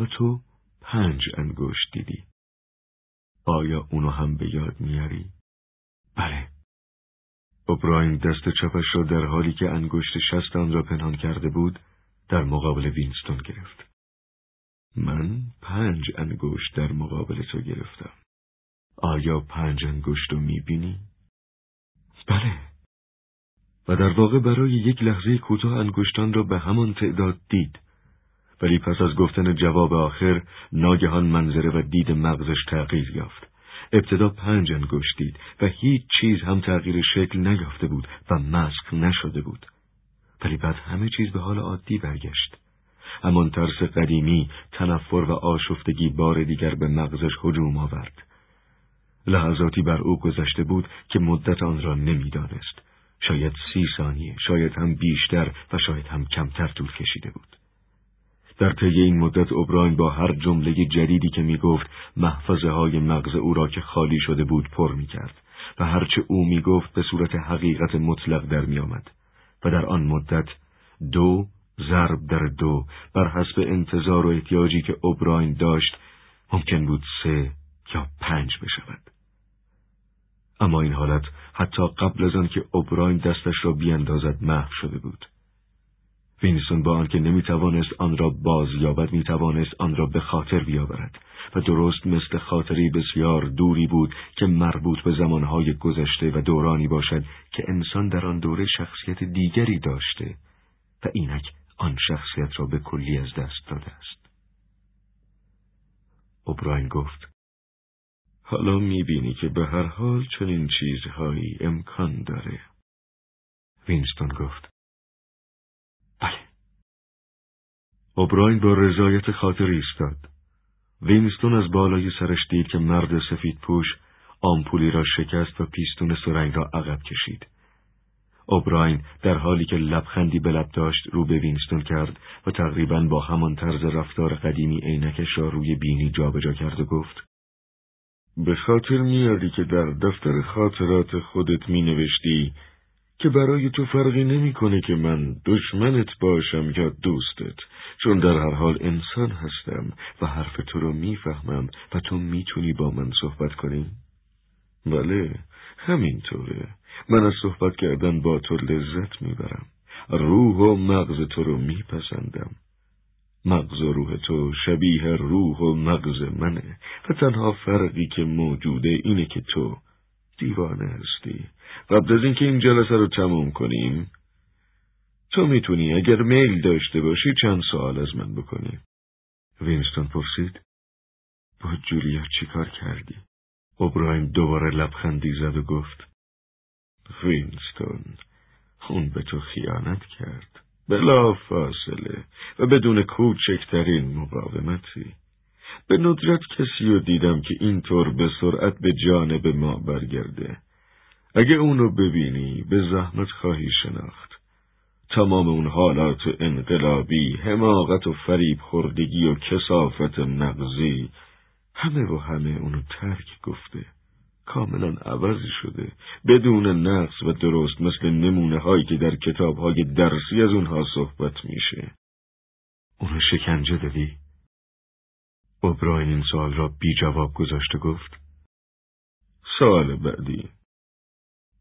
و تو پنج انگشت دیدی. آیا اونو هم به یاد میاری؟ بله. اوبراین دست چپش را در حالی که انگشت شست را پنهان کرده بود در مقابل وینستون گرفت. من پنج انگشت در مقابل تو گرفتم. آیا پنج انگشت رو می‌بینی؟ بله. و در واقع برای یک لحظه کوتاه انگشتان را به همان تعداد دید. ولی پس از گفتن جواب آخر ناگهان منظره و دید مغزش تغییر یافت. ابتدا پنج انگشت دید و هیچ چیز هم تغییر شکل نیافته بود و مسخ نشده بود. ولی بعد همه چیز به حال عادی برگشت. همان ترس قدیمی تنفر و آشفتگی بار دیگر به مغزش هجوم آورد لحظاتی بر او گذشته بود که مدت آن را نمی‌دانست شاید سی ثانیه شاید هم بیشتر و شاید هم کمتر طول کشیده بود در طی این مدت اوبراین با هر جمله جدیدی که می‌گفت محفظه های مغز او را که خالی شده بود پر می‌کرد و هرچه او می‌گفت به صورت حقیقت مطلق در میآمد. و در آن مدت دو ضرب در دو بر حسب انتظار و احتیاجی که اوبراین داشت ممکن بود سه یا پنج بشود. اما این حالت حتی قبل از آن که اوبراین دستش را بیاندازد محو شده بود. وینستون با آنکه نمی‌توانست آن را باز یابد می‌توانست آن را به خاطر بیاورد و درست مثل خاطری بسیار دوری بود که مربوط به زمانهای گذشته و دورانی باشد که انسان در آن دوره شخصیت دیگری داشته و اینک آن شخصیت را به کلی از دست داده است. اوبراین گفت حالا می‌بینی که به هر حال چنین چیزهایی امکان داره. وینستون گفت اوبراین با رضایت خاطر ایستاد. وینستون از بالای سرش دید که مرد سفید پوش آمپولی را شکست و پیستون سرنگ را عقب کشید. اوبراین در حالی که لبخندی به لب داشت رو به وینستون کرد و تقریبا با همان طرز رفتار قدیمی عینکش را روی بینی جابجا کرد و گفت به خاطر میاری که در دفتر خاطرات خودت می نوشتی که برای تو فرقی نمی‌کنه که من دشمنت باشم یا دوستت چون در هر حال انسان هستم و حرف تو رو می‌فهمم و تو می‌تونی با من صحبت کنی؟ بله همینطوره. من از صحبت کردن با تو لذت می‌برم. روح و مغز تو رو میپسندم. مغز و روح تو شبیه روح و مغز منه و تنها فرقی که موجوده اینه که تو دیوانه هستی. قبل از اینکه این جلسه رو تموم کنیم تو می‌تونی اگر میل داشته باشی چند سوال از من بکنی. وینستون پرسید با جولیا چیکار کردی؟ اوبراین دوباره لبخندی زد و گفت وینستون اون به تو خیانت کرد. بلا فاصله و بدون کوچکترین مقاومتی. به ندرت کسی رو دیدم که اینطور به سرعت به جانب ما برگرده. اگه اونو ببینی به زحمت خواهی شناخت. تمام اون حالات انقلابی، حماقت و فریب خوردگی و کسافت مغزی همه و همه اونو ترک گفته. کاملا عوضی شده. بدون نقص و درست مثل نمونه هایی که در کتاب های درسی از اونها صحبت میشه. اونو شکنجه دادی؟ اوبراین این سوال را بی جواب گذاشت و گفت سوال بعدی.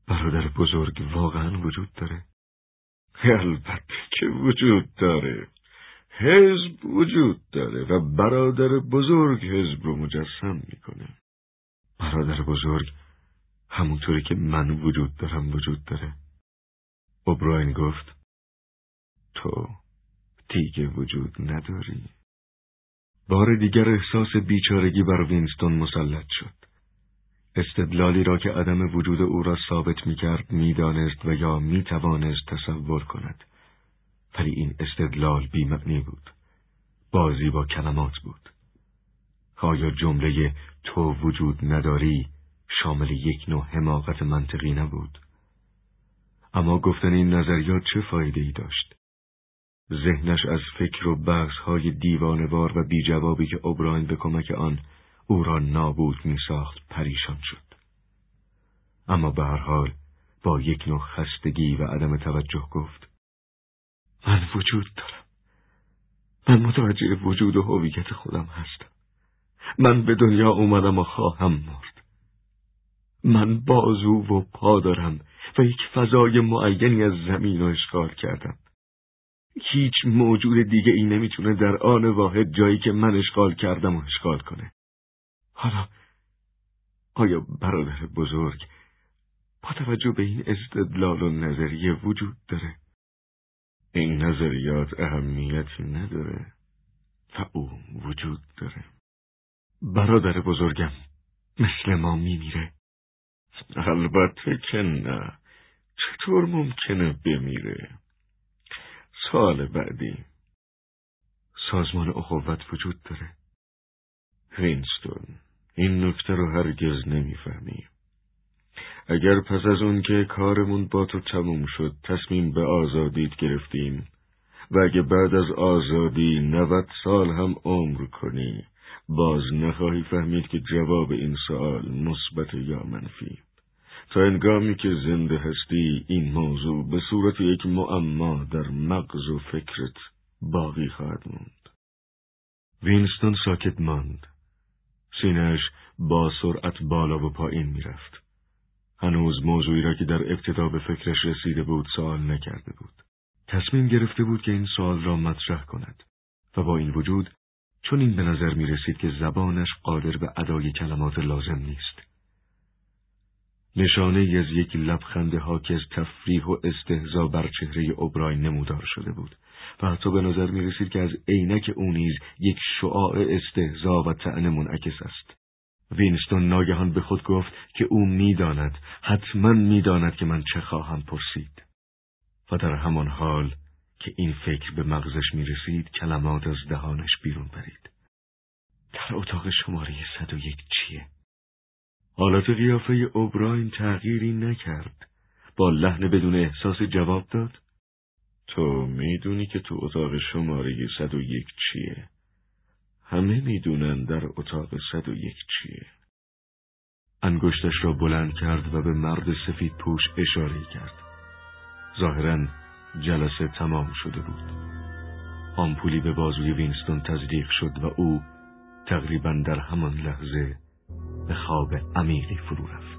برادر بزرگ واقعا وجود داره؟ البته که وجود داره. حزب وجود داره و برادر بزرگ حزب رو مجسم می‌کنه. برادر بزرگ همونطوری که من وجود دارم وجود داره. اوبراین گفت تو دیگه وجود نداری. بار دیگر احساس بیچارگی بر وینستون مسلط شد. استدلالی را که عدم وجود او را ثابت می کرد می دانست و یا می توانست تصور کند. ولی این استدلال بیمعنی بود. بازی با کلمات بود. آیا جمله تو وجود نداری شامل یک نوع حماقت منطقی نبود؟ اما گفتن این نظریات چه فایده ای داشت؟ ذهنش از فکر و بحث های دیوانوار و بی جوابی که اوبراین به کمک آن او را نابود می ساخت پریشان شد. اما به هر حال با یک نوع خستگی و عدم توجه گفت من وجود دارم. من متوجه وجود و هویت خودم هستم. من به دنیا اومدم و خواهم مرد. من بازو و پا دارم و یک فضای معینی از زمین رو اشغال کردم. هیچ موجود دیگه ای نمی‌تونه در آن واحد جایی که من اشغال کردم و اشغال کنه. حالا آیا برادر بزرگ با توجه به این استدلال و نظریه وجود داره؟ این نظریات اهمیتی نداره و او وجود داره. برادر بزرگم مثل ما میمیره. البته که نه. چطور ممکنه بمیره؟ سال بعدی. سازمان اخوت وجود داره. وینستون. این نکته رو هرگز نمی‌فهمی. اگر پس از اون که کارمون با تو تموم شد تصمیم به آزادیت گرفتیم و اگه بعد از آزادی نوت سال هم عمر کنی باز نخواهی فهمید که جواب این سوال مثبت یا منفی. تا انگامی که زنده هستی این موضوع به صورت یک معما در مغز و فکرت باقی خواهد موند. وینستون ساکت ماند. سینهش با سرعت بالا و پایین می‌رفت. هنوز موضوعی را که در ابتدا به فکرش رسیده بود سوال نکرده بود. تصمیم گرفته بود که این سوال را مطرح کند و با این وجود چون این به نظر می رسید که زبانش قادر به ادای کلمات لازم نیست. نشانه از یک لبخند حاکی از تفریح و استهزا بر چهره اوبرای نمودار شده بود و حتی به نظر می رسید که از عینک او نیز یک شعاع استهزا و طعن منعکس است. وینستون ناگهان به خود گفت که او می‌داند حتما می‌داند که من چه خواهم پرسید و در همان حال که این فکر به مغزش می رسید کلمات از دهانش بیرون پرید. در اتاق شماره 101 چیه؟ حالت قیافه اوبراین تغییری نکرد. با لحن بدون احساس جواب داد. تو می‌دونی که تو اتاق شماره 101 چیه؟ همه می‌دونن در اتاق 101 چیه؟ انگشتش را بلند کرد و به مرد سفید پوش اشاره کرد. ظاهرا جلسه تمام شده بود آمپولی به بازوی وینستون تزریق شد و او تقریبا در همان لحظه به خواب عمیقی فرو رفت